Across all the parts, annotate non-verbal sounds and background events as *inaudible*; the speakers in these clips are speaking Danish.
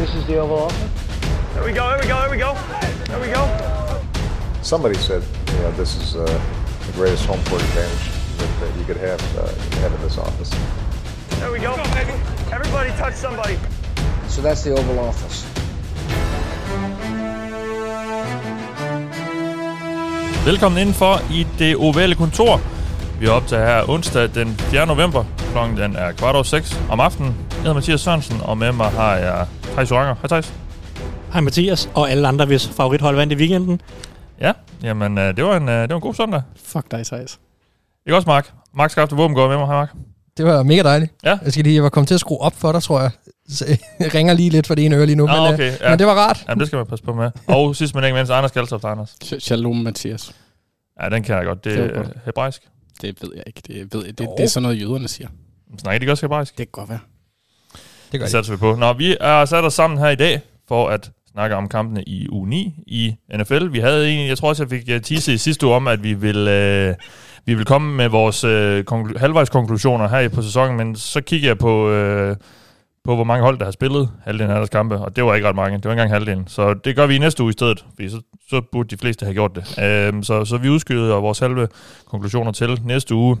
This is the Oval Office. There we go, there we go, there we go. There we go. Somebody said, you know, this is uh, the greatest home court advantage that, that you could have, uh, have in this office. There we go. Everybody touch somebody. So that's the Oval Office. Velkommen indenfor i det ovale kontor. Vi er optaget her onsdag den 4. november. Klokken den er kvart over 6 om aftenen. Jeg hedder Mathias Sørensen, og med mig har jeg Thijs Oranger. Hej Thijs. Hej Mathias, og alle andre, hvis favorithold vandt i weekenden. Ja, jamen øh, det var en, øh, det var en god søndag. Fuck dig, Thijs. Ikke også, Mark? Mark Skafte Våben går med mig. Hej, Mark. Det var mega dejligt. Ja. Jeg skal lige, jeg var kommet til at skrue op for dig, tror jeg. Så *laughs* jeg ringer lige lidt for det ene øre lige nu, Nå, men, øh, okay, ja. men det var rart. Jamen, det skal man passe på med. Og sidst men ikke mindst, Anders Kjæltoft, Anders. Shalom, Mathias. Ja, den kan jeg godt. Det er godt. hebraisk. Det ved jeg ikke. Det, ved jeg. Det, det er sådan noget, jøderne siger. Snakker de også hebraisk? Det kan godt være. Det Det satser vi på. Nå, vi er sat os sammen her i dag for at snakke om kampene i uge 9 i NFL. Vi havde en, jeg tror også, jeg fik uh, tease i sidste uge om, at vi vil, uh, vi vil komme med vores uh, konklu- halvvejskonklusioner her på sæsonen, men så kigger jeg på, uh, på, hvor mange hold, der har spillet halvdelen af deres kampe, og det var ikke ret mange. Det var ikke engang halvdelen. Så det gør vi i næste uge i stedet, fordi så, så burde de fleste have gjort det. Uh, så, så vi udskyder vores halve konklusioner til næste uge.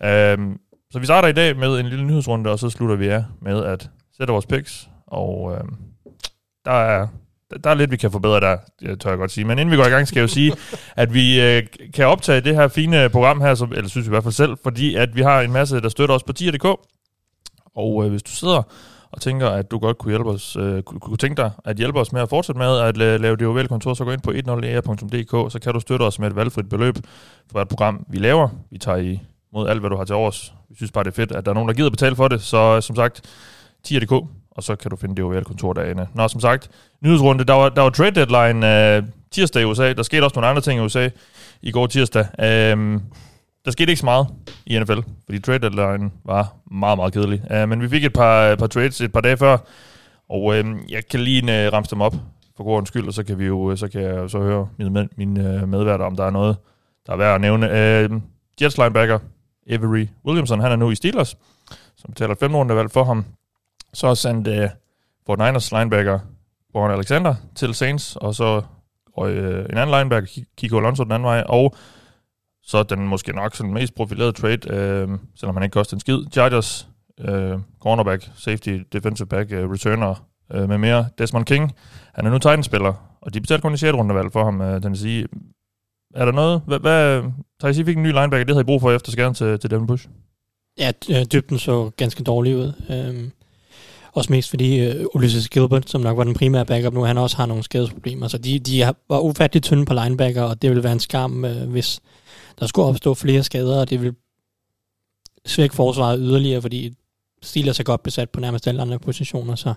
Uh, så vi starter i dag med en lille nyhedsrunde, og så slutter vi af med at sætte vores picks, og øh, der er der er lidt, vi kan forbedre der, tør jeg godt sige. Men inden vi går i gang, skal jeg jo sige, *laughs* at vi øh, kan optage det her fine program her, som, eller synes vi i hvert fald selv, fordi at vi har en masse, der støtter os på tier.dk. Og øh, hvis du sidder og tænker, at du godt kunne, hjælpe os, øh, kunne, kunne tænke dig at hjælpe os med at fortsætte med at la- lave det ovale kontor, så gå ind på 10er.dk, så kan du støtte os med et valgfrit beløb for hvert program, vi laver. Vi tager i mod alt, hvad du har til overs. Vi synes bare, det er fedt, at der er nogen, der gider betale for det. Så øh, som sagt, 10.dk, og så kan du finde det ovale kontor derinde. Nå, som sagt, nyhedsrunde, der var, der var trade deadline øh, tirsdag i USA. Der skete også nogle andre ting i USA i går tirsdag. Øhm, der skete ikke så meget i NFL, fordi trade deadline var meget, meget kedelig. Øh, men vi fik et par, par trades et par dage før, og øh, jeg kan lige øh, ramse dem op for god skyld, og så kan vi jo øh, så kan jeg så høre mine, med, mine øh, medværter, om der er noget, der er værd at nævne. Øh, Jets linebacker Avery Williamson, han er nu i Steelers, som betaler et fem runde valg for ham. Så sendte øh, Fort Niners linebacker Warren Alexander til Saints, og så og, øh, en anden linebacker, Ki- Kiko Alonso den anden vej, og så den måske nok sådan mest profilerede trade, øh, selvom han ikke koster en skid, Chargers øh, cornerback, safety, defensive back, øh, returner øh, med mere, Desmond King, han er nu Titans-spiller, og de betalte kun i 6. rundevalg for ham, øh, den sige. Er der noget? Hvad, hvad Thijs, I fik en ny linebacker, det havde I brug for efter skaden til, til Devin Bush? Ja, øh, dybden så ganske dårlig ud. Øhm, også mest fordi øh, Ulysses Gilbert, som nok var den primære backup nu, han også har nogle skadesproblemer. Så de, de har- var ufatteligt tynde på linebacker, og det ville være en skam, øh, hvis der skulle opstå flere skader, og det vil svække forsvaret yderligere, fordi Steelers er godt besat på nærmest alle andre positioner, så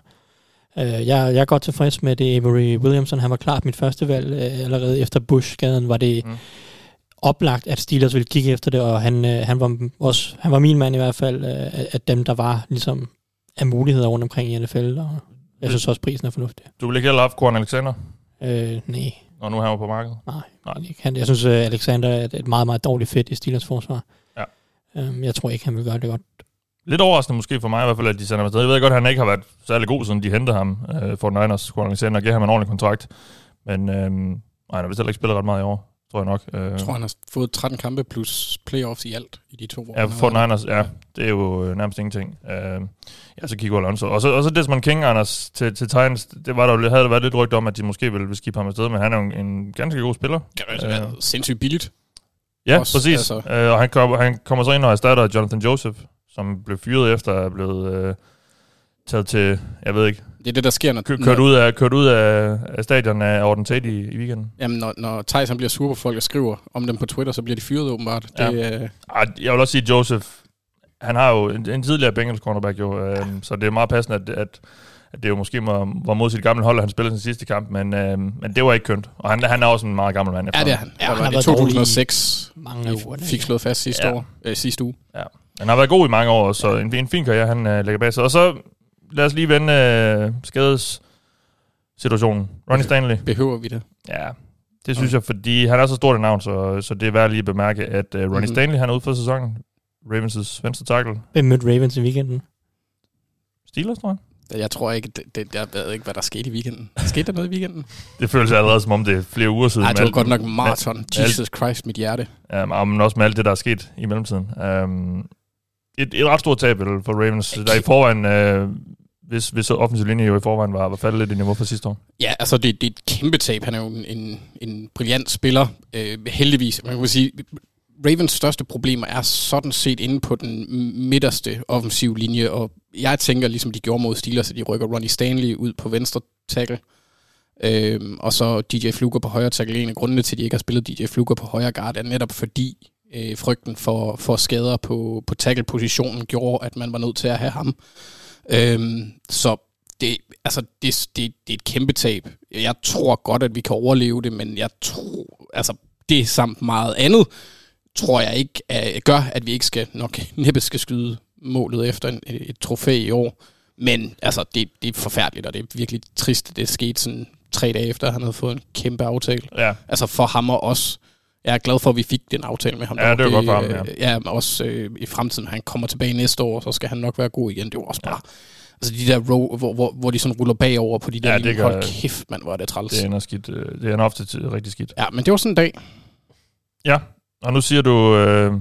øh, jeg, jeg er godt tilfreds med det. Avery Williamson, han var klart mit første valg øh, allerede efter Bush-skaden, var det Mm. oplagt, at Steelers ville kigge efter det, og han, øh, han, var også, han var min mand i hvert fald, øh, af dem, der var ligesom af muligheder rundt omkring i NFL, og jeg synes også, prisen er fornuftig. Du ville ikke heller have haft Korn Alexander, Øh, nej, når nu han var på markedet? nej, Nej. Ikke. Han, jeg synes, øh, Alexander er et- et meget, meget dårligt fedt i Steelers forsvar. Ja. Øhm, jeg tror ikke, han vil gøre det godt. Lidt overraskende måske for mig i hvert fald, at de sender ham afsted. Jeg ved godt, at han ikke har været særlig god, siden de hentede ham øh, for Niners, Korn Alexander, og gav ham en ordentlig kontrakt. Men øh, nej, han har vist heller ikke spillet ret meget i år, tror jeg nok. Øh, Jeg tror, han har fået 13 kampe plus playoffs i alt i de to år. Ja, for. Niners, ja. Det er jo øh, nærmest ingenting. Øh, ja, så Kiko Alonso. Og så, og så Desmond King, Anders, til, til Titans. Det var der, jo- havde der været lidt rygte om, at de måske ville, ville skifte ham afsted, men han er jo en, en ganske god spiller. Det har altså været sindssygt billigt. Ja, Også, præcis. altså. Øh, og han, kom, han kommer så ind og erstatter Jonathan Joseph, som blev fyret efter at have blevet øh, taget til, jeg ved ikke, Det er det, der sker, når, kø, kørt, ud af, kørt ud af, af stadion af Orden Tate i, i weekenden. Jamen, når, når Thijs han bliver sur på folk og skriver om dem på Twitter, så bliver de fyret åbenbart. Ja. Det, øh, Ej, jeg vil også sige, Joseph, han har jo en, en tidligere Bengals cornerback jo, øh, så det er meget passende, at, at, at det jo måske var, var mod sit gamle hold, at han spillede sin sidste kamp, men, øh, men det var ikke kønt. Og han, han er også en meget gammel mand. ja, det er han. Ja, Ja, han var har været 2006, Mange uger. fik slået fast sidste, Ja. år, øh, sidste uge. Han har været god i mange år, så en, en fin karriere, han øh, lægger bag sig. Og så lad os lige vende øh, skades situationen. Ronnie Stanley. Behøver vi det? Ja, det synes jeg, fordi han er så stort et navn, så, så det er værd lige at bemærke, at uh, Ronnie Mhm. Stanley, han er ude for sæsonen. Ravens' venstre tackle. Hvem mødte Ravens i weekenden? Steelers, tror jeg. Jeg tror ikke, det, det, jeg ved ikke, hvad der skete i weekenden. Skete der noget i weekenden? *laughs* Det føles allerede som om det er flere uger siden. Nej, det var godt nok maraton. med- Jesus Christ, mit hjerte. Ja, men også med alt det, der er sket i mellemtiden. Um, et, et ret stort tab for Ravens, der i forvejen, uh, hvis, hvis offensiv linje jo i forvejen var, var faldet lidt i niveau fra sidste år. Ja, altså det, det er et kæmpe tab. Han er jo en, en, en brilliant spiller. Øh, heldigvis, man kan sige, Ravens største problemer er sådan set inde på den midterste offensiv linje, og jeg tænker, ligesom de gjorde mod Steelers, at de rykker Ronnie Stanley ud på venstre tackle, øhm, og så DJ Fluger på højre tackle. En af grundene til, at de ikke har spillet DJ Fluger på højre guard, er netop fordi øh, frygten for, for skader på, på tackle-positionen gjorde, at man var nødt til at have ham. Øhm, så det, altså, det, det, det er et kæmpe tab. Jeg tror godt, at vi kan overleve det, men jeg tror, altså, det samt meget andet, tror jeg ikke at, gør, at vi ikke skal nok *laughs* næppe skal skyde målet efter en, et trofæ i år. Men altså, det, det er forfærdeligt, og det er virkelig trist, at det skete sådan tre dage efter, at han havde fået en kæmpe aftale. Ja, Altså for ham og os. Jeg er glad for, at vi fik den aftale med ham. Ja, det var godt for ham, ja. øh, Ja, også øh, i fremtiden, han kommer tilbage næste år, så skal han nok være god igen. Det var også bare... Altså de der row, hvor, hvor, hvor de sådan ruller bagover på de der Ja, ja, det linjer. Hold kæft, mand, hvor er det træls. det ender, skidt, øh, det ender ofte til rigtig skidt. Ja, men det var sådan en dag. Ja, og nu siger du øh,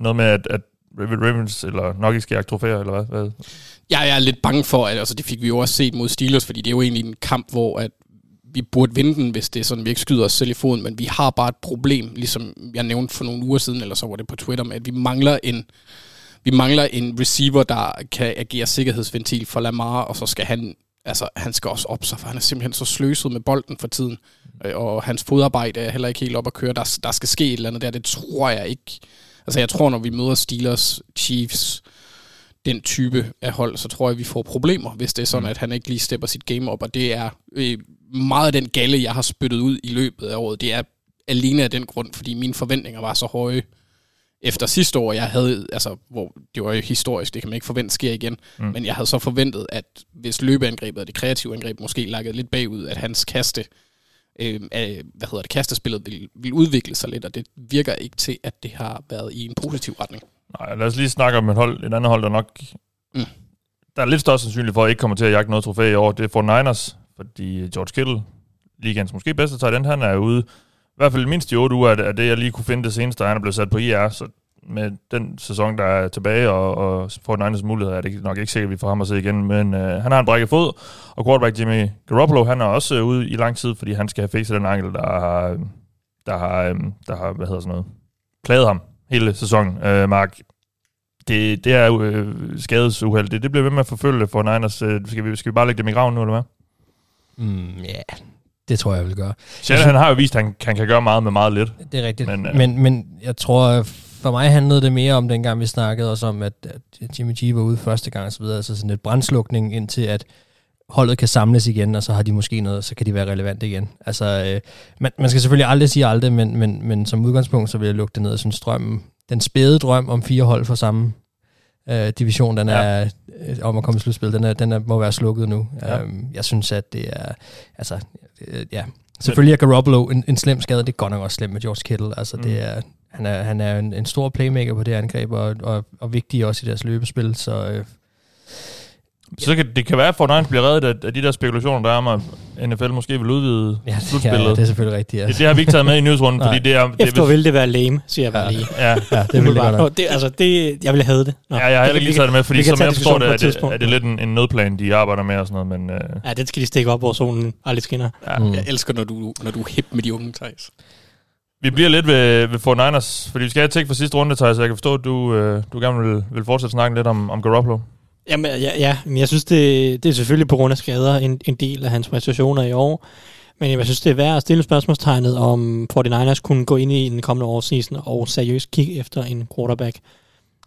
noget med, at, at Ravens eller nok ikke skal jagte trofæer, eller hvad? hvad? Jeg, jeg er lidt bange for, at altså, det fik vi jo også set mod Steelers, fordi det er jo egentlig en kamp, hvor at vi burde vinde den, hvis det er sådan, vi ikke skyder os selv i foden, men vi har bare et problem, ligesom jeg nævnte for nogle uger siden, eller så var det på Twitter, med at vi mangler en, vi mangler en receiver, der kan agere sikkerhedsventil for Lamar, og så skal han, altså han skal også op sig, for han er simpelthen så sløset med bolden for tiden, øh, og hans fodarbejde er heller ikke helt op at køre. Der, der skal ske et eller andet der, det tror jeg ikke. Altså jeg tror, når vi møder Steelers, Chiefs, den type af hold, så tror jeg, vi får problemer, hvis det er sådan, mm. at han ikke lige stepper sit game op, og det er øh, meget af den galle, jeg har spyttet ud i løbet af året, det er alene af den grund, fordi mine forventninger var så høje efter sidste år, jeg havde, altså, hvor det var jo historisk, det kan man ikke forvente sker igen, mm. men jeg havde så forventet, at hvis løbeangrebet og det kreative angreb måske lagde lidt bagud, at hans kaste, øh, af, hvad hedder det, kastespillet vil, vil udvikle sig lidt, og det virker ikke til, at det har været i en positiv retning. Nej, lad os lige snakke om et, hold, et andet hold, der nok... Mm. Der er lidt større sandsynlighed for, at ikke kommer til at jagte noget trofæ i år. Det er for Niners, fordi George Kittle, ligands måske bedste tight end, han er ude. I hvert fald mindst i otte uger af det, jeg lige kunne finde det seneste, han er blevet sat på IR, så med den sæson, der er tilbage, og, og for Niners muligheder, er det nok ikke sikkert, at vi får ham at se igen, men øh, han har en brækket fod, og quarterback Jimmy Garoppolo, han er også øh, ude i lang tid, fordi han skal have fikset den ankel, der har, der har, øh, der har hvad hedder sådan noget, plaget ham hele sæsonen. Øh, Mark, det, det er jo øh, skadesuheld. Det, det bliver ved med at forfølge for Niners. Øh, skal, vi, skal vi bare lægge dem i graven nu, eller hvad? Mm, ja, det tror jeg, vil gøre. Shanahan har jo vist, at han, han kan gøre meget med meget lidt. Det er rigtigt. Men, Men, øh, men, men jeg tror, for mig handlede det mere om, dengang vi snakkede også om, at, at Jimmy G var ude første gang videre. Altså sådan et brandslukning indtil, at holdet kan samles igen, og så har de måske noget, så kan de være relevante igen. Altså, øh, man, man skal selvfølgelig aldrig sige aldrig, men, men, men som udgangspunkt, så vil jeg lukke det ned og synes, drømmen, den spæde drøm om fire hold for samme øh, division, den er, Ja. øh, om at komme i slutspil, den, er, den er, må være slukket nu. Ja. Ja. Øhm, jeg synes, at det er, altså, øh, ja, selvfølgelig er Garoppolo en, en slem skade, det er godt nok også slemt med George Kittle, altså Mm. det er, han er, han er en, en stor playmaker på det angreb, og, og, og vigtig også i deres løbespil, så øh, Så kan, det kan være, at Fortnite bliver reddet af, af de der spekulationer, der er om, at NFL måske vil udvide ja, det, slutspillet. ja, det er selvfølgelig rigtigt, ja. det, det har vi ikke taget med i newsrunden, Nej. fordi det er... Det Efter er vil det være lame, siger jeg bare Ja. lige. ja, ja, det vil det godt det, altså, det, jeg ville have det. Nå, ja, jeg har heller det ikke lige taget det med, fordi som jeg forstår det, er et det, er det lidt en, en nødplan, de arbejder med og sådan noget, men... Øh, Ja, den skal de stikke op, hvor solen aldrig skinner. ja. Mm. Jeg elsker, når du, når du er hip med de unge, Thijs. Vi bliver lidt ved, ved 49ers, fordi vi skal have et for sidste runde, Thijs, så jeg kan forstå, at du, øh, du gerne vil, vil fortsætte snakken lidt om, om Garoppolo. Jamen, ja, ja, men jeg synes, det, det er selvfølgelig på grund af skader en, en del af hans præstationer i år. Men jeg synes, det er værd at stille spørgsmålstegnet, om 49ers kunne gå ind i den kommende årsseason og seriøst kigge efter en quarterback.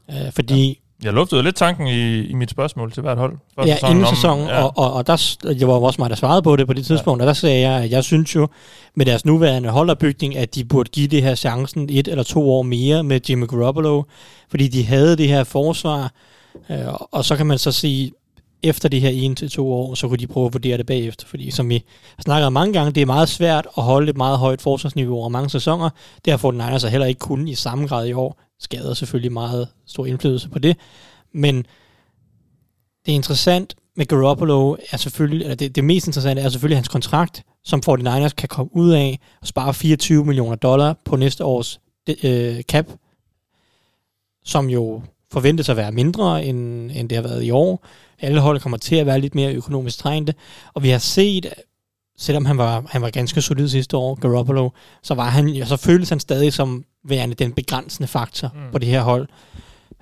Uh, fordi Jeg luftede lidt tanken i, i mit spørgsmål til hvert hold. før ja, inden om- sæsonen, ja. og, og, og der, det var også mig, der svarede på det på det tidspunkt, og der sagde jeg, at jeg synes jo, med deres nuværende holdopbygning, at de burde give det her chancen et eller to år mere med Jimmy Garoppolo, fordi de havde det her forsvar, øh, og så kan man så sige, efter de her en til to år, så kunne de prøve at vurdere det bagefter, fordi som vi har snakket om mange gange, det er meget svært at holde et meget højt forsvarsniveau over mange sæsoner, derfor den Niners så heller ikke kun i samme grad i år, skader selvfølgelig meget stor indflydelse på det, men det er interessant, med Garoppolo er selvfølgelig, eller det, det mest interessante er selvfølgelig hans kontrakt, som 49ers kan komme ud af og spare 24 millioner dollar på næste års øh, cap, som jo forventes at være mindre, end, end det har været i år. Alle hold kommer til at være lidt mere økonomisk trængte, og vi har set, selvom han var, han var ganske solid sidste år, Garoppolo, så, var han, så føltes han stadig som værende den begrænsende faktor mm. på det her hold.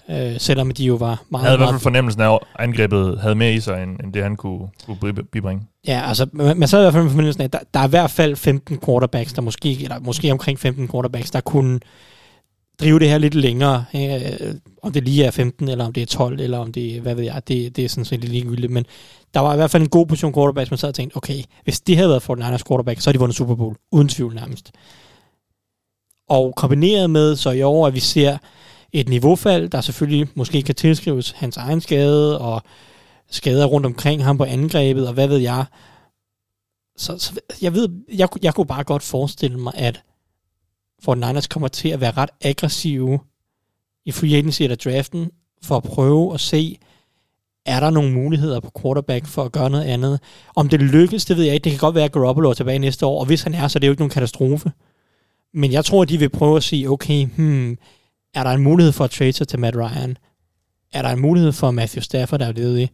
Øh, selvom de jo var meget... Jeg havde i hvert fald fornemmelsen af, at angrebet havde mere i sig, end, end det han kunne, kunne bibringe. Ja, altså, man, man sad i hvert fald med fornemmelsen af, at der, der er i hvert fald 15 quarterbacks, der måske, eller måske omkring 15 quarterbacks, der kunne drive det her lidt længere. Øh, om det lige er 15, eller om det er 12, eller om det er, hvad ved jeg, det, det er sådan set lidt ligegyldigt. Men der var i hvert fald en god position quarterback, man sad og tænkte, okay, hvis det havde været 49ers quarterback, så har de vundet Super Bowl, uden tvivl nærmest. Og kombineret med så i år, at vi ser et niveaufald, der selvfølgelig måske kan tilskrives hans egen skade, og skader rundt omkring ham på angrebet, og hvad ved jeg. Så, så jeg ved, jeg, jeg kunne bare godt forestille mig, at for Niners kommer til at være ret aggressive i free agency eller draften, for at prøve at se, er der nogle muligheder på quarterback for at gøre noget andet. Om det lykkes, det ved jeg ikke. Det kan godt være, at Garoppolo er tilbage næste år, og hvis han er, så er det jo ikke nogen katastrofe. Men jeg tror, at de vil prøve at sige, okay, hmm, er der en mulighed for at trade sig til Matt Ryan? Er der en mulighed for Matthew Stafford, der er ledig?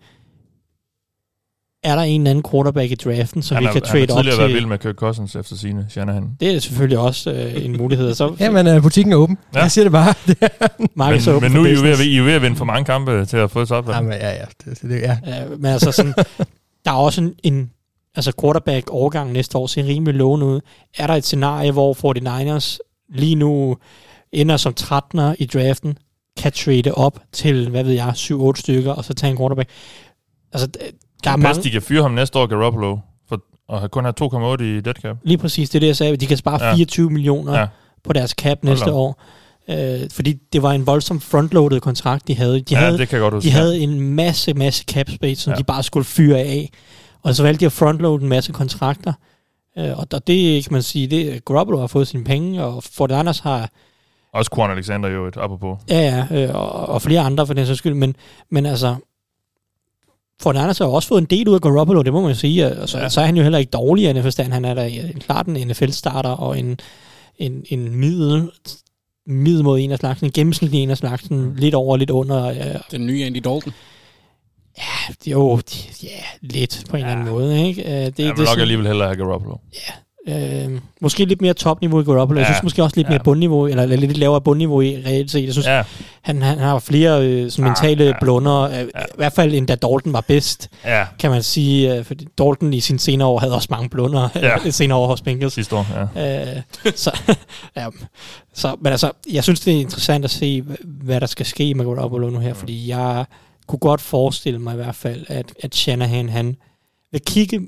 Er der en eller anden quarterback i draften, som han vi er, kan trade han op har tidligere til? været vild med Kirk Cousins efter sine, Shanahan. Det er selvfølgelig også øh, en mulighed. Så Ja, men uh, butikken er åben. Ja. Jeg siger det bare. Men, er men nu er I jo ved. I er ved at vinde for mange kampe til at få et opvalg. jamen, ja, ja. Det, det, ja. Ja, men altså sådan, der er også en, en altså quarterback overgang næste år ser rimelig lovende ud. Er der et scenarie, hvor 49ers lige nu ender som 13'er i draften, kan trade op til, hvad ved jeg, 7-8 stykker, og så tage en quarterback. Altså, der er Pas, mange, de kan fyre ham næste år, Garoppolo, for at have kun have 2,8 i dead cap. lige præcis det, er det jeg sagde, de kan spare Ja. ja. 24 millioner Ja. på deres cap næste år. Øh, fordi det var en voldsom frontloaded kontrakt, de havde. De ja, havde, det kan godt huske. De havde en masse, masse cap space, som Ja. de bare skulle fyre af. Og så valgte de at frontload en masse kontrakter. Øh, og der, det kan man sige, det Garoppolo har fået sine penge, og Fort Anders har, Også Quan Alexander jo et apropos. ja, ja, øh, og, og flere andre for den sags skyld, men, men altså, Fort Anders har jo også fået en del ud af Garoppolo, det må man sige, og så, Ja. ja. så er han jo heller ikke dårligere i den forstand, han er da en- klart en NFL-starter, og en, en, en middel, middel mod en af slagsen, en gennemsnitlig en af slagsen, Mm. lidt over, lidt under, øh, Den nye Andy Dalton. Jo, de- ja, lidt på en ja. eller anden måde, ikke? Uh, det, Det, det, jeg er vil nok sådan, alligevel hellere have Garoppolo. Uh, måske lidt mere topniveau i Garoppolo. Ja. Jeg Ja. synes måske også lidt Ja. mere bundniveau, eller eller lidt lavere bundniveau i reelt set. Jeg synes, ja. Ja, han, han har flere øh, sådan Ah, mentale ja. ja. blunder, uh, ja. i hvert fald end da Dalton var bedst, ja, kan man sige. Uh, fordi Dalton i sine senere år havde også mange blunder, Ja. *laughs* ja. senere år hos Bengals. sidste år. Ja. Øh, så, *laughs* ja, så, men altså, jeg synes, det er interessant at se, hva- hvad der skal ske med Garoppolo nu her, fordi jeg kunne godt forestille mig i hvert fald, at, at Shanahan, han vil kigge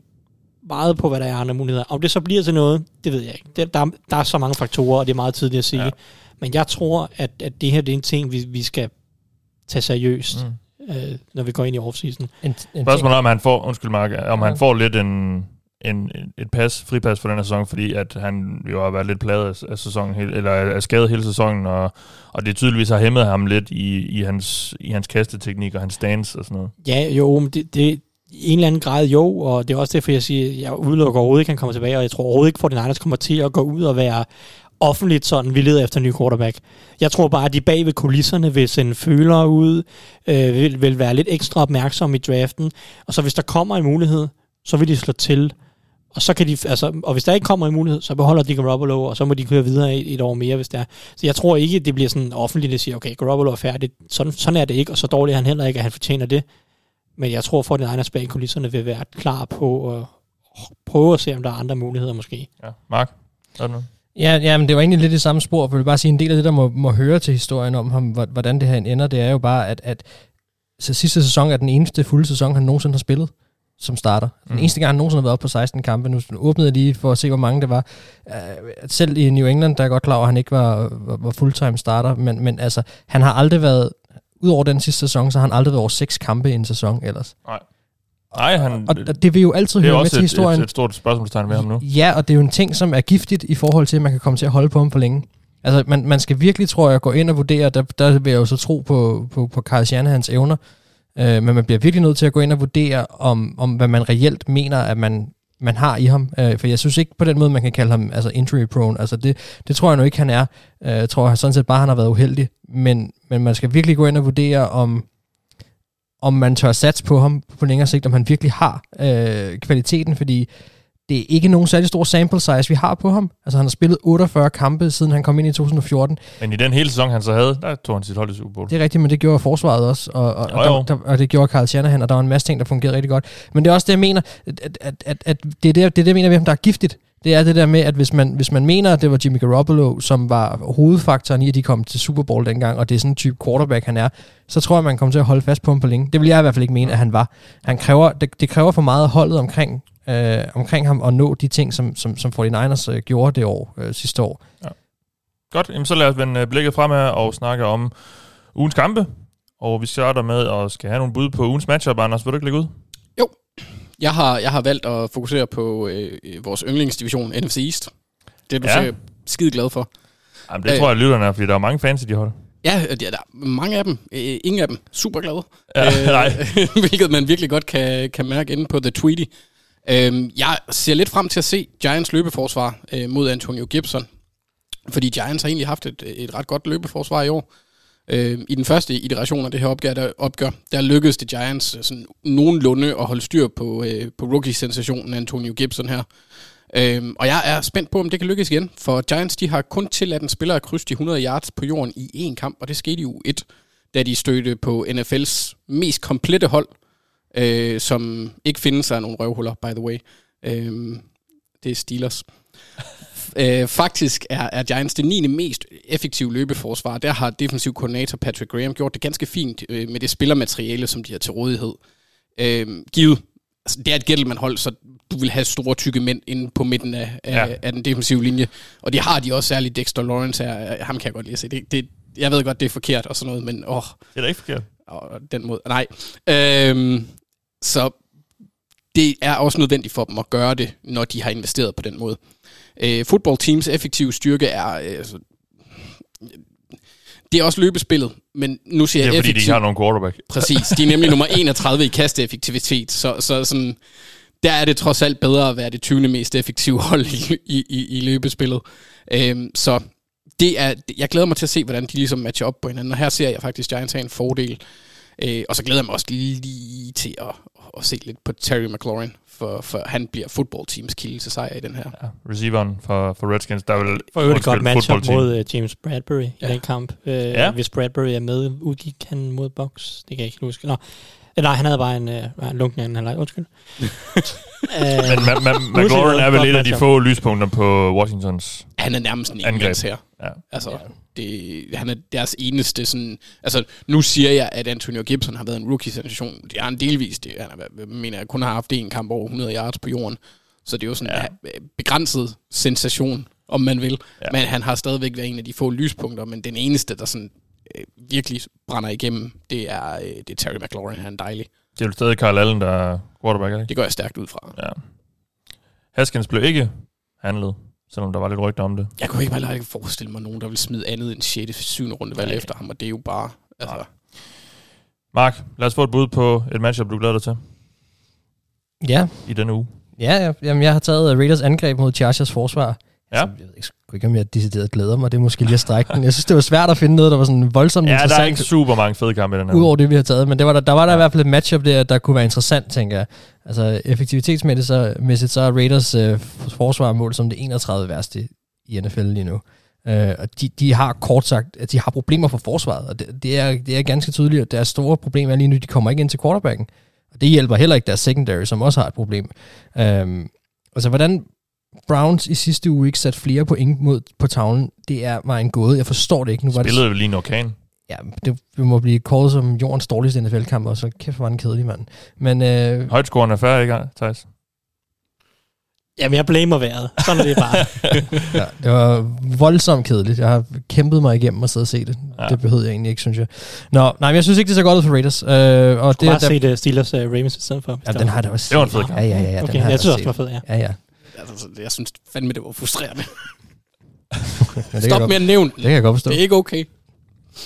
meget på, hvad der er andre muligheder. Om det så bliver til noget, det ved jeg ikke. Det, der, der er så mange faktorer, og det er meget tidligt at sige. Ja. Men jeg tror, at, at det her det er en ting, vi, vi skal tage seriøst, Mm. øh, når vi går ind i offseason. Spørgsmålet er, om han får, undskyld Mark, om Ja. han får lidt en, en, et pas, fripas for den her sæson, fordi at han jo har været lidt pladet af, af sæsonen, eller af skadet hele sæsonen, og, og det tydeligvis har hæmmet ham lidt i, i, hans, i hans kasteteknik og hans stance og sådan noget. Ja, jo, men det, det i en eller anden grad jo, og det er også derfor, jeg siger, jeg udelukker overhovedet ikke, at han kommer tilbage, og jeg tror overhovedet ikke, at 49ers kommer til at gå ud og være offentligt sådan, vi leder efter en ny quarterback. Jeg tror bare, at de bag ved kulisserne vil sende følere ud, øh, vil, vil være lidt ekstra opmærksomme i draften, og så hvis der kommer en mulighed, så vil de slå til. Og, så kan de, altså, og hvis der ikke kommer en mulighed, så beholder de Garoppolo, og så må de køre videre et, et år mere, hvis det er. Så jeg tror ikke, det bliver sådan offentligt, at siger, okay, Garoppolo er færdig. Sådan, sådan er det ikke, og så dårligt er han heller ikke, at han fortjener det. Men jeg tror, for den egen bag kulisserne vil være klar på at prøve at se, om der er andre muligheder måske. Ja, Mark? Er det noget? Ja, ja, men det var egentlig lidt det samme spor, for jeg vil bare sige, en del af det, der må, må høre til historien om ham, hvor- hvordan det her ender, det er jo bare, at, at så sidste sæson er den eneste fulde sæson, han nogensinde har spillet som starter. Den Mm. eneste gang, han nogensinde har været oppe på 16 kampe. Nu åbnede jeg lige for at se, hvor mange det var. Uh, selv i New England, der er godt klar over, at han ikke var, var, var fulltime starter, men, men altså, han har aldrig været, udover den sidste sæson, så har han aldrig været over seks kampe i en sæson ellers. Nej, han, Og, og det vil jo altid det er høre med til et, historien. et, et stort spørgsmålstegn ved ham nu. Ja, og det er jo en ting, som er giftigt i forhold til, at man kan komme til at holde på ham for længe. Altså, man, man skal virkelig, tror jeg, gå ind og vurdere, der, der vil jeg jo så tro på, på, på Carl Shanahans evner, Øh, men man bliver virkelig nødt til at gå ind og vurdere, om, om hvad man reelt mener, at man, man har i ham. Øh, for jeg synes ikke på den måde, man kan kalde ham altså injury prone. Altså det, det tror jeg nu ikke, han er. Øh, jeg tror sådan set bare, han har været uheldig. Men, men man skal virkelig gå ind og vurdere, om, om man tør satse på ham på længere sigt, om han virkelig har øh, kvaliteten, fordi det er ikke nogen særlig stor sample size, vi har på ham. Altså han har spillet 48 kampe, siden han kom ind i 2014. Men i den hele sæson, han så havde, der tog han sit hold i Super Bowl. Det er rigtigt, men det gjorde forsvaret også, og, og, Jo, og, jo. der, der, og det gjorde Carl Shanahan, og der var en masse ting, der fungerede rigtig godt. Men det er også det, jeg mener, at, at, at, at det, er det, det er det, jeg mener ved ham, der er giftigt. Det er det der med, at hvis man, hvis man mener, at det var Jimmy Garoppolo, som var hovedfaktoren i, at de kom til Super Bowl dengang, og det er sådan en type quarterback, han er, så tror jeg, man kommer til at holde fast på ham på længe. Det vil jeg i hvert fald ikke mene, at han var. Han kræver, det, det kræver for meget af holdet omkring, øh, omkring ham at nå de ting, som, som, som 49ers øh, gjorde det år øh, sidste år. Godt, jamen så lad os vende øh, blikket fremad og snakke om ugens kampe. Og vi starter med at skal have nogle bud på ugens matchup. Anders, vil du ikke lægge ud? Jeg har, jeg har valgt at fokusere på øh, øh, vores yndlingsdivision, NFC East. Det er du Ja. ja. sikkert skide glad for. Jamen, det Øh. tror jeg, lytterne er, fordi der er mange fans i de hold. Ja, er der er mange af dem. Øh, ingen af dem super glade. Ja, *laughs* nej. *laughs* hvilket man virkelig godt kan, kan mærke inde på The Tweety. Øh, jeg ser lidt frem til at se Giants løbeforsvar øh, mod Antonio Gibson. Fordi Giants har egentlig haft et, et ret godt løbeforsvar i år. Øh, I den første iteration af det her opgør, der, opgør, der lykkedes det Giants øh, sådan nogenlunde at holde styr på, øh, på rookie-sensationen Antonio Gibson her. Øhm, og jeg er spændt på, om det kan lykkes igen, for Giants de har kun tilladt en spiller at krydse de 100 yards på jorden i én kamp, og det skete i u 1, da de stødte på NFL's mest komplette hold, øh, som ikke findes af nogle røvhuller, by the way. Øhm, det er Steelers. Øh, faktisk er, er Giants det 9. mest effektive løbeforsvar. Der har defensiv koordinator Patrick Graham gjort det ganske fint øh, med det spillermateriale, som de har til rådighed. Øh, givet, altså, det er et gentleman-hold, så du vil have store tykke mænd inde på midten af, af, Ja. ja. af den defensive linje. Og det har de også, særligt Dexter Lawrence her. Ham kan jeg godt lide at se. Det, det, jeg ved godt, det er forkert og sådan noget, men åh, Det er da ikke forkert. og den måde. Nej. Øhm, så det er også nødvendigt for dem at gøre det, når de har investeret på den måde. Øh, football teams effektive styrke er... Øh, altså, det er også løbespillet, men nu siger Det er jeg fordi, de effektiv. har nogen quarterback. Præcis. De er nemlig nummer *laughs* 31 i kasteeffektivitet, så, så sådan, der er det trods alt bedre at være det 20. mest effektive hold i, i, i, i løbespillet. Øhm, så det er, jeg glæder mig til at se, hvordan de ligesom matcher op på hinanden, og her ser jeg faktisk Giants have en fordel. Øh, og så glæder jeg mig også lige til at, at se lidt på Terry McLaurin, for, for han bliver football teams kilde til sejr i den her. Ja, receiveren for, for Redskins, der vil For øvrigt godt matchup mod uh, James Bradbury. Ja. i den kamp. Uh, Ja. ja. Hvis Bradbury er med, udgik han mod box. Det kan jeg ikke huske. Nå. Eh, Nej, han havde bare en uh, lunken anden halvleg. Undskyld. uh, *laughs* Men ma- ma- McLaurin er vel et af de få lyspunkter på Washingtons. Han er nærmest en Angreb. her. Ja. Altså, det, han er deres eneste sådan... Altså, nu siger jeg, at Antonio Gibson har været en rookie-sensation. Det er han delvis. Det, han er, jeg mener, jeg kun har haft en kamp over 100 yards på jorden. Så det er jo sådan Ja. ja. begrænset sensation, om man vil. Ja. Men han har stadigvæk været en af de få lyspunkter, men den eneste, der sådan øh, virkelig brænder igennem, det er, øh, det er Terry McLaurin. Han er dejlig. Det er jo stadig Carl Allen, der er quarterback, er det ikke? Det går jeg stærkt ud fra. Ja. Haskins blev ikke handlet, selvom der var lidt rygter om det. Jeg kunne ikke bare ikke forestille mig nogen, der vil smide andet end 6. 7. runde valg efter ham, og det er jo bare... Altså, Nej. Mark, lad os få et bud på et matchup, du glæder dig til Ja, i denne uge. Ja, ja, jamen, jeg har taget Raiders angreb mod Chargers forsvar. Ja. Altså, jeg ved ikke, ikke, om jeg decideret glæder mig. Det er måske lige at strække den. Jeg synes, det var svært at finde noget, der var sådan voldsomt Ja, der er interessant. ikke super mange fede kampe i den her. Udover det, vi har taget. Men det var der, der var der Ja. ja. i hvert fald et matchup der, der kunne være interessant, tænker jeg. Altså effektivitetsmæssigt så, mæssigt, så er Raiders øh, forsvar mål som det 31 værste i NFL lige nu. Øh, og de, de har kort sagt, at de har problemer for forsvaret, og det, det, er, det er ganske tydeligt, at deres store problem er lige nu, de kommer ikke ind til quarterbacken. Og det hjælper heller ikke deres secondary, som også har et problem. Øhm, altså, hvordan Browns i sidste uge ikke satte flere point mod, på tavlen, det er mig en gåde. Jeg forstår det ikke. Nu var det, Spillede jo lige en orkan. Ja, det, det må blive kåret som jordens dårligste NFL-kamp, og så kæft, hvor var den kedelig, mand. Men øh, Højtskåren er færdig, ikke, Thijs? Jamen, jeg blamer vejret. Sådan er det bare. *laughs* ja, det var voldsomt kedeligt. Jeg har kæmpet mig igennem og sidde og se det. Ja. Det behøvede jeg egentlig ikke, synes jeg. Nå, nej, men jeg synes ikke, det ser godt ud for Raiders. Øh, og Det det, bare der, se det Steelers uh, Ravens i stedet for. ja, den har da også Det var en fed kamp. Ja, ja, ja. ja Okay, den har jeg synes også, det var fedt, ja. Ja, ja. Altså, jeg synes fandme, det var frustrerende. Det kan Stop jeg med godt, at nævne den. det kan jeg godt forstå. Det er ikke okay.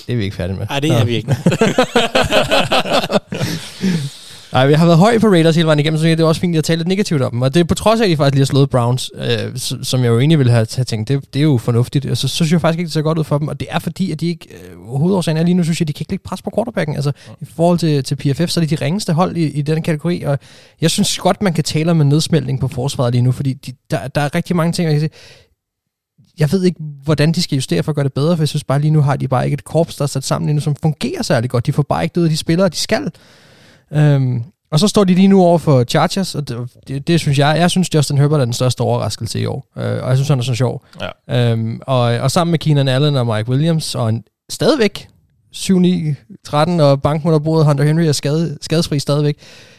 Det er vi ikke færdige med. Nej, det Nå. er vi ikke. *laughs* *laughs* Ej, vi har været høj på Raiders hele vejen igennem, så det er også fint at tale lidt negativt om dem. Og det er på trods af, at de faktisk lige har slået Browns, øh, som jeg jo egentlig ville have have tænkt, det, det er jo fornuftigt. Og så, så synes jeg faktisk ikke, det ser godt ud for dem. Og det er fordi, at de ikke... Øh, hovedårsagen er lige nu, synes jeg, de kan ikke lægge pres på quarterbacken. Altså, i forhold til, til PFF, så er de de ringeste hold i, i den kategori. Og jeg synes godt, man kan tale om en nedsmeltning på forsvaret lige nu, fordi de, der, der er rigtig mange ting, jeg kan sige. Jeg ved ikke, hvordan de skal justere for at gøre det bedre, for jeg synes bare lige nu har de bare ikke et korps, der er sat sammen lige nu, som fungerer særlig godt. De får bare ikke det ud af de spillere, de skal. Øhm, og så står de lige nu over for Chargers, og det, det, det synes jeg, jeg synes Justin Herbert er den største overraskelse i år, øh, og jeg synes han er så sjov. Ja. Øhm, og, og sammen med Keenan Allen og Mike Williams, og en, stadigvæk 7-9-13, og banken under bordet, Hunter Henry er skade, skadesfri stadigvæk.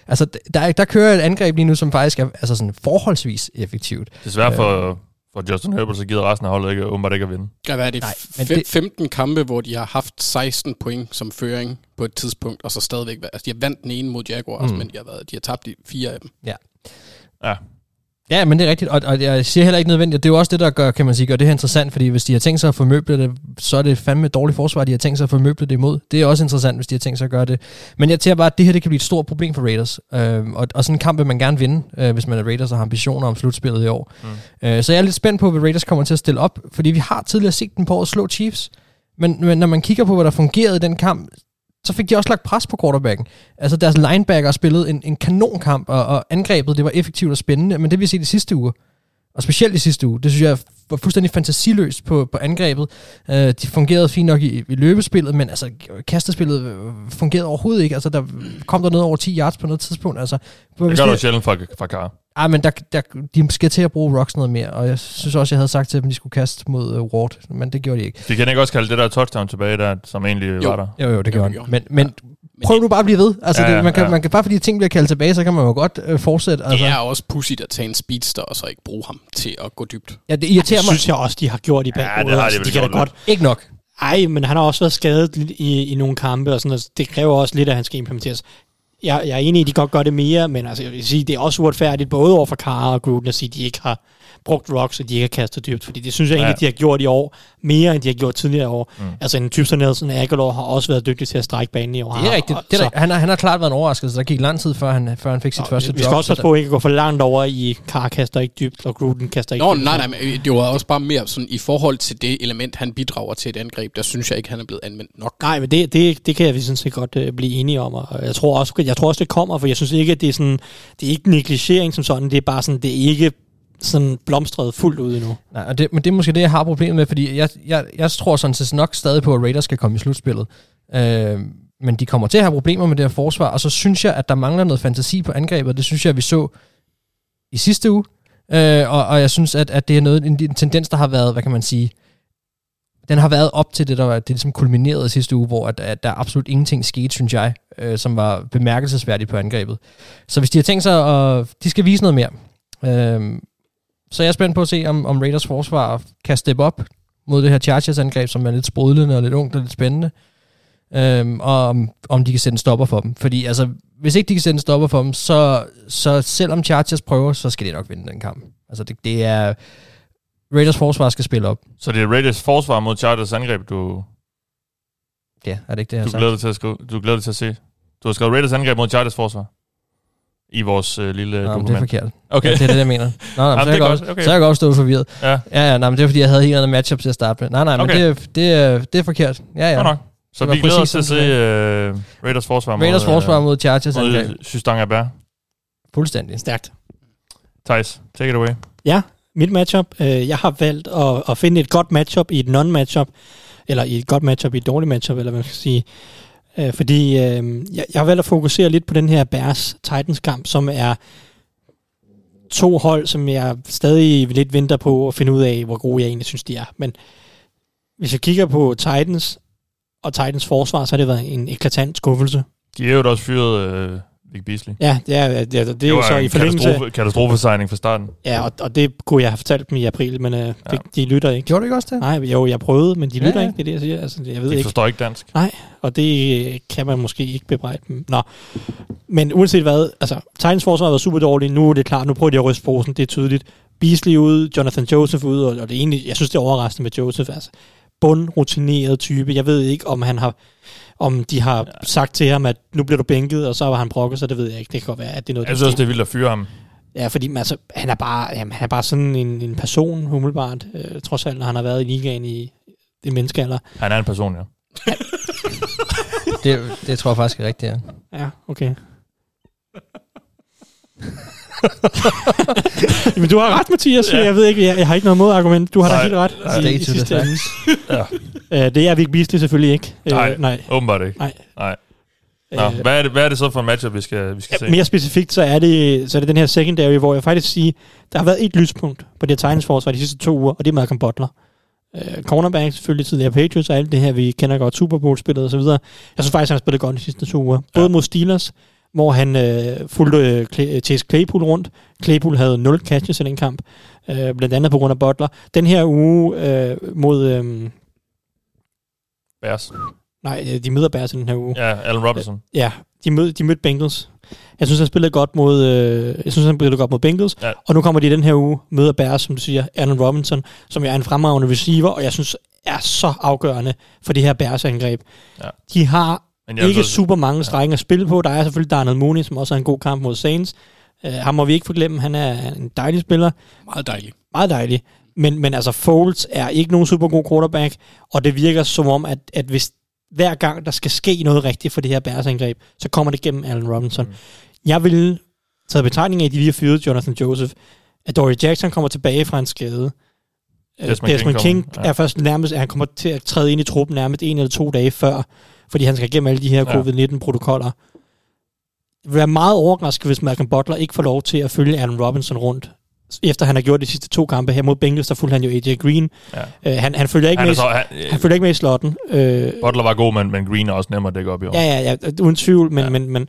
Altså, der, der kører et angreb lige nu, som faktisk er altså sådan forholdsvis effektivt. Desværre for, for Justin Herbert, så gider resten af holdet ikke, åbenbart ikke at vinde. Ja, hvad er det? Nej, men det... det- 15 kampe, hvor de har haft 16 point som føring på et tidspunkt, og så stadigvæk... Altså, de har vandt den ene mod Jaguars, Mm. men de har, været, de har tabt de fire af dem. Ja, Ja, men det er rigtigt, og, og jeg siger heller ikke nødvendigt, det er jo også det, der gør, kan man sige, gør det her interessant, fordi hvis de har tænkt sig at formøble det, så er det fandme et dårligt forsvar, de har tænkt sig at formøble det imod. Det er også interessant, hvis de har tænkt sig at gøre det. Men jeg tænker bare, at det her det kan blive et stort problem for Raiders, øh, og, og sådan en kamp vil man gerne vinde, øh, hvis man er Raiders og har ambitioner om slutspillet i år. Mm. Øh, så jeg er lidt spændt på, hvad Raiders kommer til at stille op, fordi vi har tidligere set dem på at slå Chiefs, men, men når man kigger på, hvad der fungerede i den kamp, så fik de også lagt pres på quarterbacken. Altså deres linebacker spillede en, en kanonkamp, og, og angrebet det var effektivt og spændende, men det vi set i sidste uge, og specielt i sidste uge, det synes jeg var fuldstændig fantasiløst på, på angrebet. Uh, de fungerede fint nok i, i løbespillet, men altså kastespillet øh, fungerede overhovedet ikke. Altså der kom der noget over 10 yards på noget tidspunkt. Altså, det gør du sjældent fra, fra Kar. Ah, men der, der, de skal til at bruge rocks noget mere, og jeg synes også, jeg havde sagt til dem, at de skulle kaste mod uh, Ward, men det gjorde de ikke. Vi kan ikke også kalde det der touchdown tilbage, der, som egentlig Jo. var der. Jo, jo, det gjorde Jo, han. jo. Men, men Men prøv nu bare at blive ved. Altså, Ja, ja, ja, det, man, kan, ja. man kan bare fordi ting bliver kaldt tilbage, så kan man jo godt øh, fortsætte. Altså. Det er også pudsigt at tage en speedster, og så ikke bruge ham til at gå dybt. Ja, det irriterer Det mig synes jeg også, de har gjort i Ja, perioder. det har de Altså, de kan godt ikke nok. Ej, men han har også været skadet i, i nogle kampe, og sådan noget. Det kræver også lidt, at han skal implementeres. Jeg, jeg er enig i, at de godt gør det mere, men altså, jeg vil sige, det er også uretfærdigt, både over for Kara og Gruden, at sige, at de ikke har brugt rocks, og de ikke har kastet dybt, fordi det synes jeg Ja. egentlig, de har gjort i år, mere end de har gjort tidligere år. Mm. Altså, en typ som Nelson Aguilar har også været dygtig til at strække banen i år. Det er rigtigt. Og- Det er, så- han, har, han har klart været en overraskelse. Der gik lang tid, før han, før han fik sit Nå, første vi skal drop. også så passe på, at ikke gå for langt over i Kara kaster ikke dybt, og Gruden kaster ikke Nå, dybt. nej, nej, men øh, det var også bare mere sådan, i forhold til det element, han bidrager til et angreb, der synes jeg ikke, han er blevet anvendt nok. Nej, men det, det, det kan jeg sådan set godt øh, blive enige om, og jeg tror, også, jeg tror også, det kommer, for jeg synes ikke, at det er sådan, det er ikke negligering som sådan, det er bare sådan, det er ikke sådan blomstret fuldt ud endnu. Nej, og det, men det er måske det, jeg har problemet med, fordi jeg, jeg, jeg tror sådan set nok stadig på, at Raiders skal komme i slutspillet. Øh, men de kommer til at have problemer med det her forsvar, og så synes jeg, at der mangler noget fantasi på angrebet. Det synes jeg, vi så i sidste uge. Øh, og, og jeg synes, at, at det er noget, en, en tendens, der har været, hvad kan man sige, den har været op til det, der var, det ligesom kulminerede i sidste uge, hvor at, at der absolut ingenting skete, synes jeg, øh, som var bemærkelsesværdigt på angrebet. Så hvis de har tænkt sig, at de skal vise noget mere. Øh, så jeg er spændt på at se, om, om Raiders forsvar kan steppe op mod det her Chargers-angreb, som er lidt sprudlende og lidt ungt og lidt spændende. Øhm, og om, om de kan sætte en stopper for dem. Fordi altså, hvis ikke de kan sætte en stopper for dem, så, så selvom Chargers prøver, så skal de nok vinde den kamp. Altså det, det er... Raiders forsvar skal spille op. Så det er Raiders forsvar mod Chargers angreb, du, Ja, er det ikke det, jeg du glæder dig til at skrive, du glæder dig til at se. Du har skrevet Raiders angreb mod Chargers forsvar. I vores øh, lille Nå, men dokument. det er forkert. Okay. Ja, det er det, jeg mener. *laughs* Nå, nej, Jamen, så, det jeg godt. Okay. så er jeg godt stået forvirret. Ja, Ja, ja, nej, men det er fordi, jeg havde helt andet matchup til at starte med. Nej, nej, men Okay. det, er, det, er, det er forkert. Ja, ja. nok. Så Det vi glæder os præcis til at se øh, Raiders forsvar mod, Raiders forsvar øh, mod Chargers angreb. mod Systang Abær. Fuldstændig. Stærkt. Thijs, take it away. Ja, mit matchup. Øh, jeg har valgt at, at finde et godt matchup i et non-matchup, eller i et godt matchup i et dårligt matchup, eller hvad man skal sige. Øh, fordi øh, jeg, jeg har valgt at fokusere lidt på den her Bears-Titans-kamp, som er to hold, som jeg stadig lidt venter på at finde ud af, hvor gode jeg egentlig synes, de er. Men hvis jeg kigger på Titans og Titans forsvar, så har det været en eklatant skuffelse. De er jo også fyret øh, Vic Beasley. Ja, det er, det er, det er jo så en i forlængelse... Katastrofe, katastrofesigning fra starten. Ja, og, og det kunne jeg have fortalt dem i april, men øh, det, Ja. de lytter ikke. Gjorde du ikke også det? Nej, jo, jeg prøvede, men de Ja, lytter ja. ikke, det er det, jeg siger. Altså, jeg ved De ikke. forstår ikke dansk. Og det øh, kan man måske ikke bebrejde dem. Nå. Men uanset hvad, altså, Titans forsvar har været super dårligt. Nu er det klart, nu prøver de at ryste posen, det er tydeligt. Beasley ude, Jonathan Joseph ude, og, og det er egentlig, jeg synes, det er overraskende med Joseph. Altså, bundrutineret type. Jeg ved ikke, om han har om de har ja. sagt til ham, at nu bliver du bænket, og så var han brokket, så det ved jeg ikke. Det kan godt være, at det er noget, Jeg synes også, det er vildt at fyre ham. Ja, fordi altså, han er bare, jamen, han er bare sådan en, en person, umiddelbart. Øh, trods alt, når han har været i ligaen i det menneskealder. Han er en person, ja. Det, det tror jeg faktisk er rigtigt, ja. Ja, okay. *laughs* Men du har ret, Mathias. Ja. Jeg ved ikke, jeg, jeg har ikke noget modargument. Du har da Nej. helt ret. Stay i, i sidste ende. *laughs* ja. Øh, det er Vic Beasley selvfølgelig ikke. Øh, Nej, nej. åbenbart ikke. Nej. Nej. Nå, Øh, hvad, er det, hvad er det så for en matchup, vi skal, vi skal se? Ja, mere specifikt, så er, det, så er det den her secondary, hvor jeg faktisk siger, der har været et lyspunkt på det her Titans forsvar de sidste to uger, og det er Malcolm Butler. Uh, cornerback, selvfølgelig tidligere Patriots, og alt det her, vi kender godt, Super Bowl-spillet og så videre. Jeg synes faktisk, han har spillet godt de sidste to uger. Både Ja. mod Steelers, hvor han øh, fulgte øh, Clay, Chase Claypool rundt. Claypool havde 0 catches i den kamp, øh, blandt andet på grund af Butler. Den her uge øh, mod... Øh, Bears. nej, øh, de møder Bears i den her uge. Ja, Allen Robinson. Ja, de, mød, de mødte Bengals. Jeg synes, han spillede godt mod, øh, jeg synes, han spillede godt mod Bengals. Ja. Og nu kommer de i den her uge, møder Bears, som du siger, Allen Robinson, som jo er en fremragende receiver, og jeg synes er så afgørende for det her Bears-angreb. Ja. De har Men ikke så- super mange strække at spille på. Der er selvfølgelig Darnell Mooney, som også er en god kamp mod Saints. Uh, ham må vi ikke forglemme. Han er en dejlig spiller. Meget dejligt. Meget dejlig. Men, men altså, Foles er ikke nogen super god quarterback, og det virker som om, at, at hvis hver gang der skal ske noget rigtigt for det her Bears-angreb, så kommer det gennem Allen Robinson. Mm. Jeg vil tage betegning af, at de lige har fyret Jonathan Joseph, at Dory Jackson kommer tilbage fra en skade. Øh, Desmond Desmond King King, kommer, ja. er først nærmest, at han kommer til at træde ind i truppen nærmest en eller to dage før, fordi han skal igennem alle de her Ja. covid-19-protokoller. Jeg vil være meget overrasket, hvis Malcolm Butler ikke får lov til at følge Allen Robinson rundt. Efter han har gjort de sidste to kampe her mod Bengals, der fulgte han jo AJ Green. Ja. Øh, han, han følger ikke Han med, så, i- han, han følger ikke med i slotten. Øh, Butler var god, men, men Green er også nemmere at dække op i år. Ja, ja, ja, uden tvivl, men, Ja. men, men,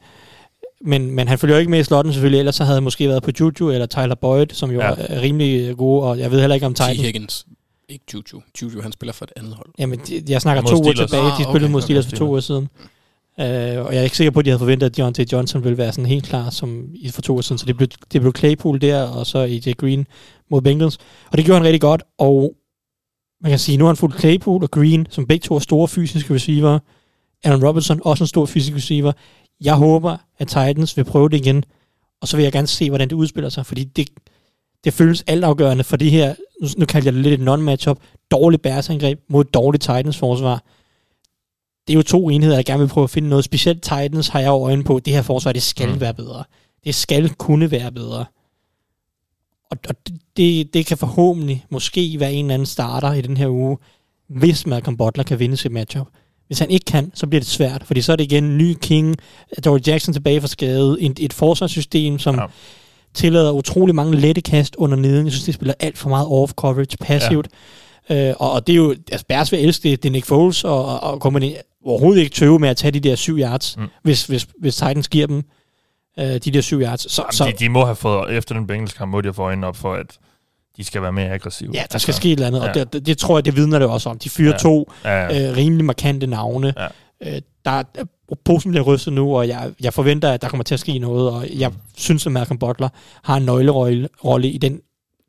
men, men han følger jo ikke med i slotten selvfølgelig, ellers så havde han måske været på Juju eller Tyler Boyd, som jo Ja. er rimelig gode, og jeg ved heller ikke om T. Titans. Higgins. Ikke Juju. Juju, han spiller for et andet hold. Jamen, de- jeg snakker Mod to uger tilbage, de Ah, spillede okay, mod Steelers for to uger siden. Uh, og jeg er ikke sikker på, at de havde forventet, at Deontay Johnson ville være sådan helt klar som i for to uger siden. Så det blev, det blev Claypool der, og så AJ Green mod Bengals. Og det gjorde han rigtig godt, og man kan sige, nu har han fulgt Claypool og Green, som begge to er store fysiske receiver. Aaron Robinson, også en stor fysisk receiver. Jeg håber, at Titans vil prøve det igen, og så vil jeg gerne se, hvordan det udspiller sig, fordi det, det føles altafgørende for det her, nu, nu kalder jeg det lidt et non-matchup, dårligt Bears-angreb mod dårligt Titans-forsvar. Det er jo to enheder, der gerne vil prøve at finde noget. Specielt Titans har jeg jo øjne på, det her forsvar, det skal Mm. være bedre. Det skal kunne være bedre. Og, og det, det kan forhåbentlig måske være en eller anden starter i den her uge, hvis Malcolm Butler kan vinde sit matchup. Hvis han ikke kan, så bliver det svært, fordi så er det igen en ny King, Dory Jackson tilbage fra skade, et, et forsvarssystem, som Ja. Ja. tillader utrolig mange lette kast under neden. Jeg synes, det spiller alt for meget off-coverage, passivt. Ja. Øh, og, og det er jo, altså Bears vil elske det, det er Nick Foles, og, og, og kommer overhovedet ikke tøve med at tage de der syv yards, Mm. hvis, hvis, hvis Titans giver dem øh, de der syv yards. Så, Jamen, så de, de må have fået, efter den Bengals kamp, må de have fået øjnene op for, at de skal være mere aggressive. ja, der skal ske et eller andet, ja. og det, det, det tror jeg, det vidner det også om. De fyrer Ja. ja. to Ja, øh, rimelig markante navne. Ja. Øh, der er posen bliver rystet nu, og jeg, jeg forventer, at der kommer til at ske noget, og jeg synes, at Malcolm Butler har en nøglerolle rolle i den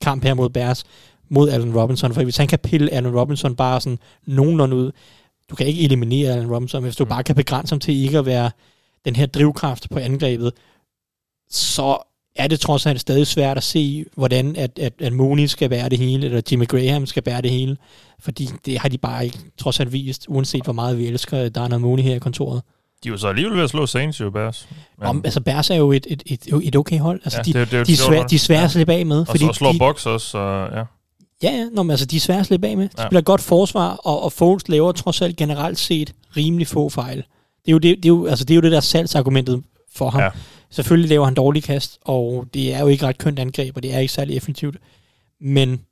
kamp her mod Bears, mod Allen Robinson, for hvis han kan pille Allen Robinson bare sådan nogenlunde ud, du kan ikke eliminere Allen Robinson, hvis du Mm. bare kan begrænse ham til ikke at være den her drivkraft på angrebet, så er det trods alt stadig svært at se, hvordan at, at, at Mooney skal bære det hele, eller Jimmy Graham skal bære det hele. Fordi det har de bare ikke trods alt vist, uanset hvor meget vi elsker Darnell Mooney her i kontoret. De er jo så alligevel ved at slå Saints jo, Bears. Men, Om, altså Bears er jo et, et, et, et okay hold. Altså, ja, de, det, det, de, er svære, nok. de er svære Ja. at slippe af med. Og så slår de, Box også, så ja. Ja, ja. Nå, men altså, de er svære at slippe af med. De ja. spiller godt forsvar, og, og Foles laver trods alt generelt set rimelig få fejl. Det er jo det, det, er jo, altså, det, er jo det der salgsargumentet for ham. Ja. Ja. Selvfølgelig laver han dårlige kast, og det er jo ikke ret kønt angreb, og det er ikke særlig effektivt. Men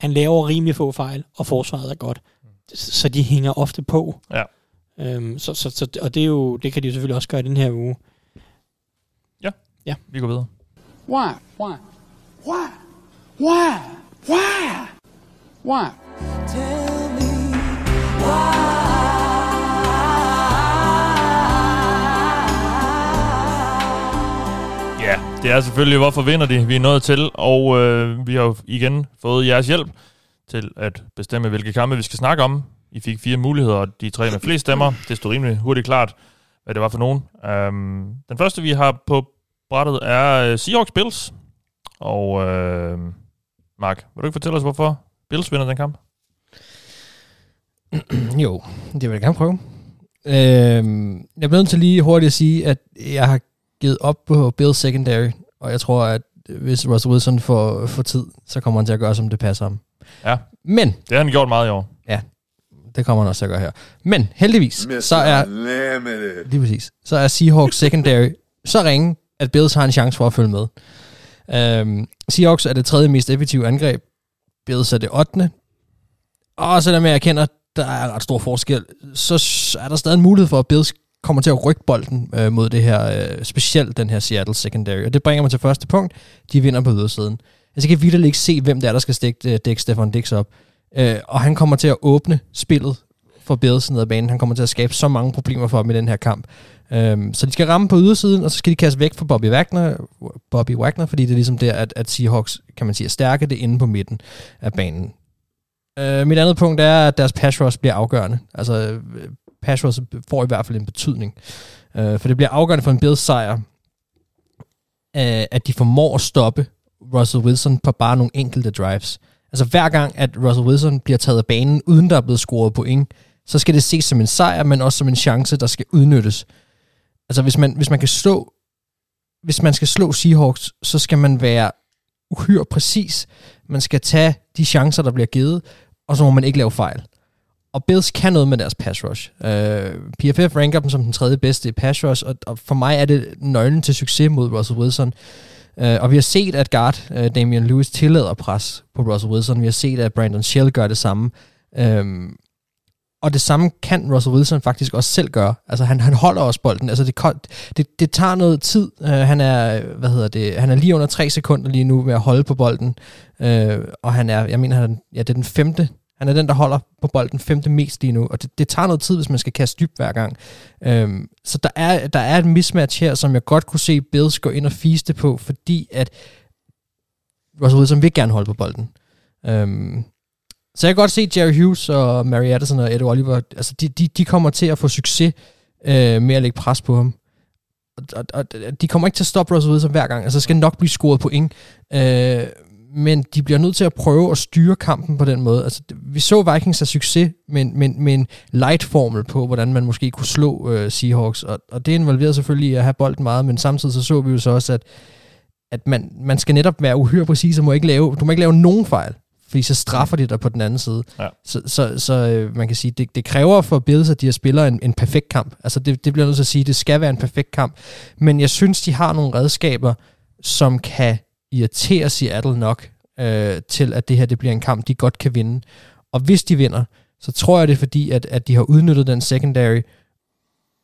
han laver rimelig få fejl, og forsvaret er godt. Så de hænger ofte på. Ja. Øhm, så, så, så, og det, er jo, det kan de jo selvfølgelig også gøre i den her uge. Vi går videre. Why? Why? Why? Why? Why? Why? Ja, det er selvfølgelig, hvorfor vinder de, vi er nået til, og øh, vi har jo igen fået jeres hjælp til at bestemme, hvilke kampe vi skal snakke om I fik fire muligheder, og de tre med flest stemmer. Det stod rimelig hurtigt klart, hvad det var for nogen. Øhm, den første, vi har på brættet, er øh, Seahawks Bills. Og øh, Mark, vil du ikke fortælle os, hvorfor Bills vinder den kamp? *clears throat* jo, det vil jeg gerne prøve. Øhm, jeg bliver nødt til lige hurtigt at sige, at jeg har givet op på Bills secondary, og jeg tror, at hvis Russell Wilson får, får tid, så kommer han til at gøre, som det passer ham. Ja. Men, Det har han gjort meget i år. ja, det kommer han også til at gøre her. Men heldigvis, så er, lige præcis, så er Seahawks secondary så ringe, at Bills har en chance for at følge med. Øhm, Seahawks er det tredje mest effektive angreb. Bills er det 8. Og selvom jeg erkender, der er ret stor forskel, så er der stadig en mulighed for, at Bills kommer til at rykke bolden øh, mod det her, øh, specielt den her Seattle secondary. Og det bringer mig til første punkt. De vinder på ydersiden. Altså, jeg kan vildt ikke se, hvem det er, der skal stikke øh, dække Stefan Dix op. Øh, og han kommer til at åbne spillet for Bills ned ad banen. Han kommer til at skabe så mange problemer for dem i den her kamp. Øhm, så de skal ramme på ydersiden, og så skal de kaste væk fra Bobby Wagner, Bobby Wagner fordi det er ligesom der, at, at Seahawks, kan man sige, er stærke det inde på midten af banen. Øh, mit andet punkt er, at deres pass rush bliver afgørende. Altså, øh, pass rush får i hvert fald en betydning. Øh, for det bliver afgørende for en Bills sejr, øh, at de formår at stoppe Russell Wilson på bare nogle enkelte drives. Altså hver gang, at Russell Wilson bliver taget af banen, uden der er blevet scoret point, så skal det ses som en sejr, men også som en chance, der skal udnyttes. Altså hvis man, hvis man kan slå hvis man skal slå Seahawks, så skal man være uhyre præcis. Man skal tage de chancer, der bliver givet, og så må man ikke lave fejl. Og Bills kan noget med deres pass rush. Øh, uh, PFF ranker dem som den tredje bedste i pass rush, og, og for mig er det nøglen til succes mod Russell Wilson. Uh, og vi har set, at guard uh, Damian Lewis tillader pres på Russell Wilson. Vi har set, at Brandon Shell gør det samme. Um, og det samme kan Russell Wilson faktisk også selv gøre. Altså han, han holder også bolden. Altså det, det, det tager noget tid. Uh, han er hvad hedder det? Han er lige under tre sekunder lige nu med at holde på bolden. Uh, og han er, jeg mener, han, ja, det er den femte. Han er den, der holder på bolden femte mest lige nu. Og det, det tager noget tid, hvis man skal kaste dybt hver gang. Øhm, så der er, der er et mismatch her, som jeg godt kunne se Bills gå ind og fiste på, fordi at Russell Wilson vil gerne holde på bolden. Øhm, så jeg kan godt se Jerry Hughes og Mary Addison og Ed Oliver, altså de, de, de kommer til at få succes øh, med at lægge pres på ham. Og, og, og de kommer ikke til at stoppe Russell Wilson hver gang, altså skal nok blive scoret point. Øh, men de bliver nødt til at prøve at styre kampen på den måde. Altså, vi så Vikings have succes med, med, med en light-formel på, hvordan man måske kunne slå øh, Seahawks, og, og det involverede selvfølgelig at have bolden meget, men samtidig så så vi jo så også, at, at man, man skal netop være uhyre præcis, og må ikke lave, du må ikke lave nogen fejl, fordi så straffer de dig på den anden side. Ja. Så, så, så øh, man kan sige, det, det kræver for Bills, at de har spiller en, en perfekt kamp. Altså det, det bliver nødt til at sige, det skal være en perfekt kamp. Men jeg synes, de har nogle redskaber, som kan irritere Seattle nok øh, til, at det her det bliver en kamp, de godt kan vinde. Og hvis de vinder, så tror jeg det er fordi, at, at de har udnyttet den secondary,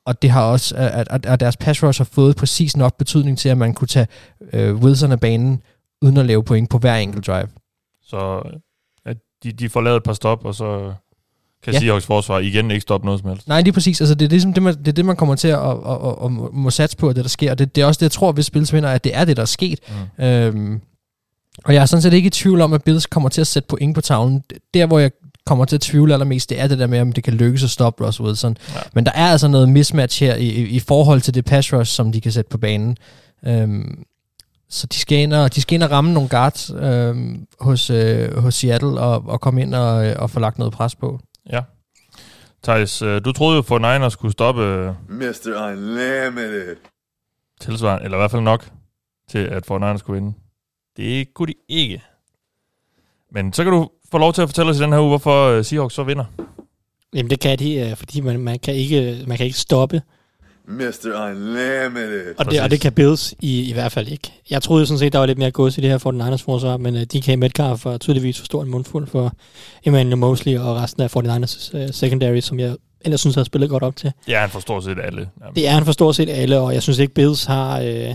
og det har også, at, at, at deres pass rush har fået præcis nok betydning til, at man kunne tage øh, Wilson af banen, uden at lave point på hver enkelt drive. Så øh, at de, de får lavet et par stop, og så kan Ja. Seahawks forsvar igen ikke stoppe noget som helst. Nej, lige præcis. Altså, det er ligesom det, man, det, er det, man kommer til at, at, at, at, må satse på, at det, der sker. Det, det er også det, jeg tror, hvis Bills vinder, at det er det, der er sket. Mm. Øhm, og jeg er sådan set ikke i tvivl om, at Bills kommer til at sætte point på tavlen. Der, hvor jeg kommer til at tvivle allermest, det er det der med, om det kan lykkes at stoppe Russell Wilson. Ja. Men der er altså noget mismatch her i, i, i forhold til det pass rush, som de kan sætte på banen. Øhm, så de skal, ind og, de skal ind og ramme nogle guards øhm, hos, øh, hos Seattle og, og komme ind og, øh, og få lagt noget pres på. Ja. Thijs, øh, du troede jo, for Niners skulle stoppe øh, Mr. Unlimited. tilsvarende, eller i hvert fald nok, til at for Niners skulle vinde. Det kunne de ikke. Men så kan du få lov til at fortælle os i den her uge, hvorfor øh, Seahawks så vinder. Jamen det kan de, fordi man, man, kan ikke, man kan ikke stoppe, Mr. Unlimited. og det, og det kan Bills i, i hvert fald ikke. Jeg troede jo sådan set, der var lidt mere gods i det her for den Niners forsvar, men uh, DK Metcalf var tydeligvis for stor en mundfuld for Emmanuel Mosley og resten af 49ers uh, secondary, som jeg ellers synes har spillet godt op til. Det er han for stort set alle. Jamen. Det er han for stort set alle, og jeg synes ikke, Bills har øh,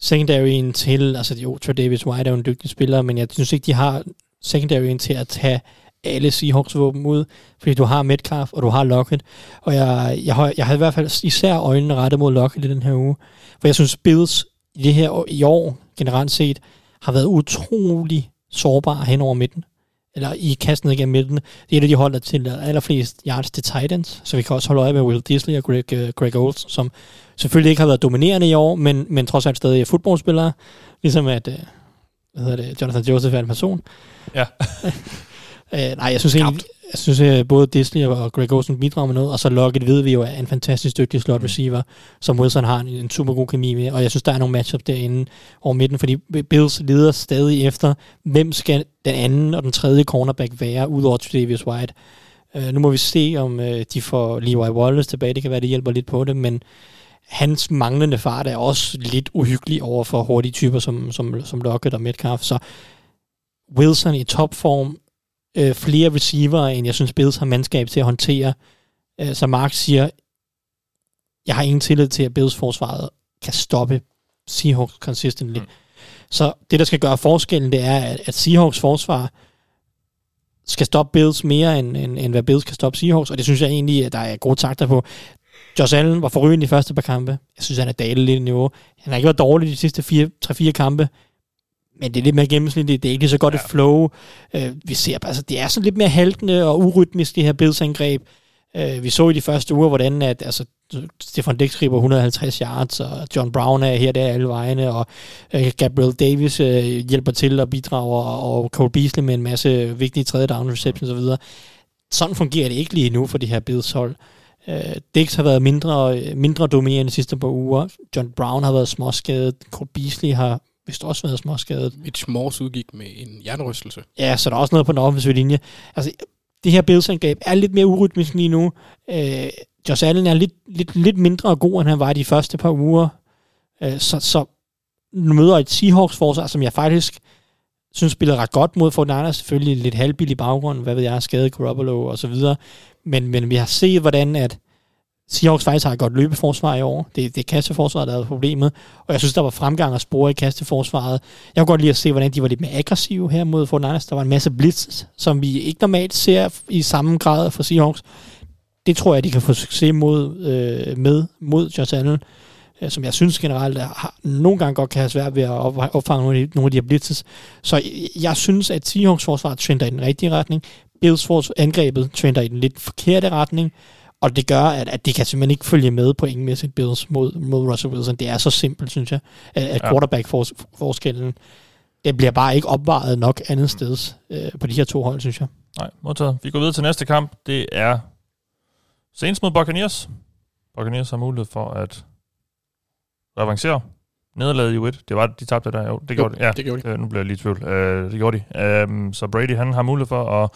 secondaryen til, altså jo, Trey Davis White er jo en dygtig spiller, men jeg synes ikke, de har secondaryen til at tage alle Seahawks våben ud, fordi du har Metcalf, og du har Lockett, og jeg, jeg, jeg har i hvert fald især øjnene rettet mod Lockett i den her uge, for jeg synes, Bills i det her år- i år, generelt set, har været utrolig sårbare hen over midten. eller i kasten ned gennem midten. Det er et af de hold, der til allerflest yards til tight ends, så vi kan også holde øje med Will Disley og Greg, uh, Greg Olds, som selvfølgelig ikke har været dominerende i år, men, men trods alt stadig er fodboldspillere, ligesom at, uh, hvad hedder det, Jonathan Joseph er en person. Ja. *laughs* Uh, nej, jeg synes egentlig, jeg synes, at både Disley og Greg Olsen bidrager med noget, og så Lockett ved vi jo er en fantastisk dygtig slot receiver, som Wilson har en, en super god kemi med, og jeg synes, der er nogle matchup derinde over midten, fordi Bills leder stadig efter, hvem skal den anden og den tredje cornerback være, udover Davis White. Uh, nu må vi se, om uh, de får Levi Wallace tilbage, det kan være, det hjælper lidt på det, men hans manglende fart er også lidt uhyggelig over for hurtige typer som, som, som Lockett og Metcalf, så Wilson i topform, øh, flere receiver, end jeg synes Bills har mandskab til at håndtere. Øh, så Mark siger, jeg har ingen tillid til, at Bills forsvaret kan stoppe Seahawks consistently. Mm. Så det, der skal gøre forskellen, det er, at, at Seahawks forsvar skal stoppe Bills mere, end, end, end hvad Bills kan stoppe Seahawks, og det synes jeg egentlig, at der er gode takter på. Josh Allen var forrygende i første par kampe. Jeg synes, han er dalet lidt i niveau. Han har ikke været dårlig de sidste 3-4 kampe, men det er lidt mere gennemsnitligt. Det er ikke så godt ja. et flow. Uh, vi ser altså, det er sådan lidt mere haltende og urytmisk, det her Bills-angreb. Uh, vi så i de første uger, hvordan at, altså, Stefan Dix skriver 150 yards, og John Brown er her der alle vejene, og uh, Gabriel Davis uh, hjælper til at bidrage, og, og Cole Beasley med en masse vigtige tredje down receptions osv. Sådan fungerer det ikke lige nu for de her Bills hold. Uh, Dix har været mindre, mindre dominerende de sidste par uger. John Brown har været småskadet. Cole Beasley har vist også været småskadet. Mitch Morse udgik med en hjernerystelse. Ja, så der er også noget på den offensive linje. Altså, det her Bills-angreb er lidt mere urytmisk lige nu. Øh, Josh Allen er lidt, lidt, lidt mindre god, end han var de første par uger. Øh, så, så nu møder et Seahawks-forsvar, som jeg faktisk synes spiller ret godt mod Fortnite. Selvfølgelig lidt halvbillig baggrund, hvad ved jeg, skadet Garoppolo og så videre. Men, men vi har set, hvordan at Seahawks faktisk har et godt løbeforsvar i år. Det, det er kasteforsvaret, der er problemet. Og jeg synes, der var fremgang at spore i kasteforsvaret. Jeg kunne godt lide at se, hvordan de var lidt mere aggressive her mod 49ers. Der var en masse blitz, som vi ikke normalt ser i samme grad for Seahawks. Det tror jeg, de kan få succes mod, øh, med mod Josh Allen, øh, som jeg synes generelt har, nogle gange godt kan have svært ved at opfange nogle af de, nogle af de her blitzes. Så jeg synes, at Seahawks forsvar trender i den rigtige retning. Bills forsvar angrebet trender i den lidt forkerte retning. Og det gør, at, at de kan simpelthen ikke følge med på pointmæssigt Bills mod, mod Russell Wilson. Det er så simpelt, synes jeg, at, at quarterback-forskellen, det bliver bare ikke opvaret nok andet sted øh, på de her to hold, synes jeg. Nej, modtaget. Vi går videre til næste kamp. Det er Saints mod Buccaneers. Buccaneers har mulighed for at revancere nederlaget i U1. Det var de tabte der, jo. Det gjorde de. Ja, det gjorde de. Øh, nu bliver jeg lige i tvivl. Øh, det gjorde de. Um, så Brady, han har mulighed for at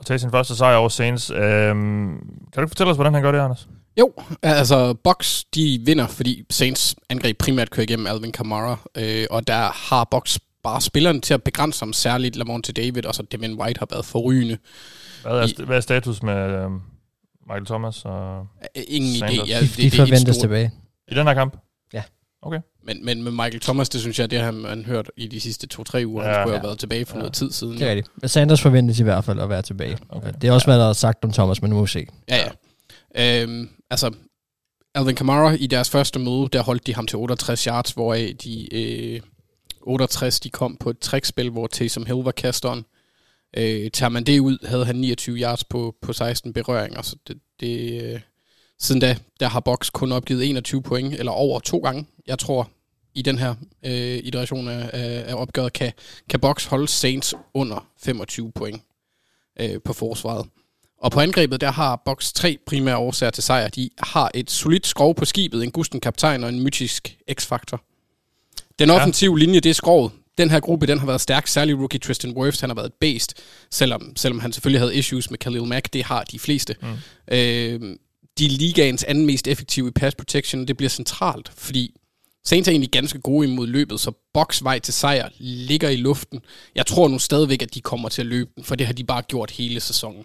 at tage sin første sejr over Saints. Øhm, kan du ikke fortælle os, hvordan han gør det, Anders? Jo, altså Box de vinder, fordi Saints angreb primært kører igennem Alvin Kamara, øh, og der har Box bare spillerne til at begrænse ham, særligt Lamont David, og så Devin White har været forrygende. Hvad er, I, hvad er status med øh, Michael Thomas og Ingen Sanders? idé. Ja, De, det, de det er forventes tilbage. I den her kamp? Ja. Okay. Men, men med Michael Thomas, det synes jeg, det har man hørt i de sidste to-tre uger. Ja, han skulle ja. have været tilbage for ja. noget tid siden. Det er rigtigt. Men Sanders forventes i hvert fald at være tilbage. Okay. Det er også, hvad der er sagt om Thomas, men nu må vi se. Ja, ja. Øhm, altså, Alvin Kamara, i deres første møde, der holdt de ham til 68 yards, hvoraf de øh, 68, de kom på et trækspil, hvor Taysom Hill var kasteren. Øh, tager man det ud, havde han 29 yards på, på 16 berøringer, så det, det øh, siden da, der har Box kun opgivet 21 point, eller over to gange. Jeg tror, i den her øh, iteration af, af, opgøret, kan, kan Box holde Saints under 25 point øh, på forsvaret. Og på angrebet, der har Box tre primære årsager til sejr. De har et solidt skrov på skibet, en gusten kaptajn og en mytisk x-faktor. Den offensive ja. linje, det er skrovet. Den her gruppe, den har været stærk, særligt rookie Tristan Wirfs, han har været et based, selvom, selvom han selvfølgelig havde issues med Khalil Mack, det har de fleste. Mm. Øh, de er ligaens anden mest effektive i pass protection, det bliver centralt, fordi Saints er egentlig ganske gode imod løbet, så Box vej til sejr ligger i luften. Jeg tror nu stadigvæk, at de kommer til at løbe den, for det har de bare gjort hele sæsonen.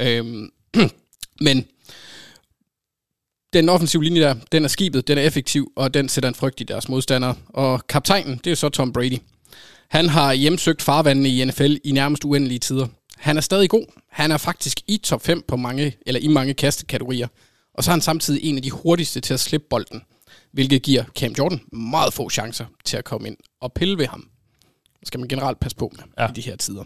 Øhm, *clears throat* men den offensive linje der, den er skibet, den er effektiv, og den sætter en frygt i deres modstandere. Og kaptajnen, det er så Tom Brady. Han har hjemsøgt farvandene i NFL i nærmest uendelige tider. Han er stadig god. Han er faktisk i top 5 på mange, eller i mange kastekategorier. Og så er han samtidig en af de hurtigste til at slippe bolden, hvilket giver Cam Jordan meget få chancer til at komme ind og pille ved ham. Det skal man generelt passe på med ja. i de her tider.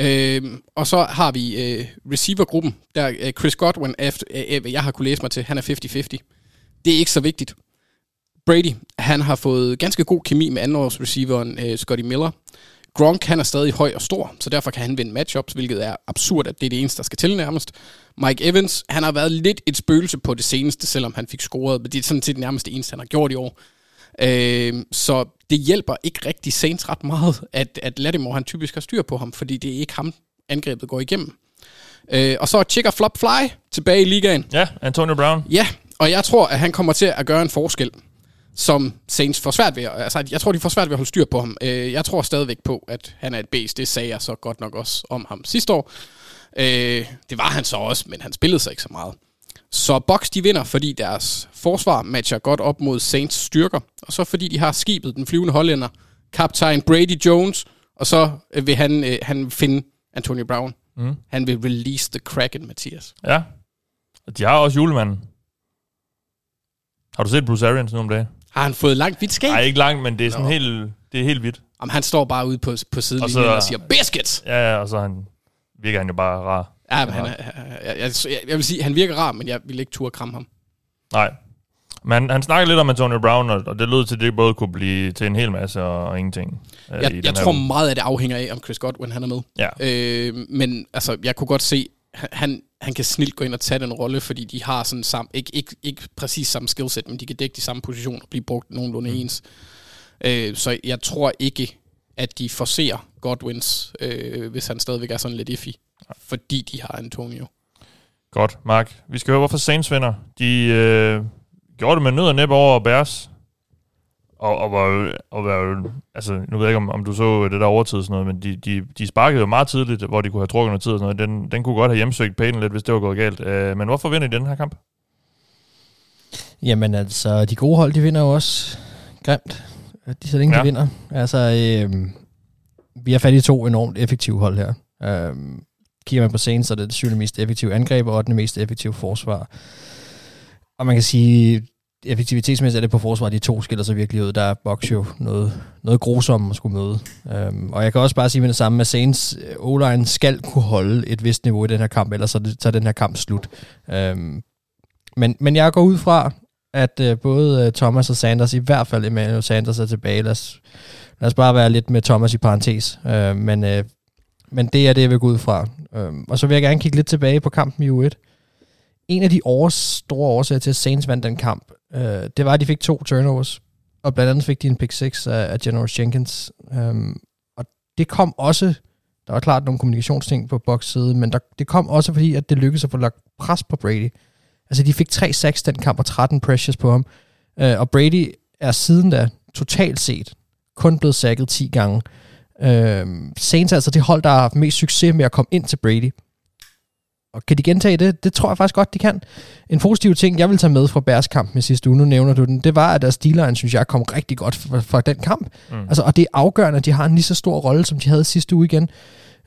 Øhm, og så har vi øh, receivergruppen, der øh, Chris Godwin, efter, øh, jeg har kunne læse mig til, han er 50-50. Det er ikke så vigtigt. Brady, han har fået ganske god kemi med andenårs receiveren øh, Scotty Miller. Gronk, han er stadig høj og stor, så derfor kan han vinde matchups, hvilket er absurd, at det er det eneste, der skal til nærmest. Mike Evans, han har været lidt et spøgelse på det seneste, selvom han fik scoret, men det er sådan set nærmest det eneste, han har gjort i år. Øh, så det hjælper ikke rigtig Saints ret meget, at, at Lattimore han typisk har styr på ham, fordi det er ikke ham, angrebet går igennem. Øh, og så er Chicker Flop Fly tilbage i ligaen. Ja, Antonio Brown. Ja, og jeg tror, at han kommer til at gøre en forskel, som Saints får svært ved. Altså, jeg tror, de får svært ved at holde styr på ham. Øh, jeg tror stadigvæk på, at han er et base. Det sagde jeg så godt nok også om ham sidste år. Øh, det var han så også, men han spillede sig ikke så meget. Så Bucks de vinder, fordi deres forsvar matcher godt op mod Saints styrker, og så fordi de har skibet den flyvende hollænder, kaptajn Brady Jones, og så øh, vil han, øh, han finde Antonio Brown. Mm. Han vil release the Kraken, Mathias. Ja. Og de har også julemanden. Har du set Bruce Arians nu om dagen? Har han fået langt hvidt skæg? Nej, ikke langt, men det er sådan Nå. helt, det er helt vildt. Jamen, han står bare ude på, på sidelinjen og, så- og siger, biscuits! Ja, ja, og så han, virker han jo bare rar. Ja, men han er, jeg, jeg, jeg, jeg vil sige, han virker rar, men jeg vil ikke turde kramme ham. Nej. Men han snakker lidt om Antonio Brown, og, og det lød til, at det både kunne blive til en hel masse og, og ingenting. øh, i Jeg, jeg tror uge. meget af det afhænger af, om Chris Godwin han er med. Ja. Øh, men altså, jeg kunne godt se, han, han kan snilt gå ind og tage den rolle, fordi de har sådan samme, ikke, ikke, ikke præcis samme skillset, men de kan dække de samme positioner og blive brugt nogenlunde mm. ens. Øh, så jeg tror ikke, at de forser Godwins, øh, hvis han stadigvæk er sådan lidt iffy, fordi de har Antonio. Godt, Mark. Vi skal høre, hvorfor Saints vinder. De øh, gjorde det med nød og næb over Bears. Og, og, var, og var, altså, nu ved jeg ikke, om, om du så det der overtid sådan noget, men de, de, de sparkede jo meget tidligt, hvor de kunne have trukket noget tid og sådan noget. Den, den kunne godt have hjemsøgt Payton lidt, hvis det var gået galt. Øh, men hvorfor vinder de den her kamp? Jamen altså, de gode hold, de vinder jo også grimt. De så længe Ja. de vinder. Altså, øh, vi har fat i to enormt effektive hold her. Øh, kigger man på Saints, så er det det syvende mest effektive angreb, og den mest effektive forsvar. Og man kan sige, effektivitetsmæssigt er det på forsvar, de to skiller sig virkelig ud. Der er Box jo noget, noget grusomt at skulle møde. Um, og jeg kan også bare sige med det samme, at Saints øh, o skal kunne holde et vist niveau i den her kamp, ellers så er, det, så er den her kamp slut. Um, men, men jeg går ud fra, at uh, både øh, Thomas og Sanders, i hvert fald Emmanuel Sanders er tilbage. Lad os, lad os bare være lidt med Thomas i parentes. Uh, men, uh, men det er det, jeg vil gå ud fra. Um, og så vil jeg gerne kigge lidt tilbage på kampen i U1 en af de års, store årsager til, at Saints vandt den kamp, øh, det var, at de fik to turnovers. Og blandt andet fik de en pick 6 af, af General Jenkins. Um, og det kom også, der var klart nogle kommunikationsting på Bucks side, men der, det kom også fordi, at det lykkedes at få lagt pres på Brady. Altså, de fik 3 sacks den kamp og 13 pressures på ham. Øh, og Brady er siden da totalt set kun blevet sækket 10 gange. Øh, Saints er altså det hold, der har haft mest succes med at komme ind til Brady. Og kan de gentage det? Det tror jeg faktisk godt, de kan. En positiv ting, jeg vil tage med fra Bears kamp med sidste uge, nu nævner du den, det var, at deres D-line, synes jeg, kom rigtig godt fra, fra den kamp. Mm. Altså, og det er afgørende, at de har en lige så stor rolle, som de havde sidste uge igen.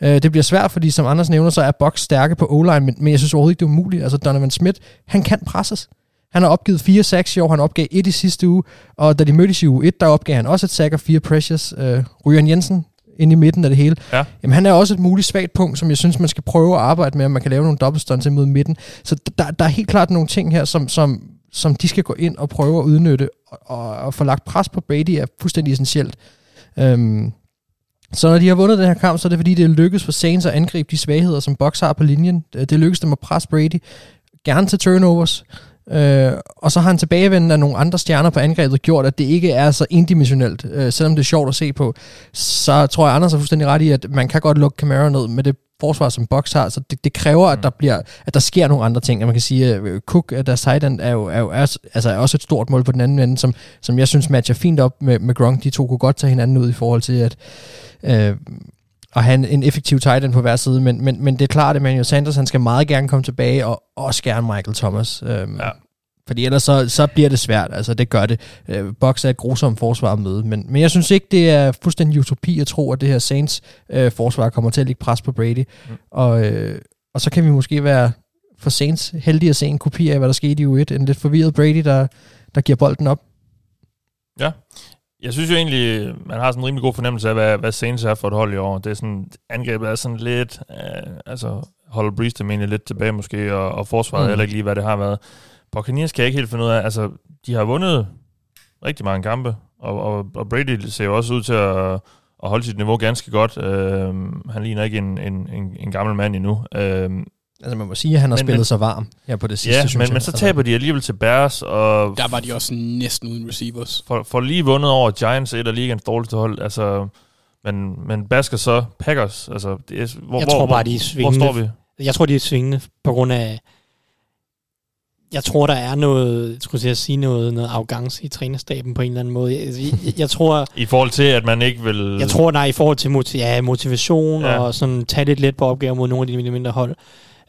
Uh, det bliver svært, fordi som Anders nævner, så er Bucks stærke på O-line, men, men jeg synes overhovedet ikke, det er umuligt. Altså, Donovan Smith, han kan presses. Han har opgivet 4 sacks i år, han opgav 1 i sidste uge, og da de mødtes i uge 1, der opgav han også et sack og 4 pressures. Uh, Ryan Jensen inde i midten af det hele. Ja. Jamen, han er også et muligt svagt punkt, som jeg synes, man skal prøve at arbejde med, om man kan lave nogle dobbeltstunts imod midten. Så der, der er helt klart nogle ting her, som, som, som de skal gå ind og prøve at udnytte, og, og, og få lagt pres på Brady er fuldstændig essentielt. Um, så når de har vundet den her kamp, så er det fordi, det er lykkedes for Saints at angribe de svagheder, som Bucks har på linjen. Det det lykkedes dem at presse Brady, gerne til turnovers, Øh, og så har han tilbagevenden af nogle andre stjerner på angrebet gjort, at det ikke er så indimensionelt, øh, selvom det er sjovt at se på. Så tror jeg, Anders er fuldstændig ret i, at man kan godt lukke Camara ned med det forsvar, som Box har, så det, det kræver, at der bliver, at der sker nogle andre ting. Og man kan sige, at øh, Cook, øh, deres tight end, er jo, er jo er, altså er også et stort mål på den anden ende, som, som jeg synes matcher fint op med, med Gronk. De to kunne godt tage hinanden ud i forhold til, at øh, at have en, effektiv tight end på hver side, men, men, men det er klart, at Emmanuel Sanders, han skal meget gerne komme tilbage, og også gerne Michael Thomas. Øhm, Ja. Fordi ellers så, så bliver det svært, altså det gør det. Øh, Box er et grusomt forsvar at møde, men, men jeg synes ikke, det er fuldstændig utopi at tro, at det her Saints øh, forsvar kommer til at lægge pres på Brady. Mm. Og, øh, og så kan vi måske være for Saints heldige at se en kopi af, hvad der skete i U1. En lidt forvirret Brady, der, der giver bolden op. Ja. Jeg synes jo egentlig, man har sådan en rimelig god fornemmelse af, hvad, hvad Saints er for et hold i år. Det er sådan, angrebet er sådan lidt, øh, altså holder Breeze dem egentlig lidt tilbage måske, og, og forsvaret Mm. mm. heller ikke lige, hvad det har været. Buccaneers kan jeg ikke helt finde ud af, altså de har vundet rigtig mange kampe, og, og, og Brady ser jo også ud til at, at holde sit niveau ganske godt. Øh, han ligner ikke en, en, en, en gammel mand endnu. Øh, Altså man må sige, at han har Men- spillet men- sig varm her på det sidste, ja, synes men, jeg. men så taber de alligevel til Bears, og Der var de også næsten uden receivers. for, for lige vundet over Giants, et af ligens dårligste hold. Altså, men, men basker så Packers. Altså, det er, hvor, Jeg hvor, tror bare, hvor, de er hvor svingende. står vi? Jeg tror, de er svingende på grund af... Jeg tror, der er noget, jeg skulle at sige noget, noget arrogance i trænerstaben på en eller anden måde. Jeg, jeg, jeg tror, I forhold til, at man ikke vil... jeg tror, der er i forhold til motiv- ja, motivation ja. og sådan tage lidt let på opgaver mod nogle af de mindre hold.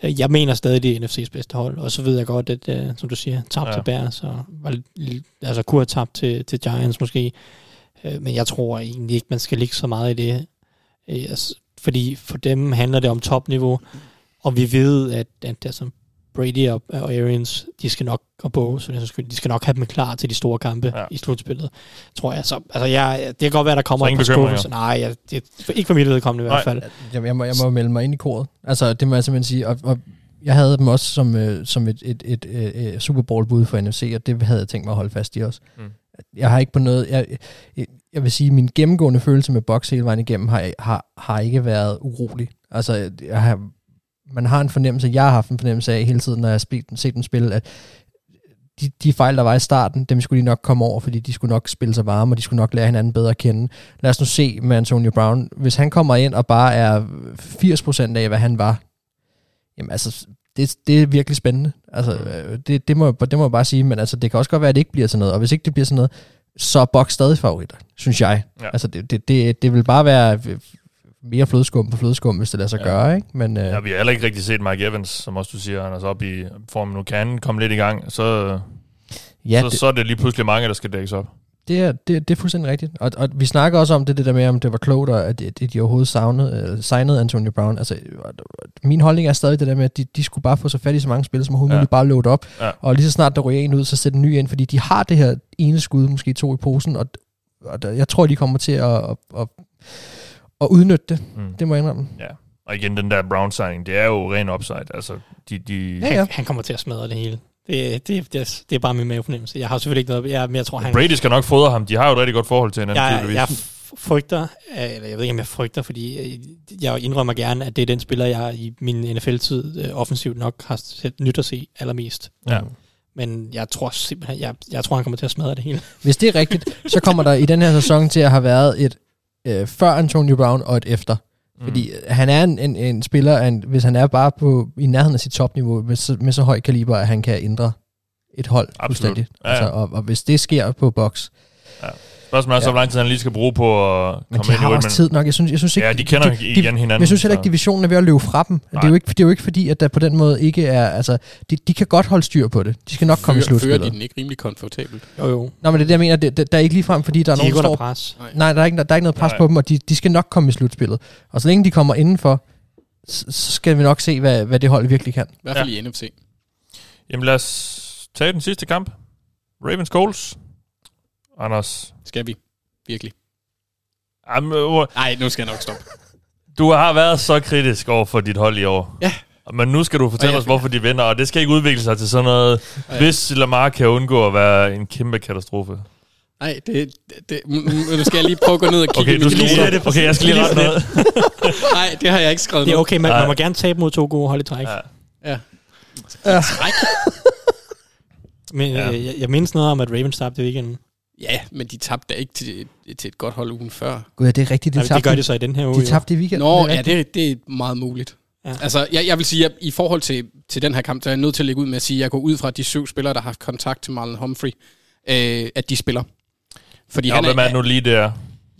Øh, Jeg mener stadig, det er NFC's bedste hold, og så ved jeg godt, at, uh, som du siger, tabt Ja. til Bears, og var, altså kunne have tabt til, til Giants måske. Øh, Men jeg tror egentlig ikke, man skal ligge så meget i det. Øh, altså, Fordi for dem handler det om topniveau, og vi ved, at, at altså, Brady og, og Arians, de skal nok, og Bo, så de skal nok have dem klar til de store kampe Ja. i slutspillet, tror jeg. Så, altså, jeg, det kan godt være, der kommer Så ingen par skuffelser. Nej, jeg, det, ikke for mit vedkommende i hvert fald. Jeg, jeg, må, jeg må melde mig ind i koret. Altså, det må jeg simpelthen sige. Og, og jeg havde dem også som, øh, som et, et, et, et, et Super Bowl-bud for NFC, og det havde jeg tænkt mig at holde fast i også. Mm. Jeg har ikke på noget... Jeg, jeg, jeg vil sige, min gennemgående følelse med Box hele vejen igennem har, har, har ikke været urolig. Altså, jeg har, man har en fornemmelse, jeg har haft en fornemmelse af hele tiden, når jeg har spillet, set dem spille, at de, de fejl, der var i starten, dem skulle de nok komme over, fordi de skulle nok spille sig varme, og de skulle nok lære hinanden bedre at kende. Lad os nu se med Antonio Brown. Hvis han kommer ind og bare er 80% af, hvad han var, jamen altså, det, det er virkelig spændende. Altså, øh, det, det, må, det må jeg bare sige, men altså, det kan også godt være, at det ikke bliver sådan noget, og hvis ikke det bliver sådan noget, så er Box stadig favoritter, synes jeg. Ja. Altså, det, det, det, det vil bare være mere flødeskum på flødeskum, hvis det lader sig Ja. gøre, ikke? Men, øh, Ja, vi har heller ikke rigtig set Mike Evans, som også du siger, han er så oppe i formen nu. Kan komme lidt i gang, så, ja, så, det, så er det lige pludselig mange, der skal dækkes op. Det er, det, det er fuldstændig rigtigt. Og, og vi snakker også om det, det der med, om det var klogt, og at de, de, de overhovedet savnede, uh, signede Antonio Brown. Altså, min holdning er stadig det der med, at de, de skulle bare få så fat i så mange spil, som overhovedet Ja. ja. muligt, bare load op. Ja. Og lige så snart der ryger en ud, så sæt en ny ind, fordi de har det her ene skud, måske to i posen, og, og der, jeg tror, de kommer til at, at, at, at udnytte det. Mm. Det må jeg indrømme. Ja. Og igen, den der Brown signing, det er jo ren upside. Altså, de, de, Ja, ja. Han, han kommer til at smadre det hele. Det, det, det, er- det er bare min mavefornemmelse. Jeg har selvfølgelig ikke noget, jeg, men jeg tror, han... Brady skal nok fodre ham. De har jo et rigtig godt forhold til hinanden, jeg, tydeligvis. jeg frygter, øh, eller jeg ved ikke, om jeg frygter, fordi øh, jeg indrømmer gerne, at det er den spiller, jeg i min NFL-tid øh, offensivt nok har set nyt at se allermest. Ja. Men jeg tror simpelthen, jeg, jeg tror, han kommer til at smadre det hele. Hvis det er rigtigt, så kommer der i den her sæson til at have været et øh, før Antonio Brown og et efter. Mm. Fordi øh, han er en, en, en spiller, en, hvis han er bare på i nærheden af sit topniveau, med så, med så høj kaliber, at han kan ændre et hold Absolut. fuldstændig. Ja, ja. Altså, og, og hvis det sker på boks, Spørgsmålet er så, Ja. hvor lang tid han lige skal bruge på at men komme de ind i har også tid nok. Jeg synes, jeg synes ikke, Ja, de kender igen hinanden. Men jeg synes heller ikke, divisionen er ved at løbe fra dem. Det er, Nej. jo ikke, det er jo ikke fordi, at der på den måde ikke er... Altså, de, de kan godt holde styr på det. De skal nok komme i Fører, fører de slutspillet. den ikke rimelig komfortabelt? Jo, jo. Nå, men det er det, jeg mener. Det, det, der er ikke lige frem, fordi der er De er nogen, der pres. Nej, der er ikke, der er ikke noget pres Nej. på dem, og de, de skal nok komme i slutspillet. Og så længe de kommer indenfor, så, skal vi nok se, hvad, hvad det hold virkelig kan. I hvert fald i NFC. Jamen lad os tage den sidste kamp. Ravens Coles. Anders. Skal vi? Virkelig. Jamen, Nej, nu skal jeg nok stoppe. du har været så kritisk over for dit hold i år. Ja. Men nu skal du fortælle jeg- os, hvorfor de vinder, og det skal ikke udvikle sig til sådan noget, Ja. hvis Lamar kan undgå at være en kæmpe katastrofe. Nej, det, det, nu nu skal jeg lige prøve at gå ned og kigge Okay, du skal lige sætte Okay, jeg skal lige rette noget. *laughs* Nej, det har jeg ikke skrevet Det er okay, man, man må gerne tabe mod to gode hold i træk. Ja. Ja. Ja. Træk. Men Ja. øh, jeg, jeg mindes noget om, at Ravens tabte i weekenden. Ja, men de tabte da ikke til, til et godt hold ugen før. Gud, ja, det er rigtigt. De Nej, det tabte, gør de så i den her uge. de tabte i weekenden. Nå, det er ja, det, det er meget muligt. Ja. Altså, jeg, jeg vil sige, at i forhold til, til den her kamp, så er jeg nødt til at lægge ud med at sige, at jeg går ud fra, at de syv spillere, der har haft kontakt til Marlon Humphrey, øh, at de spiller. Fordi Ja, han hvem er nu lige der?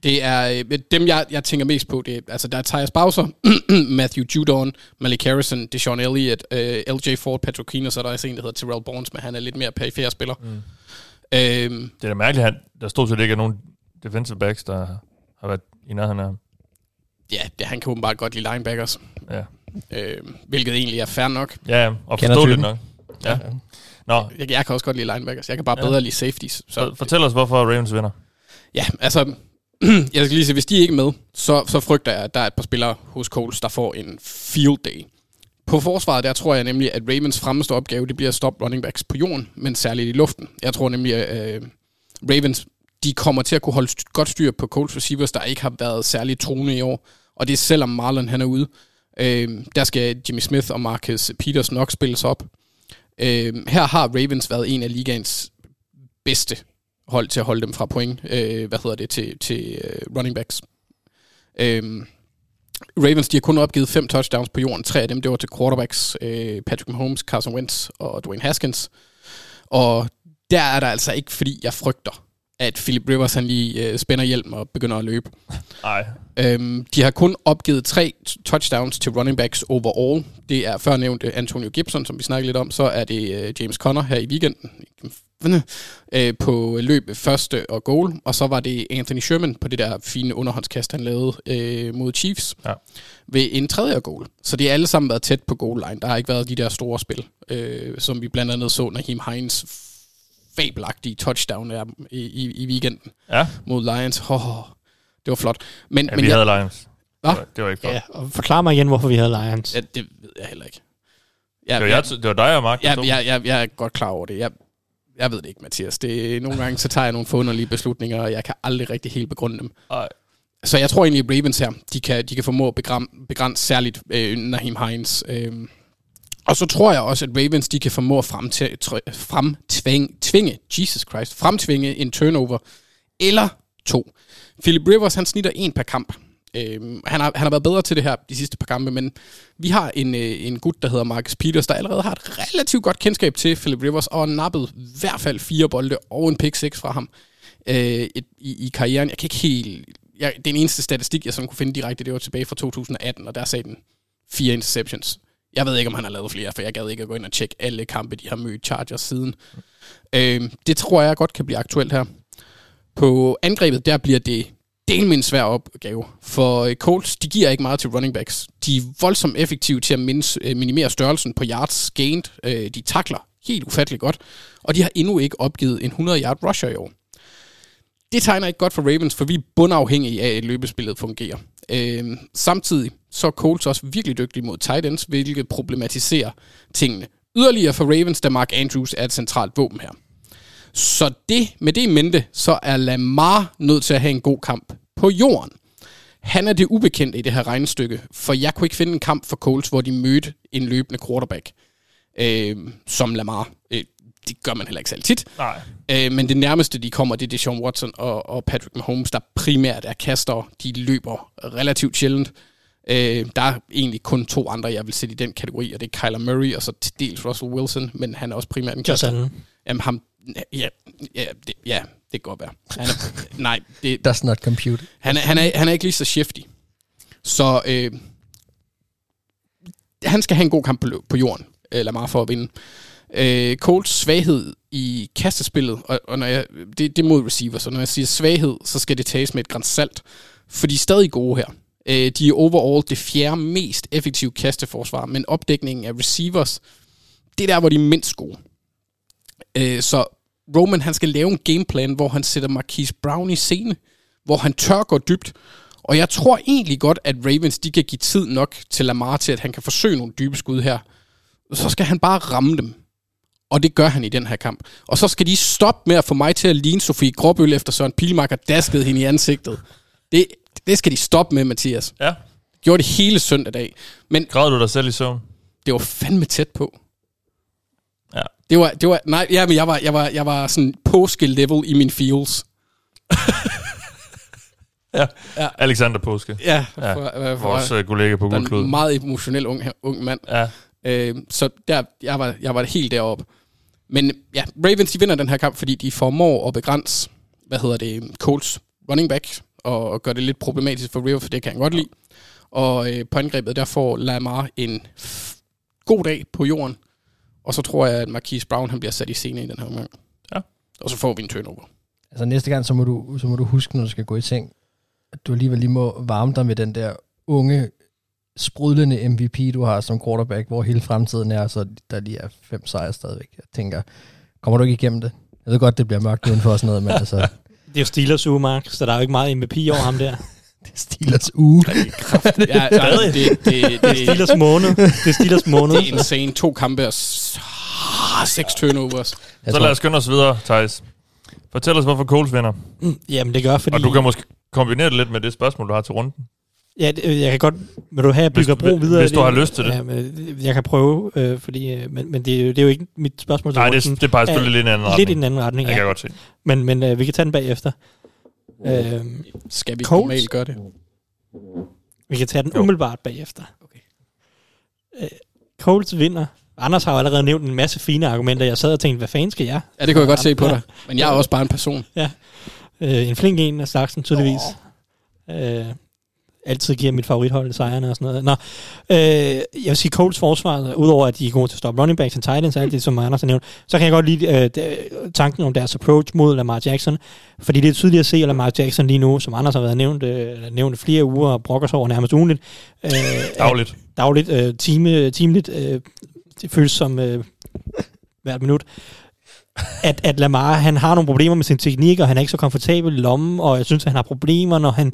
Det er øh, dem, jeg, jeg tænker mest på. Det er, altså, der er Tyus Bowser, *clears throat* Matthew Judon, Malik Harrison, Deshaun Elliott, øh, LJ Ford, Patrick Keen, og så er der også en, der hedder Terrell Barnes, men han er lidt mere perifær spiller. Mm. Øhm, Det er da mærkeligt, at der stod set ikke er nogen defensive backs, der har været i nærheden af ham. ja, det, han kan åbenbart godt lide linebackers, Ja, øh, hvilket egentlig er fair nok. ja ja, og forståeligt nok. Ja. Nå, Jeg, jeg kan også godt lide linebackers. Jeg kan bare Ja. bedre lide safeties. Så fortæl os, hvorfor Ravens vinder. Ja, altså, *clears throat* jeg skal lige sige, hvis de er ikke med, så, så frygter jeg, at der er et par spillere hos Coles, der får en field day. På forsvaret, der tror jeg nemlig, at Ravens fremmeste opgave, det bliver at stoppe running backs på jorden, men særligt i luften. Jeg tror nemlig, at øh, Ravens, de kommer til at kunne holde st- godt styr på Colts receivers, der ikke har været særlig truende i år. Og det er selvom Marlon han er ude. Øh, der skal Jimmy Smith og Marcus Peters nok spilles op. Øh, her har Ravens været en af ligaens bedste hold til at holde dem fra point, øh, hvad hedder det, til, til øh, running backs. Øh, Ravens, de har kun opgivet fem touchdowns på jorden. Tre af dem, det var til quarterbacks. Øh, Patrick Mahomes, Carson Wentz og Dwayne Haskins. Og der er der altså ikke, fordi jeg frygter, at Philip Rivers han lige øh, spænder hjelm og begynder at løbe. Nej. Øhm, de har kun opgivet tre touchdowns til running backs overall. Det er før nævnt Antonio Gibson, som vi snakkede lidt om. Så er det øh, James Conner her i weekenden øh, på løb første og goal. Og så var det Anthony Sherman på det der fine underhåndskast, han lavede øh, mod Chiefs Ja. ved en tredje og goal. Så det er alle sammen været tæt på goal line. Der har ikke været de der store spil, øh, som vi blandt andet så Naheem Hines fabelagtige touchdown der i, i, i weekenden Ja. mod Lions. Oh, det var flot. Men, Ja, men vi jeg, havde Lions. Hva? Det var, det var ikke flot. Ja, og forklar mig igen, hvorfor vi havde Lions. Ja, det ved jeg heller ikke. Ja, Det var, jeg, det var dig og Mark, Ja, jeg, jeg, jeg er godt klar over det. Jeg, jeg ved det ikke, Mathias. Det, nogle gange så tager jeg nogle forunderlige beslutninger, og jeg kan aldrig rigtig helt begrunde dem. Ej. Så jeg tror egentlig, at Ravens her, de kan, de kan formå at begrænse, begrænse særligt øh, Naheem Hines. Øh. Og så tror jeg også, at Ravens, de kan formå at fremtvinge, tvinge, Jesus Christ, fremtvinge en turnover eller to. Philip Rivers, han snitter en per kamp. Øhm, han, har, han har været bedre til det her de sidste par kampe, men vi har en, øh, en gut, der hedder Marcus Peters, der allerede har et relativt godt kendskab til Philip Rivers, og nappet i hvert fald fire bolde og en pick 6 fra ham øh, et, i, i karrieren. Jeg kan ikke helt... Jeg, den eneste statistik, jeg sådan kunne finde direkte, det var tilbage fra 2018, og der sagde den fire interceptions. Jeg ved ikke, om han har lavet flere, for jeg gad ikke at gå ind og tjekke alle kampe, de har mødt Chargers siden. Øh, det tror jeg godt kan blive aktuelt her. På angrebet, der bliver det del med en svær opgave, for øh, Colts, de giver ikke meget til running backs. De er voldsomt effektive til at øh, minimere størrelsen på yards gained. Øh, de takler helt ufatteligt godt, og de har endnu ikke opgivet en 100-yard rusher i år. Det tegner ikke godt for Ravens, for vi er bundafhængige af, at løbespillet fungerer. Øh, samtidig så er Colts også virkelig dygtige mod tight ends, hvilket problematiserer tingene. Yderligere for Ravens, da Mark Andrews er et centralt våben her. Så det, med det i mente, så er Lamar nødt til at have en god kamp på jorden. Han er det ubekendte i det her regnestykke, for jeg kunne ikke finde en kamp for Colts, hvor de mødte en løbende quarterback øh, som Lamar. Øh, det gør man heller ikke selv tit. Nej. Øh, men det nærmeste, de kommer, det er Deshaun Watson og, og Patrick Mahomes, der primært er kaster. De løber relativt sjældent. Øh, der er egentlig kun to andre, jeg vil sætte i den kategori, og det er Kyler Murray, og så til dels Russell Wilson, men han er også primært en Josh kaster. Allen. Jamen ham, ja, ja, det, ja, det kan godt være. Han er, *laughs* nej, det, Does not compute. han er, han, er, han er ikke lige så shifty. Så øh, han skal have en god kamp på, på jorden, eller meget for at vinde. Øh, Colts svaghed i kastespillet, og, og når jeg, det, det er mod receivers, og når jeg siger svaghed, så skal det tages med et græns salt, for de er stadig gode her. Øh, de er overall det fjerde mest effektive kasteforsvar, men opdækningen af receivers, det er der, hvor de er mindst gode. Øh, så Roman, han skal lave en gameplan, hvor han sætter Marquise Brown i scene, hvor han tør gå dybt. Og jeg tror egentlig godt, at Ravens, de kan give tid nok til Lamar til, at han kan forsøge nogle dybe skud her. Så skal han bare ramme dem. Og det gør han i den her kamp. Og så skal de stoppe med at få mig til at ligne Sofie Gråbøl efter Søren Pilmark og daskede hende i ansigtet. Det, det skal de stoppe med, Mathias. Ja. Gjorde det hele søndag dag. Men Græd du dig selv i søvn? det var fandme tæt på. Ja. Det var, det var, nej, ja, men jeg var, jeg var, jeg var sådan påske-level i min feels. *laughs* Ja. Ja. Alexander Påske. Ja, Ja, for, for, for, Vores øh, kollega på Guldklod. en meget emotionel ung, ung mand. Ja. Øh, så der, jeg, var, jeg var helt deroppe. Men ja, Ravens de vinder den her kamp, fordi de formår at begrænse, hvad hedder det, Colts running back, og, og gør det lidt problematisk for Rivers, for det kan han godt lide. Og øh, på angrebet, der får Lamar en f- god dag på jorden, og så tror jeg, at Marquise Brown han bliver sat i scene i den her omgang. Ja. Og så får vi en turnover. Altså næste gang, så må, du, så må du huske, når du skal gå i seng, at du alligevel lige må varme dig med den der unge, sprudlende MVP, du har som quarterback, hvor hele fremtiden er, så der lige er fem sejre stadigvæk. Jeg tænker, kommer du ikke igennem det? Jeg ved godt, det bliver mørkt udenfor og sådan noget, men *laughs* altså, Det er jo Steelers uge, Mark, så der er jo ikke meget MVP over ham der. *laughs* Steelers uge. Ja, ja, det, det, det, Det er Steelers måned. Det er Steelers måned. det er insane. To kampe og ah, seks turnovers. Jeg Så lad os skynde os videre, Thijs. Fortæl os, hvorfor Coles vinder. Jamen, det gør, fordi... Og du kan måske kombinere det lidt med det spørgsmål, du har til runden. Ja, det, øh, jeg kan godt... Vil du have, at jeg bygger Hvis- bro videre? hvis du har lyst til det. Ja, men, jeg kan prøve, øh, fordi, øh, men, men det, er jo, det er jo ikke mit spørgsmål til Nej, det, det peger selvfølgelig lidt i en anden retning. Lidt i en anden retning, Jeg kan ja. godt se. Men, men øh, vi kan tage den bagefter. Øh, Skal vi Colts? normalt gøre det? vi kan tage den Jo. umiddelbart bagefter. Okay. Øh, Colts vinder. Anders har jo allerede nævnt en masse fine argumenter. Jeg sad og tænkte, hvad fanden skal jeg? Ja, det kunne jeg godt se på Ja. dig. Men jeg er også bare en person. Øh, en flink en af slagsen, tydeligvis. Øh, altid giver mit favorithold sejrene og sådan noget. Nå, øh, jeg vil sige, Colts forsvar, udover at de er gode til at stoppe running backs og tight ends, alt det, som Anders har nævnt, så kan jeg godt lide øh, tanken om deres approach mod Lamar Jackson, fordi det er tydeligt at se, at Lamar Jackson lige nu, som Anders har været nævnt, øh, nævnt flere uger og brokker sig over nærmest ugenligt, øh, Dagligt. dagligt, øh, time, timeligt, øh, det føles som øh, hvert minut, at, at Lamar, han har nogle problemer med sin teknik, og han er ikke så komfortabel i lommen, og jeg synes, at han har problemer, når han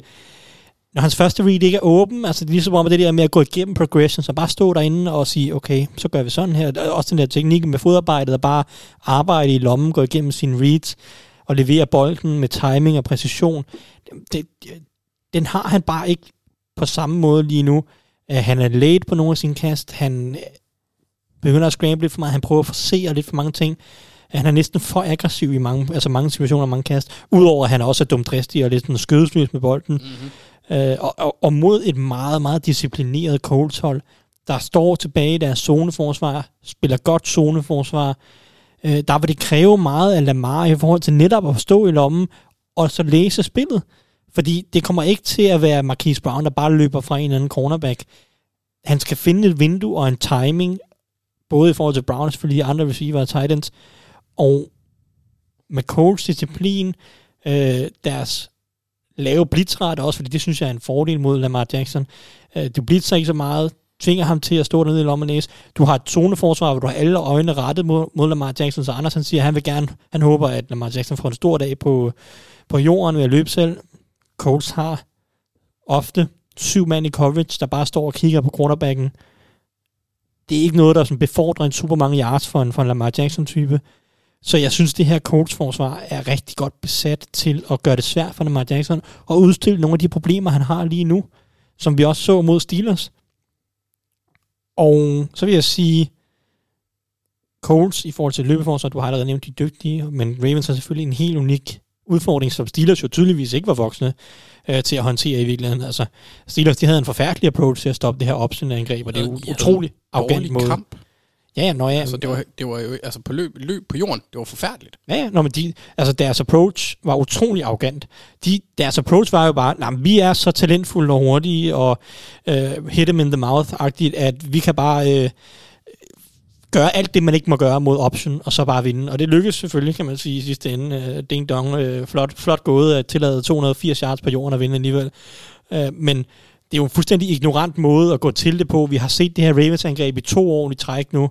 når hans første read ikke er åben, altså det er ligesom om det der med at gå igennem progression, så bare stå derinde og sige, okay, så gør vi sådan her. Er Også den der teknik med fodarbejdet, og bare arbejde i lommen, gå igennem sine reads, og levere bolden med timing og præcision. Det, den har han bare ikke på samme måde lige nu. Øh, han er late på nogle af sine kast, han øh, begynder at scramble lidt for meget, han prøver at forsere lidt for mange ting. Øh, han er næsten for aggressiv i mange, altså mange situationer, og mange kast. Udover at han også er dumdristig og lidt sådan skødesløs med bolden. Mm-hmm. Øh, og, og, og mod et meget, meget disciplineret Colts hold, der står tilbage i deres zoneforsvar, spiller godt zoneforsvar. Øh, der vil det kræve meget af Lamar i forhold til netop at stå i lommen og så læse spillet. Fordi det kommer ikke til at være Marquise Brown, der bare løber fra en eller anden cornerback. Han skal finde et vindue og en timing, både i forhold til Brown, selvfølgelig de andre receiver og tight ends, og med Coles disciplin, øh, deres lave blitzret også, fordi det synes jeg er en fordel mod Lamar Jackson. Øh, du blitzer ikke så meget, tvinger ham til at stå dernede i lommen næse. Du har et zoneforsvar, hvor du har alle øjnene rettet mod, mod Lamar Jackson, så Anders han siger, at han vil gerne, han håber, at Lamar Jackson får en stor dag på, på jorden ved at løbe selv. Colts har ofte syv mand i coverage, der bare står og kigger på quarterbacken. Det er ikke noget, der sådan befordrer en super mange yards for en, for en Lamar Jackson-type. Så jeg synes, det her Colts-forsvar er rigtig godt besat til at gøre det svært for Lamar Jackson og udstille nogle af de problemer, han har lige nu, som vi også så mod Steelers. Og så vil jeg sige, Colts i forhold til løbeforsvar, du har allerede nævnt, de dygtige, men Ravens har selvfølgelig en helt unik udfordring, som Steelers jo tydeligvis ikke var voksne øh, til at håndtere i virkeligheden. Altså, Steelers, de havde en forfærdelig approach til at stoppe det her option-angreb, og det er jo utrolig arrogant måde. kamp. Ja, ja, når jeg, Altså, det var, det var jo altså på løb, løb på jorden. Det var forfærdeligt. Ja, ja. Nå, men de, altså deres approach var utrolig arrogant. De, deres approach var jo bare, nah, vi er så talentfulde og hurtige, og øh, hit them in the mouth-agtigt, at vi kan bare øh, gøre alt det, man ikke må gøre mod option, og så bare vinde. Og det lykkedes selvfølgelig, kan man sige, i sidste ende. Øh, ding dong, øh, flot, flot gået at tillade 280 yards på jorden og vinde alligevel. Øh, men det er jo en fuldstændig ignorant måde at gå til det på. Vi har set det her Ravens-angreb i to år i træk nu,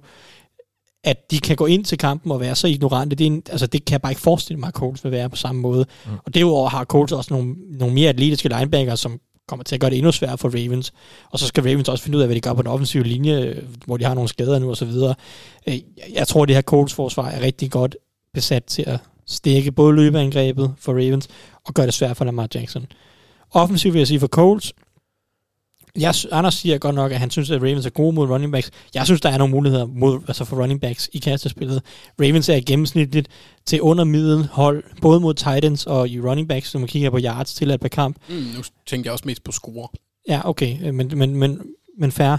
at de kan gå ind til kampen og være så ignorante, det, er en, altså det kan jeg bare ikke forestille mig, at Colts vil være på samme måde. Mm. Og derudover har Colts også nogle, nogle mere atletiske linebacker, som kommer til at gøre det endnu sværere for Ravens. Og så skal Ravens også finde ud af, hvad de gør på den offensive linje, hvor de har nogle skader nu og så videre. Øh, Jeg tror, at det her Colts-forsvar er rigtig godt besat til at stikke både løbeangrebet for Ravens og gøre det svært for Lamar Jackson. Offensivt vil jeg sige for Colts, jeg, Anders siger godt nok, at han synes, at Ravens er gode mod running backs. Jeg synes, der er nogle muligheder mod, altså for running backs i kastespillet. Ravens er gennemsnitligt til under middel hold, både mod Titans og i running backs, når man kigger på yards til at per kamp. Mm, nu tænkte jeg også mest på score. Ja, okay, men, men, men, men fair.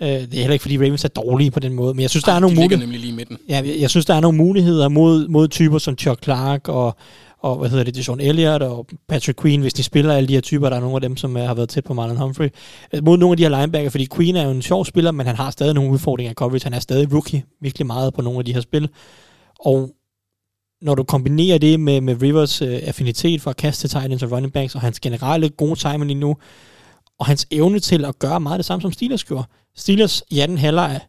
Øh, Det er heller ikke, fordi Ravens er dårlige på den måde, men jeg synes, der er nogle de muligheder. nemlig lige i midten. Ja, jeg, jeg synes, der er nogle muligheder mod, mod typer som Chuck Clark og, og hvad hedder det, Deshaun Elliott og Patrick Queen, hvis de spiller alle de her typer, der er nogle af dem, som øh, har været tæt på Marlon Humphrey, øh, mod nogle af de her linebacker, fordi Queen er jo en sjov spiller, men han har stadig nogle udfordringer i coverage. Han er stadig rookie, virkelig meget på nogle af de her spil. Og når du kombinerer det med, med Rivers øh, affinitet for at kaste til Titans og running backs, og hans generelle gode timing lige nu, og hans evne til at gøre meget det samme, som Steelers gjorde. Steelers i anden halvleg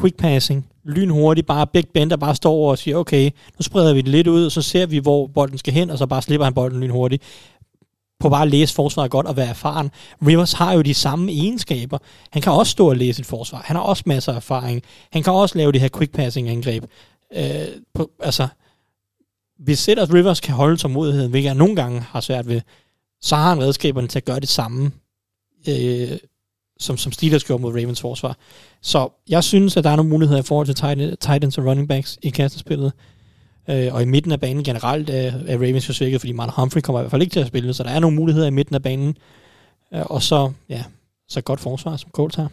quick passing, lynhurtigt, bare Big Ben, der bare står over og siger, okay, nu spreder vi det lidt ud, og så ser vi, hvor bolden skal hen, og så bare slipper han bolden lynhurtigt på bare at læse forsvaret godt og være erfaren. Rivers har jo de samme egenskaber. Han kan også stå og læse et forsvar. Han har også masser af erfaring. Han kan også lave det her quick passing angreb. Øh, på, altså, hvis at Rivers kan holde tålmodigheden, hvilket jeg nogle gange har svært ved, så har han redskaberne til at gøre det samme, øh, som, som Steelers gjorde mod Ravens forsvar. Så jeg synes, at der er nogle muligheder i forhold til tight, tight ends og running backs i kastespillet. Øh, og i midten af banen generelt er, er Ravens jo svækket, fordi Marlon Humphrey kommer i hvert fald ikke til at spille, så der er nogle muligheder i midten af banen. Øh, og så, ja, så godt forsvar, som Colts har.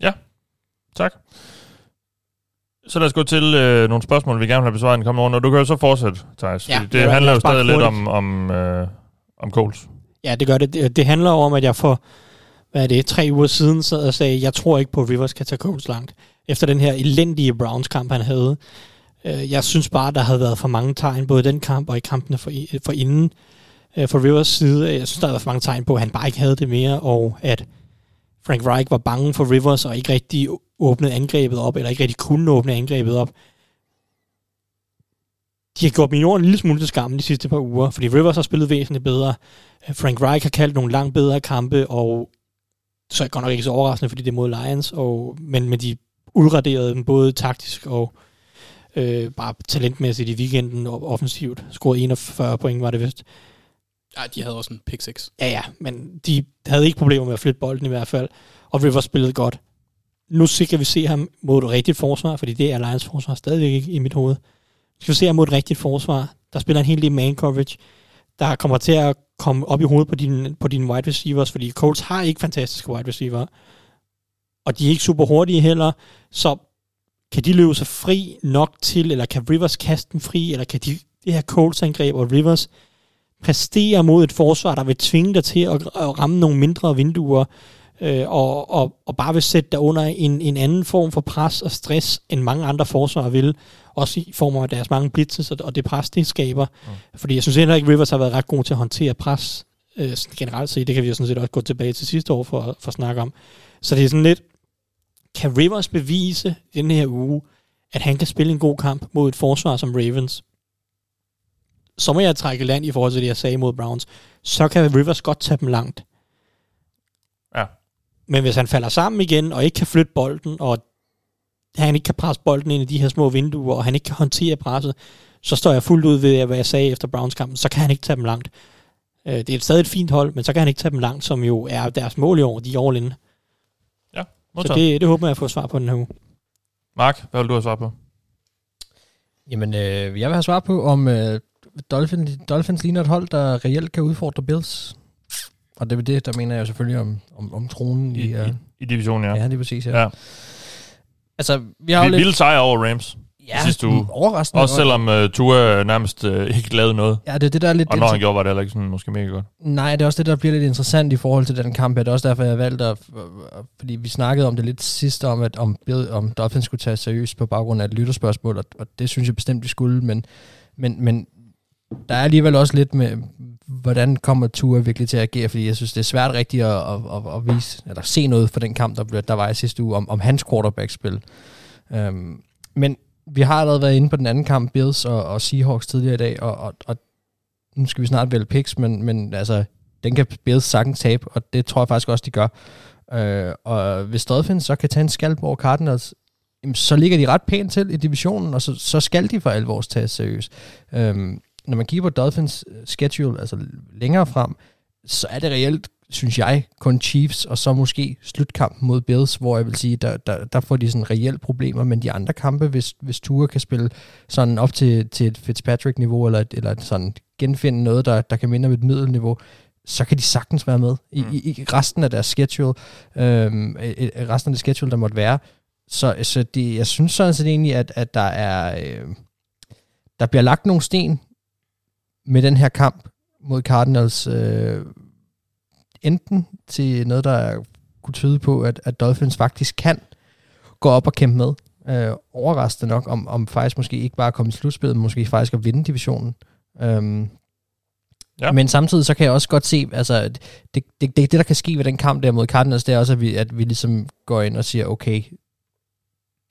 Ja, tak. Så lad os gå til øh, nogle spørgsmål, vi gerne vil have besvaret i den kommende runde, og du kan jo så fortsætte, Thijs. Ja, det, det er- handler jo stadig lidt om, om, øh, om Coles. Ja, det gør det. det. Handler om, at jeg for hvad er det, tre uger siden sad og sagde, jeg tror ikke på, at Rivers kan tage Colts langt. Efter den her elendige Browns-kamp, han havde. Øh, Jeg synes bare, der havde været for mange tegn, både i den kamp og i kampene for, for inden. øh, For Rivers side, øh, jeg synes, der havde været for mange tegn på, at han bare ikke havde det mere, og at Frank Reich var bange for Rivers, og ikke rigtig åbnede angrebet op, eller ikke rigtig kunne åbne angrebet op. De har gjort millioner en lille smule til skammen de sidste par uger, fordi Rivers har spillet væsentligt bedre. Frank Reich har kaldt nogle langt bedre kampe, og så er det godt nok ikke så overraskende, fordi det er mod Lions, og, men, men de udraderede dem både taktisk og øh, bare talentmæssigt i weekenden og offensivt. Scorede 41 point, var det vist. Ja, de havde også en pick 6. Ja, ja, men de havde ikke problemer med at flytte bolden i hvert fald, og Rivers spillede godt. Nu skal vi se ham mod et rigtigt forsvar, fordi det er Lions forsvar stadigvæk ikke i mit hoved. Vi skal se ham mod et rigtigt forsvar. Der spiller en hel del man coverage, der kommer til at komme op i hovedet på dine, på dine wide receivers, fordi Colts har ikke fantastiske wide receiver, og de er ikke super hurtige heller, så kan de løbe sig fri nok til, eller kan Rivers kaste den fri, eller kan de, det her Colts angreb og Rivers præstere mod et forsvar, der vil tvinge dig til at, at ramme nogle mindre vinduer, øh, og, og, og bare vil sætte dig under en, en anden form for pres og stress, end mange andre forsvar vil, også i form af deres mange blitzes og, det pres, det skaber. Mm. Fordi jeg synes heller ikke, Rivers har været ret god til at håndtere pres øh, generelt set. Det kan vi jo sådan set også gå tilbage til sidste år for, for at snakke om. Så det er sådan lidt, kan Rivers bevise den her uge, at han kan spille en god kamp mod et forsvar som Ravens, så må jeg trække land i forhold til det, jeg sagde mod Browns. Så kan Rivers godt tage dem langt. Ja. Men hvis han falder sammen igen, og ikke kan flytte bolden, og han ikke kan presse bolden ind i de her små vinduer, og han ikke kan håndtere presset, så står jeg fuldt ud ved, hvad jeg sagde efter Browns-kampen, så kan han ikke tage dem langt. Øh, Det er stadig et fint hold, men så kan han ikke tage dem langt, som jo er deres mål i år, de er all in. Ja, Så modtaget. det, det håber jeg at få svar på den her uge. Mark, hvad vil du have svar på? Jamen, øh, jeg vil have svar på, om øh, Dolphins, Dolphins ligner et hold, der reelt kan udfordre Bills. Og det er det, der mener jeg selvfølgelig om, om, om tronen i, I, uh, i, i divisionen, ja. ja, det er præcis, ja. ja. Altså, vi har jo Vi, lidt... Vilde sejr over Rams Ja, sidste uge. overraskende. Også selvom uh, Tua nærmest uh, ikke lavede noget. Ja, det er det, der er lidt... Og når han gjorde, var det heller ikke sådan måske mega godt. Nej, det er også det, der bliver lidt interessant i forhold til den kamp. Det er også derfor, jeg valgte at... Fordi vi snakkede om det lidt sidst, om, at om, om Dolphins skulle tage seriøst på baggrund af et lytterspørgsmål, og, og det synes jeg bestemt, vi skulle, men, men, men der er alligevel også lidt med, hvordan kommer Tua virkelig til at agere, fordi jeg synes, det er svært rigtigt at, at, at, at vise, eller se noget for den kamp, der, blev, der var i sidste uge, om, om hans quarterback-spil. Øhm, men vi har allerede været inde på den anden kamp, Bills og, og Seahawks tidligere i dag, og, og, og nu skal vi snart vælge picks, men, men altså, den kan Bills sagtens tabe, og det tror jeg faktisk også, de gør. Øh, og hvis Dolphins så kan tage en skalp over Cardinals, så ligger de ret pænt til i divisionen, og så, så skal de for alvor tages seriøst. Øhm, når man kigger på Dolphins øh, schedule, altså længere frem, så er det reelt, synes jeg, kun Chiefs, og så måske slutkampen mod Bills, hvor jeg vil sige, der, der, der får de sådan reelt problemer, men de andre kampe, hvis, hvis Tua kan spille sådan op til, til et Fitzpatrick-niveau, eller, et- eller sådan genfinde noget, der, der kan minde om et middelniveau, så kan de sagtens være med i, Mm. i, i resten af deres schedule, øhm, i, i resten af det schedule, der måtte være. Så, så det, jeg synes sådan set egentlig, at, at der er øh, der bliver lagt nogle sten med den her kamp mod Cardinals, øh, enten til noget, der kunne tyde på, at, at Dolphins faktisk kan gå op og kæmpe med. Øh, overraskende nok, om, om faktisk måske ikke bare komme i slutspillet, men måske faktisk at vinde divisionen. Øhm, Ja. Men samtidig så kan jeg også godt se, altså det, det, det, det der kan ske ved den kamp der mod Cardinals, det er også, at vi, at vi ligesom går ind og siger, okay,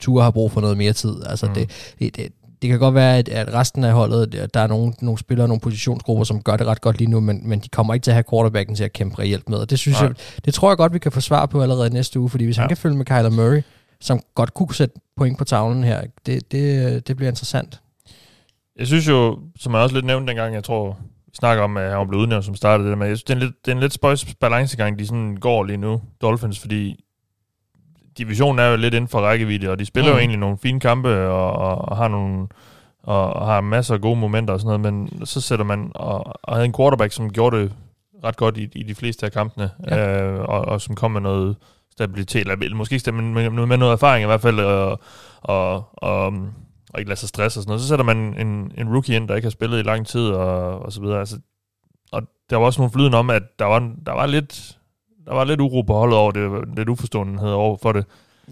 Tua har brug for noget mere tid. Altså mm. det, det, det, det kan godt være, at, at resten af holdet, der er nogle, nogle spillere, nogle positionsgrupper, som gør det ret godt lige nu, men, men de kommer ikke til at have quarterbacken til at kæmpe reelt med. Og det synes Nej. jeg, det tror jeg godt, vi kan få svar på allerede næste uge, fordi hvis ja. han kan følge med Kyler Murray, som godt kunne sætte point på tavlen her, det, det, det bliver interessant. Jeg synes jo, som jeg også lidt nævnte dengang, jeg tror, vi snakker om, at han blev udnævnt som startede det der med, jeg synes, det er en lidt, det er en lidt spøjs balancegang, de sådan går lige nu, Dolphins, fordi divisionen er jo lidt inden for rækkevidde, og de spiller mm. jo egentlig nogle fine kampe, og, og, og har nogle og, har masser af gode momenter og sådan noget, men så sætter man, og, og havde en quarterback, som gjorde det ret godt i, i de fleste af kampene, Ja. øh, og, og som kom med noget stabilitet, eller måske ikke men med noget erfaring i hvert fald, og, og, og, og ikke lade sig stresse og sådan noget. Så sætter man en, en rookie ind, der ikke har spillet i lang tid, og, og så videre. Altså, og der var også nogle flyden om, at der var, der var lidt der var lidt uro på holdet over det, lidt uforståenhed over for det.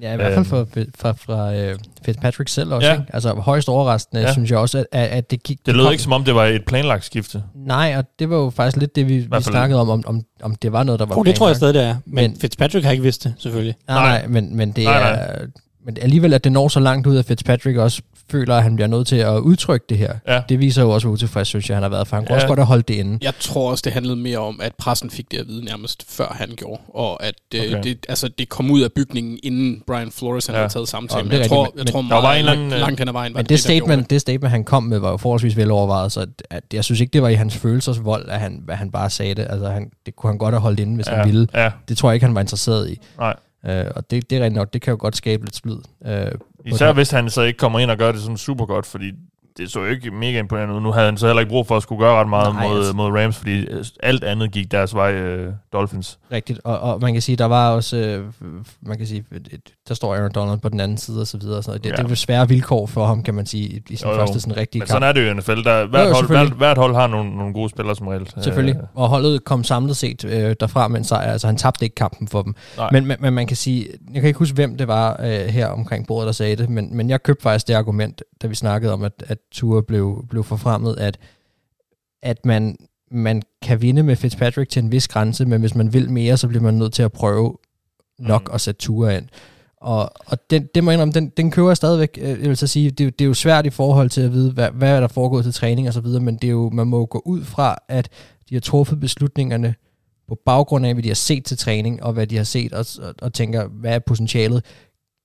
Ja, i hvert fald Øhm, fra, fra, fra øh, Fitzpatrick selv også. Ja. Ikke? Altså højst overraskende, ja. Synes jeg også, at, at, det gik... Det lød kom- ikke som om, det var et planlagt skifte. Nej, og det var jo faktisk lidt det, vi, vi snakkede om, om, om, om det var noget, der var Oh, det tror jeg planlagt. stadig, det er. Men, Men- Fitzpatrick har ikke vidst det, selvfølgelig. Nej, nej, men, men det Nej, er... Men alligevel, at det når så langt ud, at Fitzpatrick også føler, at han bliver nødt til at udtrykke det her. Ja. Det viser jo også, hvor utilfreds, synes jeg, han har været, for han kunne Ja. også godt have holdt det inde. Jeg tror også, det handlede mere om, at pressen fik det at vide nærmest før han gjorde, og at øh, Okay. det, altså, det kom ud af bygningen, inden Brian Flores han Ja. ja. havde taget samtalen. Er jeg, tror, rigtigt, men- jeg tror men der var meget en langt, anden, øh, langt hen ad vejen var Men det, det, statement, det statement, han kom med, var jo forholdsvis velovervejet, så at, at jeg synes ikke, det var i hans følelsesvold, at han, at han bare sagde det. Altså, han, det kunne han godt have holdt inde, hvis ja, han ville. Ja, Det tror jeg ikke, han var interesseret i. nej. Øh, og det, det er rent nok, det kan jo godt skabe lidt splid. Øh, Især hvis han så ikke kommer ind og gør det sådan super godt, fordi det så ikke mega imponerende ud. Nu havde han så heller ikke brug for at skulle gøre ret meget Nej, mod, altså. mod Rams, fordi øh, alt andet gik deres vej, øh, Dolphins. Rigtigt, og, og man kan sige, der var også, øh, man kan sige, der står Aaron Donald på den anden side og så videre. og sådan noget. Det, Ja. det er svære vilkår for ham, kan man sige, i, i sin Jo, jo. første sådan rigtige Men kamp. sådan er det jo i NFL. Der, hvert, jo, hold, selvfølgelig. hvert, hvert hold har nogle, nogle gode spillere som regel. Selvfølgelig. Øh, Og holdet kom samlet set øh, derfra med en sejr. Altså han tabte ikke kampen for dem. Nej. Men, men, men man kan sige, jeg kan ikke huske, hvem det var øh, her omkring bordet, der sagde det, men, men jeg købte faktisk det argument, da vi snakkede om, at, at Ture blev, blev forfremmet, at, at man, man kan vinde med Fitzpatrick til en vis grænse, men hvis man vil mere, så bliver man nødt til at prøve nok Mm. at sætte Ture ind. Og, og den, det må jeg indrømme, den, den køber jeg stadigvæk. Øh, Jeg vil så sige, det, er jo- det er jo svært i forhold til at vide, hvad, hvad er der foregået til træning og så videre, men det er jo, man må jo gå ud fra, at de har truffet beslutningerne på baggrund af, hvad de har set til træning, og hvad de har set, og, og, og tænker, hvad er potentialet?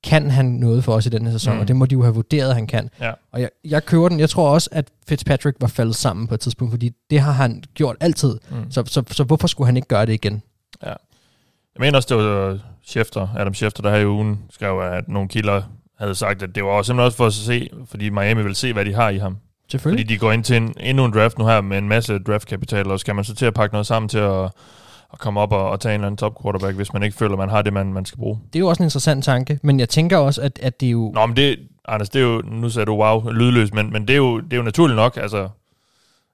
Kan han noget for os i den her sæson? Mm. Og det må de jo have vurderet, at han kan. Ja. Og jeg, jeg køber den. Jeg tror også, at Fitzpatrick var faldet sammen på et tidspunkt, fordi det har han gjort altid. Mm. Så, så, så hvorfor skulle han ikke gøre det igen? Jeg mener også, det var Schefter, Adam Schefter, der her i ugen skrev, at nogle kilder havde sagt, at det var simpelthen også for at se, fordi Miami vil se, hvad de har i ham. Fordi Selvfølgelig. de går ind til en, endnu en draft nu her med en masse draftkapital, og skal man så til at pakke noget sammen til at, at komme op og, og tage en eller anden top quarterback, hvis man ikke føler, man har det, man, man skal bruge. Det er jo også en interessant tanke, men jeg tænker også, at, at det er jo... Nå, men det, Anders, det er jo, nu sagde du wow, lydløst, men, men det, er jo, det er jo naturligt nok, altså,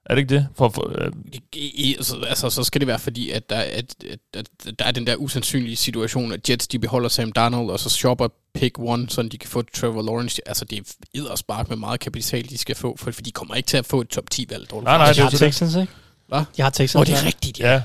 er det ikke det? For, for, øh, I, altså, altså, så skal det være fordi, at der, at, at, at der er den der usandsynlige situation, at Jets de beholder Sam Darnold, og så shopper pick one, så de kan få Trevor Lawrence. Altså, det er spark med meget kapital, de skal få, for, for de kommer ikke til at få et top 10-valg. Nej, nej, det de er. Texans, ikke? Hvad? De har Texans. Åh, det er rigtigt, ja. ja,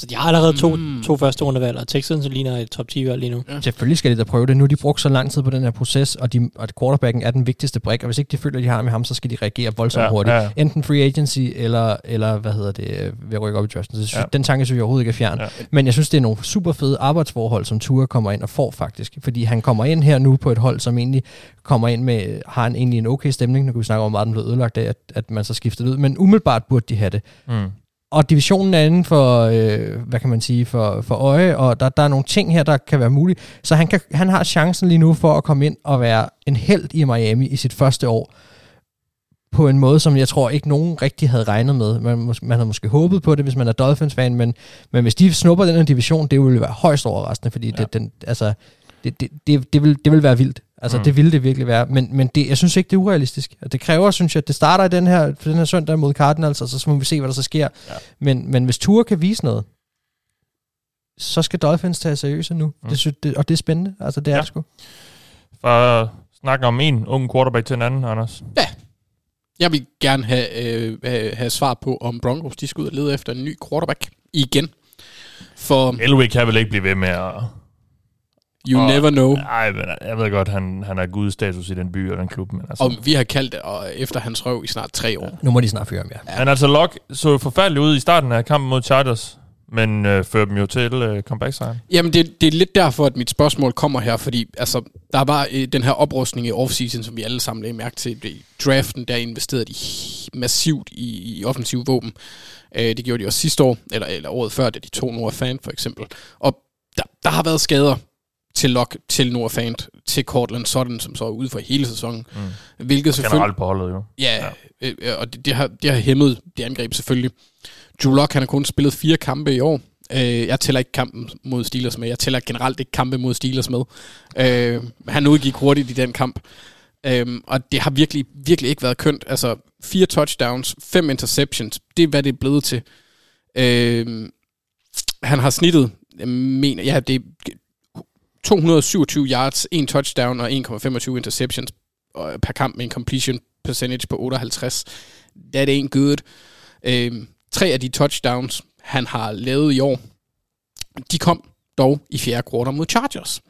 Så de har allerede to, Mm. to første rundevalg, og Texans ligner et top 10 valg lige nu. Selvfølgelig skal de da prøve det. Nu har de brugt så lang tid på den her proces, og, de, og quarterbacken er den vigtigste brik, og hvis ikke de føler, at de har med ham, så skal de reagere voldsomt Ja, hurtigt. ja. Enten free agency, eller, eller hvad hedder det, ved at rykke op i draften. Så jeg synes, Ja. ja. den tanke synes jeg overhovedet ikke er fjern. Ja. Ja. Men jeg synes, det er nogle super fede arbejdsforhold, som Ture kommer ind og får faktisk. Fordi han kommer ind her nu på et hold, som egentlig kommer ind med, har en, egentlig en okay stemning. Nu kan vi snakke om, hvor meget den blev ødelagt af, at, at man så skifter det ud. Men umiddelbart burde de have det. mm. Og divisionen er inden for, øh, hvad kan man sige, for, for øje, og der, der er nogle ting her, der kan være mulige. Så han, kan, han har chancen lige nu for at komme ind og være en held i Miami i sit første år, på en måde, som jeg tror ikke nogen rigtig havde regnet med. Man, man havde måske håbet på det, hvis man er Dolphins-fan, men, men hvis de snupper den her division, det ville være højst overraskende, fordi Ja. det, den, altså, det, det, det, det, vil, det vil være vildt. Altså, Mm. det ville det virkelig være. Men, men det, jeg synes ikke, det er urealistisk. Og Det kræver, synes jeg, at det starter i den her, den her søndag mod Cardinals, og så må vi se, hvad der så sker. Ja. Men, men hvis Ture kan vise noget, så skal Dolphins tage seriøst nu. Mm. Det, synes, det, og det er spændende. Altså, det er Ja. det sgu. For at snakke om en ung quarterback til en anden, Anders. Jeg vil gerne have, øh, have, have svar på, om Broncos de skal ud og lede efter en ny quarterback igen. For Elway kan vel ikke blive ved med at... You Og- never know. Nej, men jeg ved godt, han, han er gudstatus i den by og den klub. Men altså, Og vi har kaldt det og efter hans røv i snart tre år. Nu må de snart fyre ham, ja. Men altså, Locke så jo forfærdeligt ud i starten af kampen mod Chargers, men øh, førte dem jo til øh, comeback-sejren. Jamen, det, det er lidt derfor, at mit spørgsmål kommer her, fordi altså, der var øh, den her oprustning i offseason, som vi alle sammen lagde mærke til. I draften, der investerede de massivt i, i offensive våben. Øh, det gjorde de også sidste år, eller, eller året før, da de tog Noah Fant for eksempel. Og der, der har været skader til Locke, til Noah Fant, til Cortland Sutton, som så er ude for hele sæsonen. Mm. Hvilket selvfølgelig... Generelt på holdet jo. Ja, ja. Øh, øh, og det, det, har, det har hæmmet det angreb selvfølgelig. Drew Lock, han har kun spillet fire kampe i år. Øh, jeg tæller ikke kampen mod Steelers med. Jeg tæller generelt ikke kampe mod Steelers med. Øh, han udgik hurtigt i den kamp. Øh, og det har virkelig, virkelig ikke været kønt. Altså, fire touchdowns, fem interceptions. Det er, hvad det er blevet til. Øh, han har snittet, jeg mener, ja, det er 227 yards, en touchdown og 1,25 interceptions og per kamp med en completion percentage på 58. That ain't good. Øhm, tre af de touchdowns, han har lavet i år, de kom dog i fjerde kvartal mod Chargers.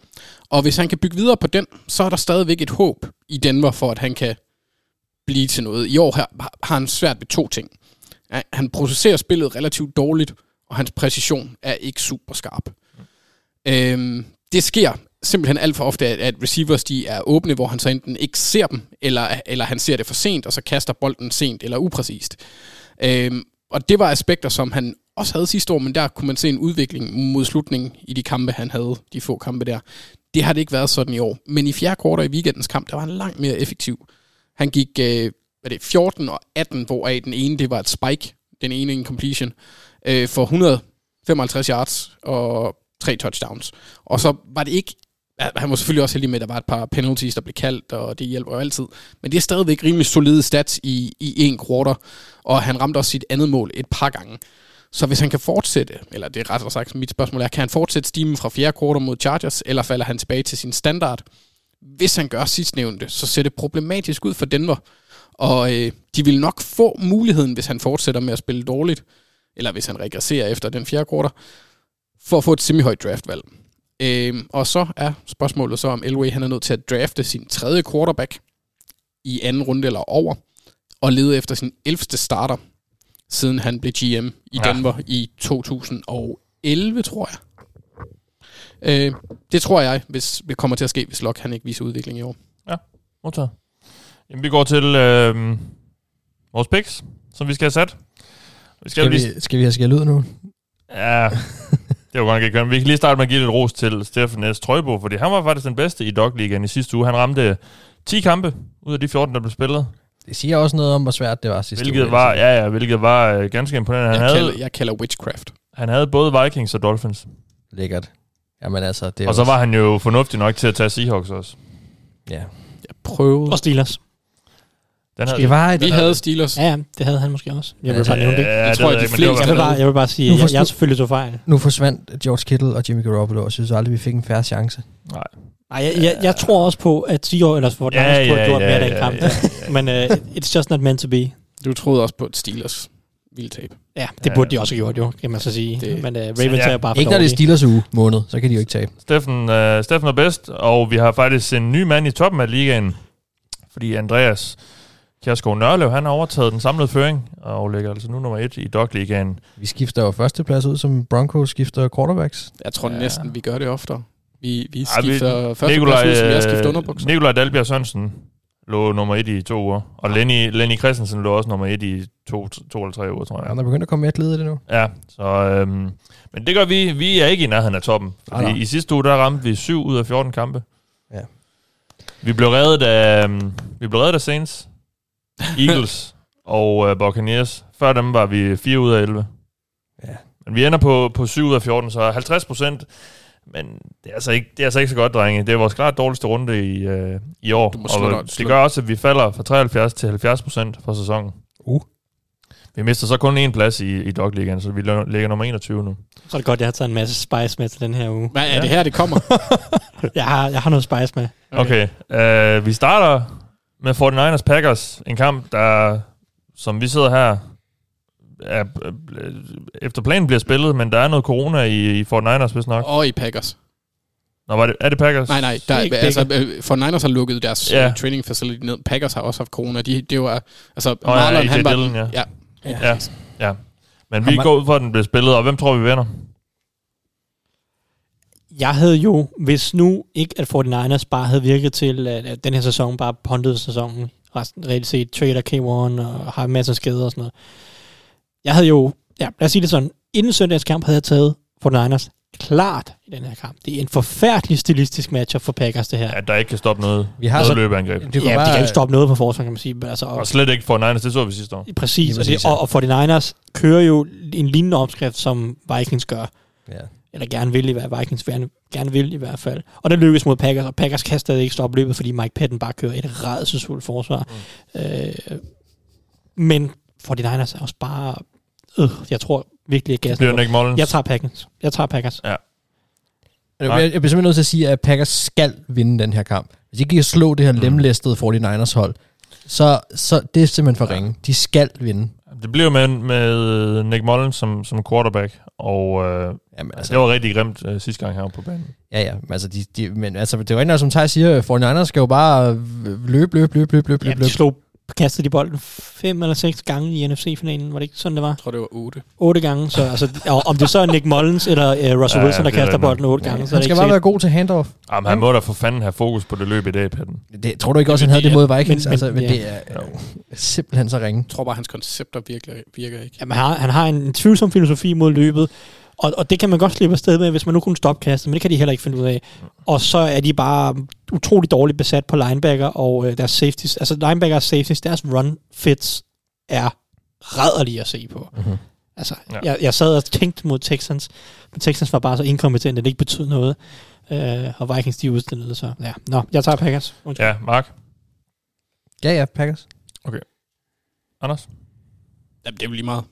Og hvis han kan bygge videre på den, så er der stadigvæk et håb i Denver for, at han kan blive til noget. I år har, har han svært ved to ting. Han processerer spillet relativt dårligt, og hans præcision er ikke super skarp. Øhm, det sker simpelthen alt for ofte, at, receivers de er åbne, hvor han så enten ikke ser dem, eller, eller han ser det for sent, og så kaster bolden sent eller upræcist. Øhm, og det var aspekter, som han også havde sidste år, men der kunne man se en udvikling mod slutningen i de kampe, han havde, de få kampe der. Det har det ikke været sådan i år. Men i fjerde kvartal i weekendens kamp, der var han langt mere effektiv. Han gik øh, hvad er det, 14 og 18, hvoraf den ene, det var et spike, den ene en completion, øh, for 155 yards og tre touchdowns. Og så var det ikke han var selvfølgelig også heldig med, at der var et par penalties, der blev kaldt, og det hjælper jo altid. Men det er stadigvæk rimelig solide stats i, i en quarter, og han ramte også sit andet mål et par gange. Så hvis han kan fortsætte, eller det er ret sagt mit spørgsmål er, kan han fortsætte stimen fra fjerde quarter mod Chargers, eller falder han tilbage til sin standard? Hvis han gør sidstnævnte, så ser det problematisk ud for Denver. Og øh, de vil nok få muligheden, hvis han fortsætter med at spille dårligt, eller hvis han regresserer efter den fjerde quarter, for at få et semi-højt draftvalg. Øhm, og så er spørgsmålet så, om Elway han er nødt til at drafte sin tredje quarterback i anden runde eller over, og lede efter sin 11. starter, siden han blev GM i Ja. Denver i 2011, tror jeg. Øh, det tror jeg, hvis det kommer til at ske, hvis Locke han ikke viser udvikling i år. Modtaget. Jamen, vi går til øh, vores picks, som vi skal have sat. Vi skal, Skal lige... vi, skal vi have skæld ud nu? Ja, *laughs* det var godt nok ikke kønt. Vi kan lige starte med at give lidt ros til Stefan S. Trøjbo, fordi han var faktisk den bedste i Dog Ligaen i sidste uge. Han ramte 10 kampe ud af de 14, der blev spillet. Det siger også noget om, hvor svært det var sidste Hvilket uge, var, ja, ja, hvilket var øh, ganske imponerende. Han Jeg, havde, kalder, jeg kalder witchcraft. han havde både Vikings og Dolphins. Lækkert. Jamen altså, det Og så også- var han jo fornuftig nok til at tage Seahawks også. Ja. Jeg prøvede. Og Steelers. Den Det var et, Vi havde Steelers. Ja, ja, det havde han måske også. Jeg vil bare nævne det. Ja, Jeg det tror, ved at de det fleste- Jeg vil bare, jeg vil bare sige, at jeg, jeg selvfølgelig tog fejl. Nu forsvandt George Kittle og Jimmy Garoppolo, og jeg synes aldrig, vi fik en færre chance. Nej. Nej, jeg, jeg, jeg tror også på, at Seahawks eller for Ja, ja, skulle ja, have gjort ja, mere den ja, kamp. ja, der. Men uh, it's just not meant to be. Du troede også på et Steelers vildtab. Ja, det burde de også have gjort, jo, kan man så sige. Det- Men uh, Ravens Ja. er bare for Ikke når det er. Steelers uge måned, så kan de jo ikke tabe. Steffen, uh, Steffen er bedst, og vi har faktisk en ny mand i toppen af ligaen. Fordi Andreas Kjærsgaard Nørlev, han har overtaget den samlede føring, og ligger altså nu nummer et i Dog Ligaen. Vi skifter jo førsteplads ud, som Broncos skifter quarterbacks. Jeg tror Ja. ja. næsten, vi gør det oftere. Vi, vi Ej, vi- skifter første Nikolaj, ud, som jeg øh, skifter underbukser. Nikolaj Dalbjerg Sørensen lå nummer et i to uger, og Lenny, Lenny Christensen lå også nummer et i to, to eller tre uger, tror Ja, jeg. der begynder at komme et led i det nu. Ja, så, øhm, men det gør vi. Vi er ikke i nærheden af toppen. Fordi nej. i sidste uge, der ramte vi 7 ud af 14 kampe. Ja. Vi blev reddet af, øhm, vi blev reddet af Saints, *laughs* Eagles og øh, Buccaneers. Før dem var vi 4 ud af 11. Ja. Men vi ender på, på 7 ud af 14, så 50 procent. Men det er, altså ikke, det er altså ikke så godt, drenge. Det er vores klart dårligste runde i, øh, i år. Du må slå og dig- det slå- gør også, at vi falder fra 73 til 70 procent for sæsonen. Uh. Vi mister så kun én plads i, i Dog Ligaen, så vi ligger nummer 21 nu. Så er det godt, jeg har taget en masse spice med til den her uge. Hvad er det her, det kommer? *laughs* Jeg har, jeg har noget spice med. Okay, okay. Uh, vi starter med 49ers Packers. En kamp, der, som vi sidder her, er, øh, efter planen bliver spillet, men der er noget corona i, i 49ers, hvis nok. Og i Packers. Nå, var det, er det Packers? Nej, nej. Der, Ikke altså, øh, for Niners har lukket deres Ja. ja. training facility ned. Packers har også haft corona. De, det var, altså, ja, Marlon, AJ han var... Dillon, ja. ja. Ja, ja. Men vi går ud for, at den bliver spillet, og hvem tror vi vinder? Jeg havde jo, hvis nu ikke at 49ers bare havde virket til, at, den her sæson bare pondede sæsonen, resten reelt set, trader K1 og har masser af skader og sådan noget. Jeg havde jo, ja, lad os sige det sådan, inden søndagens kamp havde jeg taget 49ers klart i den her kamp. Det er en forfærdelig stilistisk matchup for Packers, det her. At der ikke kan stoppe noget, Vi har noget så- løbeangreb. Det ja, bare, de kan ikke stoppe noget på forsvar, kan man sige. men Altså, og, Og slet ikke for Niners, det så vi sidste år. præcis, Lige og, ja. og, og 49ers kører jo en lignende opskrift, som Vikings gør. Ja. Eller gerne vil i hvert Vikings gerne, gerne vil i hvert fald. Og det lykkes mod Packers, og Packers kan stadig ikke stoppe løbet, fordi Mike Patton bare kører et redselsfuldt forsvar. Mm. Øh, men 49ers er også bare... Øh, jeg tror virkelig, at Det gassen... bliver Nick Mullins. Jeg tager Packers. Jeg tager Packers. Jeg, jeg, jeg bliver simpelthen nødt til at sige, at Packers skal vinde den her kamp. Hvis de ikke kan slå det her lemlæstede 49ers hold, så, så det er simpelthen for ringe. De skal vinde. Det bliver med, med Nick Mullins som, som quarterback, og øh, Jamen, altså, altså, det var rigtig grimt øh, sidste gang her på banen. ja, ja. Men altså, de, de, men altså, det var ikke noget, som Thaj siger, 49ers skal jo bare løbe, løbe, løbe, løbe, løbe, Ja, løbe. de slog kastede de bolden fem eller seks gange i NFC-finalen. Var det ikke sådan, det var? Jeg tror, det var 8. Otte gange. Så altså, og om det så er Nick Mullins eller uh, Russell Ja, Wilson, der er kaster bolden otte gange, så er Han det skal bare sikkert. være god til handoff. Jamen, han må da for fanden have fokus på det løb i dag, Patten. Det, tror du ikke også, han havde det mod Vikings? Men- Men, altså, men ja. det er øh, simpelthen så ringe. Jeg tror bare, hans koncepter virker, virker ikke. Jamen, han, har, han har en tvivlsom filosofi mod løbet, og, og det kan man godt slippe afsted med, hvis man nu kunne stoppe kastet, men det kan de heller ikke finde ud af. Og så er de bare utrolig dårligt besat på linebacker og øh, deres safeties. Altså linebacker og safeties, deres run fits er rædderlige at se på. Mhm. Altså, Ja. jeg, jeg sad og tænkte mod Texans, men Texans var bare så inkompetent, at det ikke betød noget. Øh, og Vikings, de udstillede så. Ja. Nå, jeg tager Packers. Undskyld. Ja, Mark. Ja, ja, Packers. Anders? Jamen, det er jo lige meget.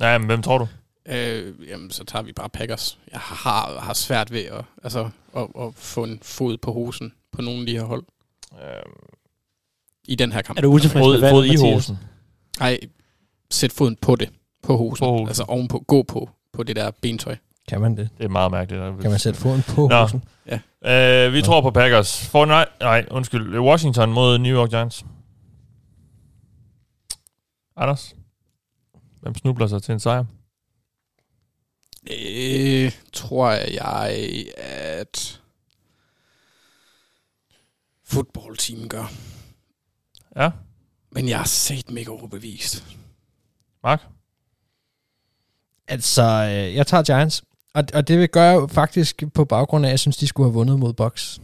Ja, men hvem tror du? Øh, jamen, så tager vi bare Packers. Jeg har, har svært ved at, altså, at, at få en fod på hosen på nogle af de her hold Øhm, Øh, i den her kamp. Er du utilfreds med valget, fod i hosen. Nej, sæt foden på det. På hosen. På hosen. Altså ovenpå. Gå på, på det der bentøj. Kan man det? Det er meget mærkeligt. Kan man sætte foden på Nå. hosen? Øh, vi tror på Packers. For, nej, nej, undskyld. Washington mod New York Giants. Anders? Hvem snubler sig til en sejr? Øh, tror jeg, at fodboldteamen gør. Ja, Men jeg har set mig ikke overbevist. Mark? Altså, øh, jeg tager Giants. Og, og det vil gøre faktisk på baggrund af, at jeg synes, de skulle have vundet mod Bucks.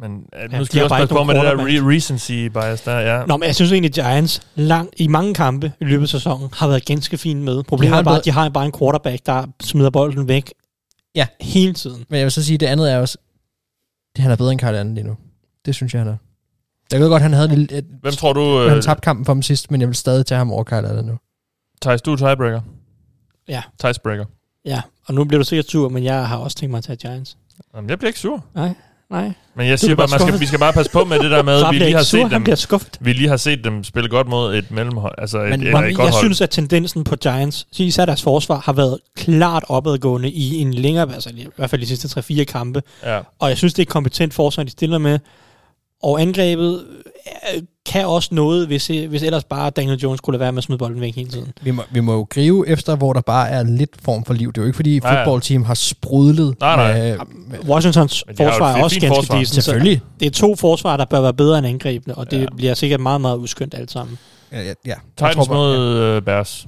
Men øh, Ja, nu de skal har også bare passe på med det der re- recency bias der. Ja. Nå, men jeg synes egentlig, at Giants lang, i mange kampe i løbet af sæsonen har været ganske fint med. Problemet er bare, at de har bare en quarterback, der smider bolden væk Ja. hele tiden. Men jeg vil så sige, at det andet er også, det han er bedre end Kyle Allen lige nu. Det synes jeg, han er. Jeg ved godt, han havde et, et, Hvem tror du... øh, han Øh, tabte kampen for dem sidst, men jeg vil stadig tage ham over Kyle Allen nu. Thijs, du er tiebreaker. Ja. Tiebreaker. Ja, og nu bliver du sikkert sur, men jeg har også tænkt mig at tage Giants. Jamen, jeg bliver ikke sur. Nej, nej. Men jeg siger bare, man skal, vi skal bare passe på med det der med, *laughs* vi lige har set dem, vi lige har set dem spille godt mod et mellemhold. Altså et, Men hvor- et godt Jeg hold. synes, at tendensen på Giants, især deres forsvar, har været klart opadgående i en længere, altså i hvert fald de sidste 3-4 kampe. Ja. Og jeg synes, det er et kompetent forsvar, de stiller med. Og angrebet kan også noget, hvis, hvis ellers bare Daniel Jones skulle lade være med at smide bolden væk hele tiden. Vi må, vi må jo grive efter, hvor der bare er lidt form for liv. Det er jo ikke, fordi ja. fodboldteam har sprudlet. Nej, nej. Med, med, Washingtons forsvar er også ganske forsvar. decent. så selvfølgelig. Det er to forsvar, der bør være bedre end angrebene, og det Ja. ja. bliver sikkert meget, meget uskyndt alt sammen. Ja, ja, ja. Titans mod øh, Bears.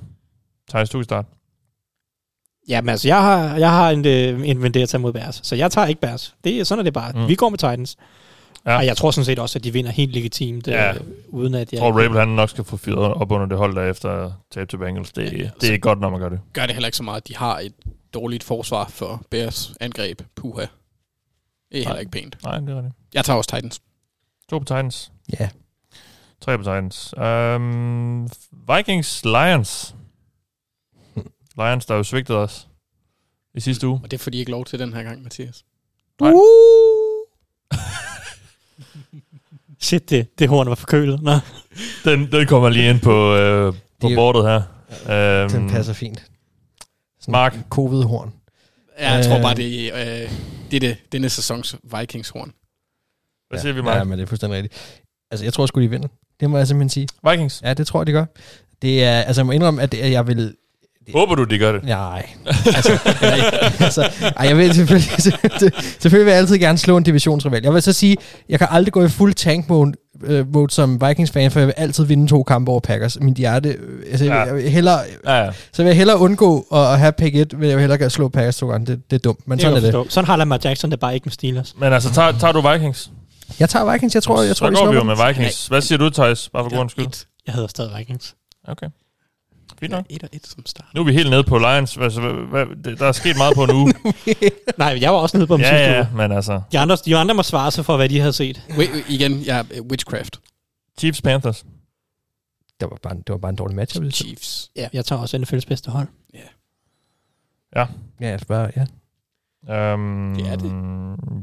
Thijs, du kan starte. Ja, men altså, jeg har, jeg har en, øh, en vendetta mod Bears, så jeg tager ikke Bears. Det, er- sådan er det bare. Mm. Vi går med Titans. Ja. Og jeg tror sådan set også, at de vinder helt legitimt, Ja. øh, uden at jeg... Jeg tror, Rabel han nok skal få fyret op under det hold der efter tab til Bengals. Det, Ja, det er altså- ikke godt, når man gør det. Gør det heller ikke så meget. De har et dårligt forsvar for Bears angreb. Puha. Det er heller Nej. ikke pænt. Nej, det er rigtigt. Jeg tager også Titans. To på Titans. Ja. Tre på Titans. Um, Vikings Lions. *laughs* Lions, der jo svigtede os i sidste uge. Og det får de ikke lov til den her gang, Mathias. Nej. Uh! Shit, det, det horn var forkølet. Nå. Den, den kommer lige ind på, øh, på Det bordet her. Um, Den passer fint. Sådan Mark. Covid-horn. Ja, jeg tror Øh. bare, det er... Øh, Det er det, denne sæsons Vikings-horn. Hvad siger vi, Ja, Mark? men det er fuldstændig rigtigt. Altså, jeg tror sgu, de vinder. Det må jeg simpelthen sige. Vikings? Ja, det tror jeg, de gør. Det er, altså, jeg må indrømme, at det- at vil... Håber du, de gør det? Nej. Altså, nej, altså, ej, jeg vil selvfølgelig, selvfølgelig vil jeg altid gerne slå en divisionsrival. Jeg vil så sige, jeg kan aldrig gå i fuld tank mode, øh, mode som Vikings-fan, for jeg vil altid vinde to kampe over Packers. Min hjerte, altså, ja. Ja. jeg vil hellere, Ja, ja. så vil jeg hellere undgå at, at have pick 1, vil jeg hellere gerne slå Packers to gange. Det, det er dumt, men Det sådan er det. det. Sådan har Lamar Jackson det bare ikke med Steelers. Men altså, tager, tager du Vikings? Jeg tager Vikings, jeg tror, jeg så tror, de går vi jo med Vikings. Hvad siger du, Thijs? Bare for god skyld. Jeg hedder stadig Vikings. Okay. Fint nok. 1 og 1 som start. Nu er vi helt nede på Lions. Altså, hvad, hvad, der er sket meget på en *laughs* uge. Nej, jeg var også nede på dem ja, sidste ja, uge. men altså... De andre, de andre må svare sig for, hvad de havde set. Wait, igen, ja, yeah, Witchcraft. Chiefs Panthers. Det var bare, en- det var bare en dårlig match. Chiefs. Ja, jeg tager også NFL's bedste hold. Ja. Ja, jeg spørger, ja. Um, Det er det.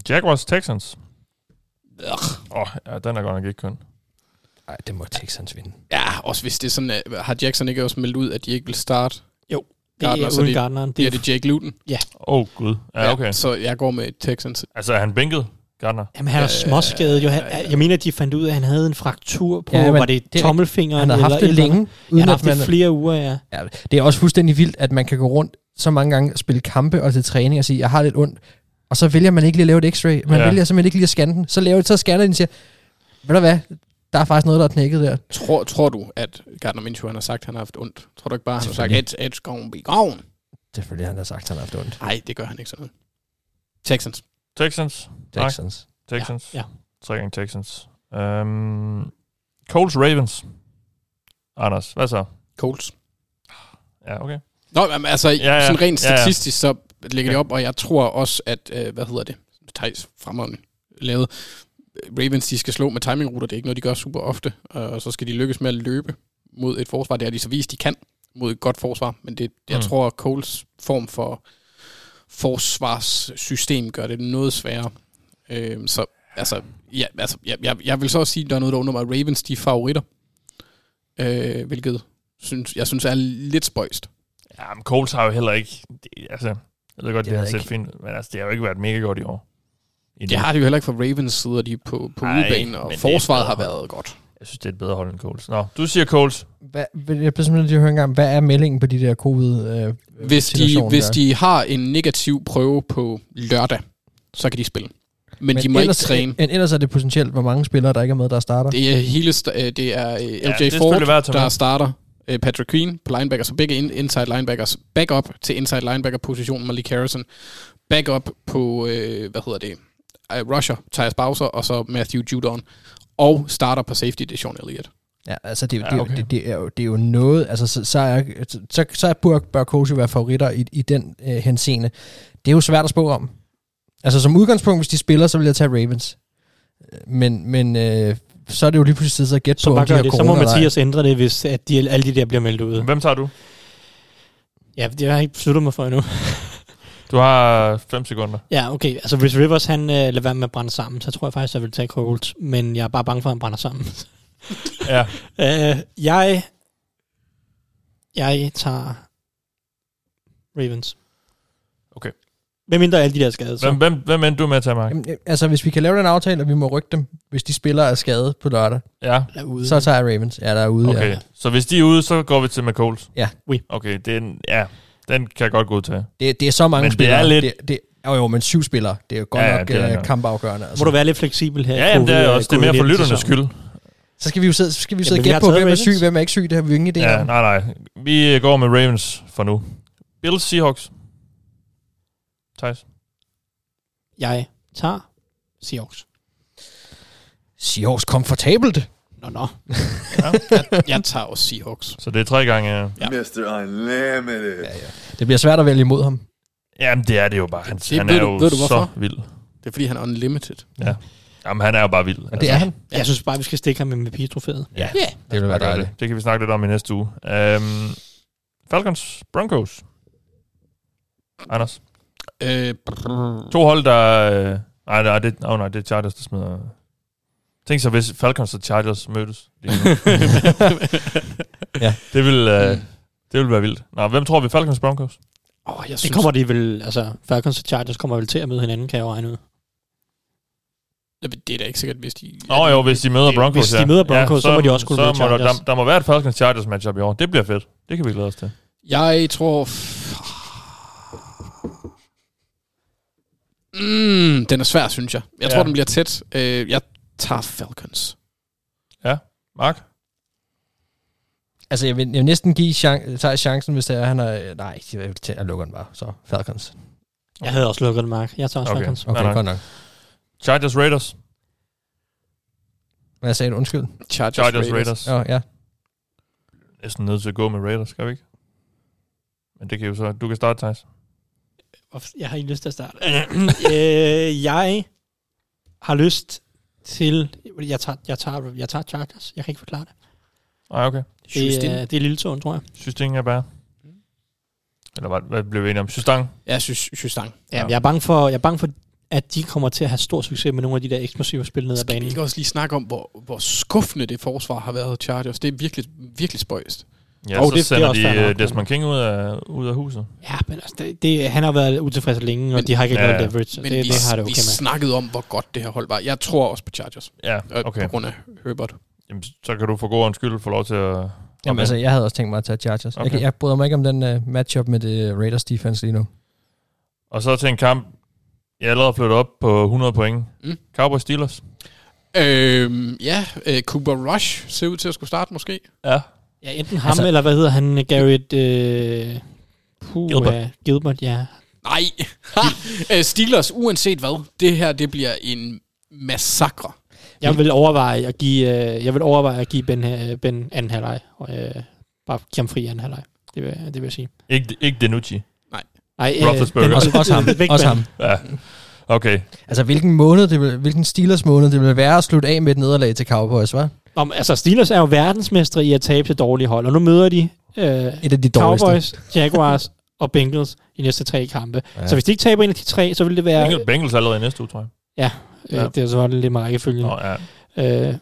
Jaguars Texans. Åh, oh, ja, den er godt nok ikke køn. Nej, det må Texans vinde. Ja, også hvis det er sådan, at, har Jackson ikke også meldt ud, at de ikke vil starte? Jo, det Gardner, er så uden det- Gardneren. Det er det Jake Luton? Ja. Åh, oh, gud. Ja, okay. så jeg går med Texans. Altså, er han bænket, Gardner? Jamen, han er småskadet jo. Han, jeg mener, de fandt ud af, at han havde en fraktur på, Ja, ja, var det det er tommelfingeren? Han har haft eller det længe. Ja, han har at haft det man- flere uger, ja. Ja, det er også fuldstændig vildt, at man kan gå rundt så mange gange og spille kampe og til træning og sige, jeg har lidt ondt. Og så vælger man ikke lige at lave et x-ray. Man Ja. ja. vælger simpelthen ikke lige at scanne den. Så, laver, så scanner den og siger, ved du hvad, der er faktisk noget, der er knækket der. Tror, tror du, at Gardner Minshew han har sagt, at han har haft ondt? Tror du ikke bare, han har sagt, at it's gonna be gone? Selvfølgelig han har sagt, at han har haft ondt. Nej, det gør han ikke sådan noget. Texans. Texans. Texans. Texans. Ja, ja. Tre gange Texans. Um, Coles Ravens. Anders, hvad så? Colts. Ja, okay. Nå, men altså, Ja, ja, ja. ja. sådan rent Ja, ja. statistisk, så ligger de op, og jeg tror også, at, øh, hvad hedder det, Thijs fremragende lavet, Ravens, de skal slå med timingruter, det er ikke noget, de gør super ofte, og så skal de lykkes med at løbe mod et forsvar, det har de så vist, de kan mod et godt forsvar, men det, jeg Mm. tror, at Coles form for forsvarssystem gør det noget sværere. Øh, så altså, ja, altså jeg, jeg, jeg vil så også sige, at der er noget, der undrer mig, at Ravens, de er favoritter, øh, hvilket synes, jeg synes er lidt spøjst. Ja, men Coles har jo heller ikke... Det, altså, jeg ved godt, det, ved har set fint, men altså, det har jo ikke været mega godt i år. Endnu. Det har de jo heller ikke for Ravens side, de er på, på Nej, udebanen, og forsvaret har været godt. Jeg synes, det er et bedre hold end Coles. Nå, du siger Coles. Hvad, jeg bliver simpelthen at høre engang, hvad er meldingen på de der covid øh, Hvis de, situationer hvis der? de har en negativ prøve på lørdag, så kan de spille. Men, Men de må ellers, ikke træne. Men ellers er det potentielt, hvor mange spillere, der ikke er med, der starter. Det er hele st- øh, det er øh, LJ det er Ford, at der starter. Øh, Patrick Queen på linebacker, så begge in- inside linebackers. Backup til inside linebacker positionen, Malik Harrison. Backup på, øh, hvad hedder det, øh, rusher, Tyus Bowser, og så Matthew Judon. Og starter på safety, det er Sean Elliott. Ja, altså det, Ja, det, okay. det, det, er jo, det er jo noget, altså så, så, er, så, så er bør, bør coach være favoritter i, i den øh, henseende. Det er jo svært at spå om. Altså som udgangspunkt, hvis de spiller, så vil jeg tage Ravens. Øh, Men, men øh, så er det jo lige pludselig tid at gætte Så på, om de har det. Så må. Mathias ændre det, hvis at de, alle de der bliver meldt ud. Hvem tager du? Ja, det har jeg ikke besluttet mig for endnu. Du har 5 sekunder. Ja, okay. Altså, hvis Rivers han øh, lader være med at brænde sammen, så tror jeg faktisk, jeg vil tage Colts. Men jeg er bare bange for, at han brænder sammen. *laughs* Ja. øh, jeg... Jeg tager... Ravens. Okay. Hvem mindre alle de der skader, så. Hvem, hvem, hvem endte du med at tage, Mark? Jamen, øh, altså hvis vi kan lave den aftale, at vi må rykke dem, hvis de spiller er skadet på lørdag, Ja. er ude. så tager jeg Ravens. Ja, der er ude. Okay. Ja. Så hvis de er ude, så går vi til med Coles? Ja. Oui. Okay, det er en, ja, den kan jeg godt godtage. Det, det er så mange Men det spillere. er lidt- Det, det, jo, jo, men syv spillere. Det er jo godt Ja, ja, ja, nok det er øh, nok. kampafgørende. Altså. Må du være lidt fleksibel her. Ja, jamen, det er også. Det er mere for lytternes covid-19-sæsonen. skyld. Så skal vi jo sidde, så skal vi sidde Jamen, og gætte på, hvem er syg, hvem er ikke syg. Det har vi jo ingen idé Ja, om. nej, nej. Vi går med Ravens for nu. Bills Seahawks. Thijs. Jeg tager Seahawks. Seahawks komfortabelt. Nå, nå. Ja. Jeg, jeg tager også Seahawks. Så det er tre gange... Ja. Mr. Unlimited. Ja, ja. Det bliver svært at vælge imod ham. Jamen, det er det jo bare. Han, Det han ved er du- jo ved du så vild. Det er fordi, han er unlimited. Ja. Jamen, han er jo bare vild. Men det er han. Jeg synes bare, vi skal stikke ham med MVP-trofæet. Ja, det vil være det. dejligt. Det kan vi snakke lidt om i næste uge. Um, Falcons, Broncos. Anders. Øh, To hold, der... Øh, nej, nej, det, oh, nej, det er Chargers, der smider... Tænk så, hvis Falcons og Chargers mødtes. lige nu. *laughs* Ja. Det vil, øh, det vil være vildt. Nå, hvem tror vi? Falcons, Broncos? Åh, jeg Det synes, kommer de vel, altså Falcons og Chargers kommer vel til at møde hinanden, kan jeg jo regne ud. det er da ikke sikkert, hvis de... Nå jo, hvis de møder det- Broncos, hvis de ja. møder Broncos, så må de også kunne så møde må der, Chargers. der, der må være et Falcons Chargers matchup i år. Det bliver fedt. Det kan vi glæde os til. Jeg tror... Mm, den er svær, synes jeg. Jeg Ja. tror, den bliver tæt. Øh, jeg tager Falcons. Mark? Altså, jeg vil, jeg vil næsten give chan- tager chancen, hvis det er, han er... Nej, jeg, vil tage, jeg lukker den bare. Så Falcons. Jeg havde også lukket den, Mark. Jeg tager også Okay. okay. Falcons. Okay, nej. godt nok. Chargers Raiders? Hvad sagde du? Undskyld. Chargers, Chargers Raiders. Raiders. Ja, ja. Næsten nødt til at gå med Raiders, skal vi ikke? Men det kan jo så... Du kan starte, Thijs. Jeg har ikke lyst til at starte. *clears throat* øh, jeg har lyst til... Jeg tager, jeg, tager, jeg tager Chargers. Jeg kan ikke forklare det. Nej, okay. Det, er, det er lille tåen, tror jeg. Synes det ikke er bare? Eller hvad, hvad blev vi enige om? Systang? Jeg synes, synes Stang. Ja, ja. Jeg, er bange for, jeg er bange for, at de kommer til at have stor succes med nogle af de der eksplosive spil ned ad Skal vi banen. ikke også lige snakke om, hvor, hvor skuffende det forsvar har været Chargers? Det er virkelig, virkelig spøjst. Ja, Og så det- det er sender også de øh, Desmond King ud af, ud af huset. Ja, men altså, det, det, han har været utilfreds længe, og Men- de har ikke Ja, noget leverage. Men det, vi, det har det vi okay med. snakkede om, hvor godt det her hold var. Jeg tror også på Chargers. Ja, øh, okay. På grund af Herbert. Jamen, så kan du for god undskyld få lov til at... Jamen, altså, jeg havde også tænkt mig at tage Chargers. Okay. Jeg, jeg bryder mig ikke om den uh, matchup med det Raiders defense lige nu. Og så til en kamp, jeg er allerede flyttet op på 100 point. Mm. Cowboys Steelers. Øhm, ja, øh, Cooper Rush ser ud til at skulle starte måske. Ja. Ja, enten ham, Altså- eller hvad hedder han, Garrett... Øh, puh, Gilbert. Ja, Gilbert, ja. Nej, Øh, Steelers, uanset hvad, det her det bliver en massakre. Jeg vil overveje at give, øh, jeg vil overveje at give Ben, øh, ben anden halvleg. Og, øh, bare give ham fri anden halvleg. Det vil, det vil jeg sige. Ikke, ikke Denucci. Nej, Roethlisberger. den- Også, også ham. væk også ham. Ja. Okay. Altså, hvilken måned, det vil, hvilken Steelers måned det vil være at slutte af med et nederlag til Cowboys, hva'? Om, altså, Steelers er jo verdensmestre i at tabe til dårlige hold, og nu møder de øh, Et af de dårligste. Cowboys, Jaguars *laughs* og Bengals i næste tre kampe. Ja. Ja. Så hvis de ikke taber en af de tre, så vil det være... Bengals, Bengals allerede i næste uge, tror jeg. Ja, Ja. øh, det er så lidt med rækkefølgen. Nå, ja. Øh,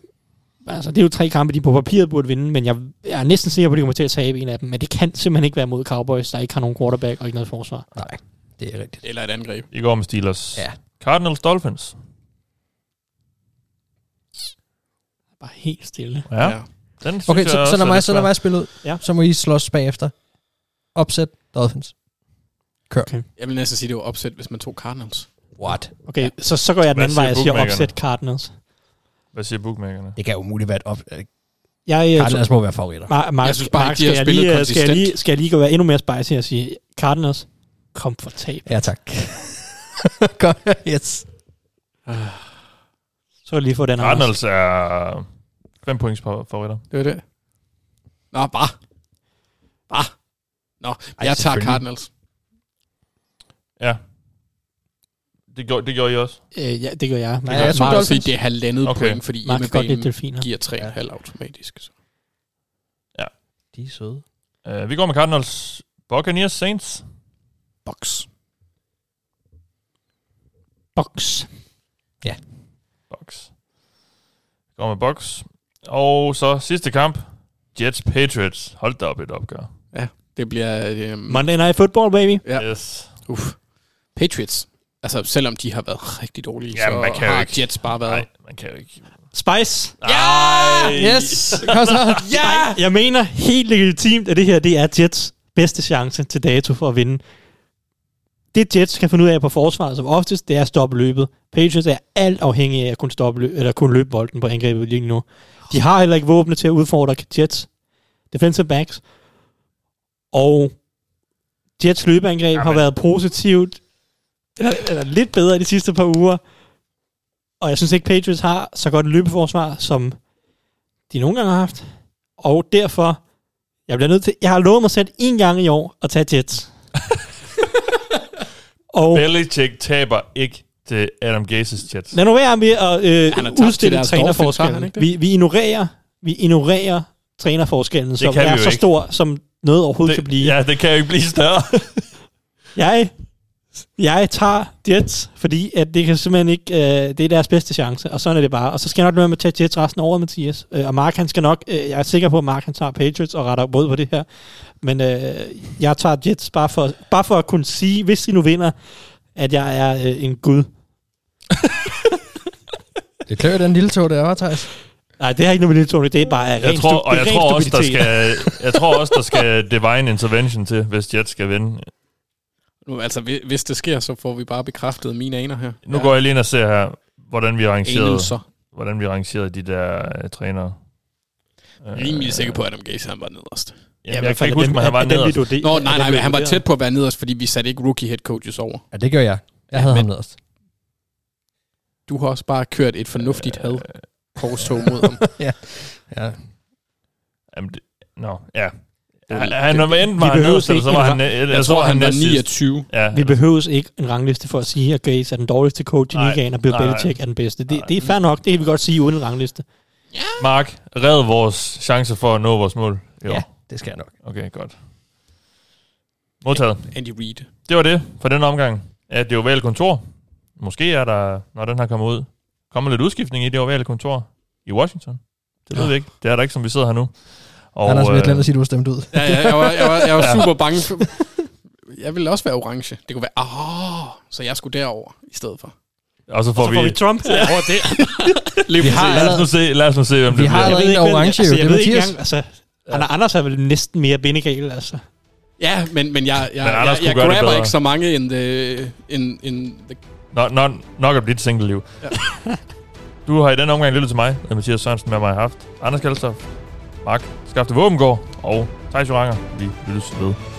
altså, det er jo tre kampe, de på papiret burde vinde, men jeg, jeg er næsten sikker på, at de kommer til at tabe en af dem. Men det kan simpelthen ikke være mod Cowboys, der ikke har nogen quarterback og ikke noget forsvar. Nej, det er rigtigt. Eller et angreb. I går med Steelers. Ja. Cardinals Dolphins. Bare helt stille. Ja. ja. Den synes Okay, jeg så, også så lad mig, så lad mig spille ud. Ja. Så må I slås bagefter. Opsæt Dolphins. Jeg vil næsten sige, det var opsæt, hvis man tog Cardinals. What? Okay, så, så går jeg den anden vej og siger opsæt Cardinals. Hvad siger bookmakerne? Det kan umuligt være et op... Jeg, øh, Cardinals må være favoritter. Mar- Mark, Jeg synes bare Mark, ikke, de har skal, jeg spillet lige, øh, skal, jeg lige, konsistent. skal jeg lige gå være endnu mere spicy og sige, Cardinals, komfortabelt. Ja, tak. *laughs* Godt, yes. Så lige få den her. Cardinals er 5 points favoritter. Det var det. Nå, bare. Bare. Nå, Ej, jeg tager. Cardinals. Ja. Det gjorde, det gjorde I også. Øh, ja, det gør jeg. Nej, jeg tror Mark, Dolphins. sige, det er halvandet Okay. point, fordi hjemmebanen delfiner. giver 3,5 automatisk. Så. De er søde. Uh, vi går med Cardinals. Buccaneers Saints. Box. Box. Bucks. Går med Bucks. Og så sidste kamp. Jets Patriots. Hold da op et opgør. Det bliver... Øh, Monday Night Football, baby. Ja. Yes. Uff. Patriots. Altså, selvom de har været rigtig dårlige, Ja, så man kan jo har ikke- Jets bare været... Nej, man kan jo ikke. Spice. Ja! Yes! Kom så! Ja! Jeg mener helt legitimt, at det her det er Jets bedste chance til dato for at vinde. Det Jets kan finde ud af på forsvaret som oftest, det er at stoppe løbet. Patriots er alt afhængige af at kunne, stoppe løb, eller kunne løbe bolden på angrebet lige nu. De har heller ikke våbne til at udfordre Jets defensive backs. Og Jets løbeangreb Jamen. har været positivt, eller, eller lidt bedre de sidste par uger. Og jeg synes ikke, Patriots har så godt et løbeforsvar, som de nogle gange har haft. Og derfor, jeg bliver nødt til, jeg har lovet mig selv en gang i år at tage Jets. *laughs* og Belichick taber ikke til Adam Gases Jets. lad nu være med at øh, udstille trænerforskellen. det? Vi, vi, ignorerer, vi ignorerer trænerforskellen, som er så ikke. stor, som noget overhovedet kan blive. Ja, det kan jo ikke blive større. *laughs* Jeg Jeg tager Jets, fordi at det kan simpelthen ikke, øh, det er deres bedste chance, og sådan er det bare. Og så skal jeg nok løbe med at tage Jets resten over, Mathias. Øh, og Mark, han skal nok, øh, jeg er sikker på, at Mark, han tager Patriots og retter både på det her. Men øh, jeg tager Jets bare for, bare for at kunne sige, hvis de nu vinder, at jeg er øh, en gud. *laughs* Det klør den lille tog, der var, Thijs. Nej, det har ikke noget med det, Tony. Det er bare ren Jeg tror, stu- og det er jeg ren tror, også, der skal, jeg tror også, der skal *laughs* divine intervention til, hvis Jets skal vinde. Nu, altså, hvi- hvis det sker, så får vi bare bekræftet mine aner her. Nu går jeg lige ind og ser her, hvordan vi rangerede, Anelser. hvordan vi rangerede de der uh, trænere. Jeg er rimelig sikker på, at Adam Gaze han var nederst. Jamen, jeg kan ikke huske, om han var nederst. Nå, nej, nej, men han var tæt på at være nederst, fordi vi satte ikke rookie head coaches over. Ja, det gør jeg. Jeg havde ham nederst. Du har også bare kørt et fornuftigt had korstog mod ham. *laughs* ja. ja. Jamen, det, nå, ja. Det- Han, han var enten Vi var nederst, eller ikke så var han... Jeg, Jeg tror, han var næst sidst. 29. Ja, Vi behøves ikke en rangliste for at sige, at Gaze er den dårligste coach i ligaen, og Bill Belichick er den bedste. Det, det er fair nok, det kan vi godt sige uden en rangliste. Mark, red vores chance for at nå vores mål. Jo. Ja, det skal jeg nok. Okay, godt. Modtaget. Andy Reid. Det var det for den omgang. Ja, det ovale kontor. Måske er der, når den her kommer ud, kommer lidt udskiftning i det ovale kontor i Washington. Det ved vi ikke. Det er der ikke, som vi sidder her nu. Og, Anders, vi har glemt at sige, at du var stemt ud. Ja, ja, jeg var, jeg var, jeg var *laughs* Ja. super bange. For, jeg ville også være orange. Det kunne være, ah, så jeg skulle derover i stedet for. Og så får, Og så får vi... vi Trump over det. Vi har Lad os nu se, lad os nu se hvem Vi det har bliver. allerede en ikke, hvem- orange, altså, jo. jeg Det er ved ikke Mathias. engang, altså, han, Anders er vel næsten mere bindegal, altså. Ja, men, men jeg, jeg, Men jeg, jeg det grabber ikke så mange in the, in, in the Nå, nå, nok at blive et single liv. *laughs* du har i den omgang lyttet til mig, og Mathias Sørensen med mig har haft. Anders Kaldstof, Mark Skafte Våbengård og Thijs Joranger. Vi lyttes ved.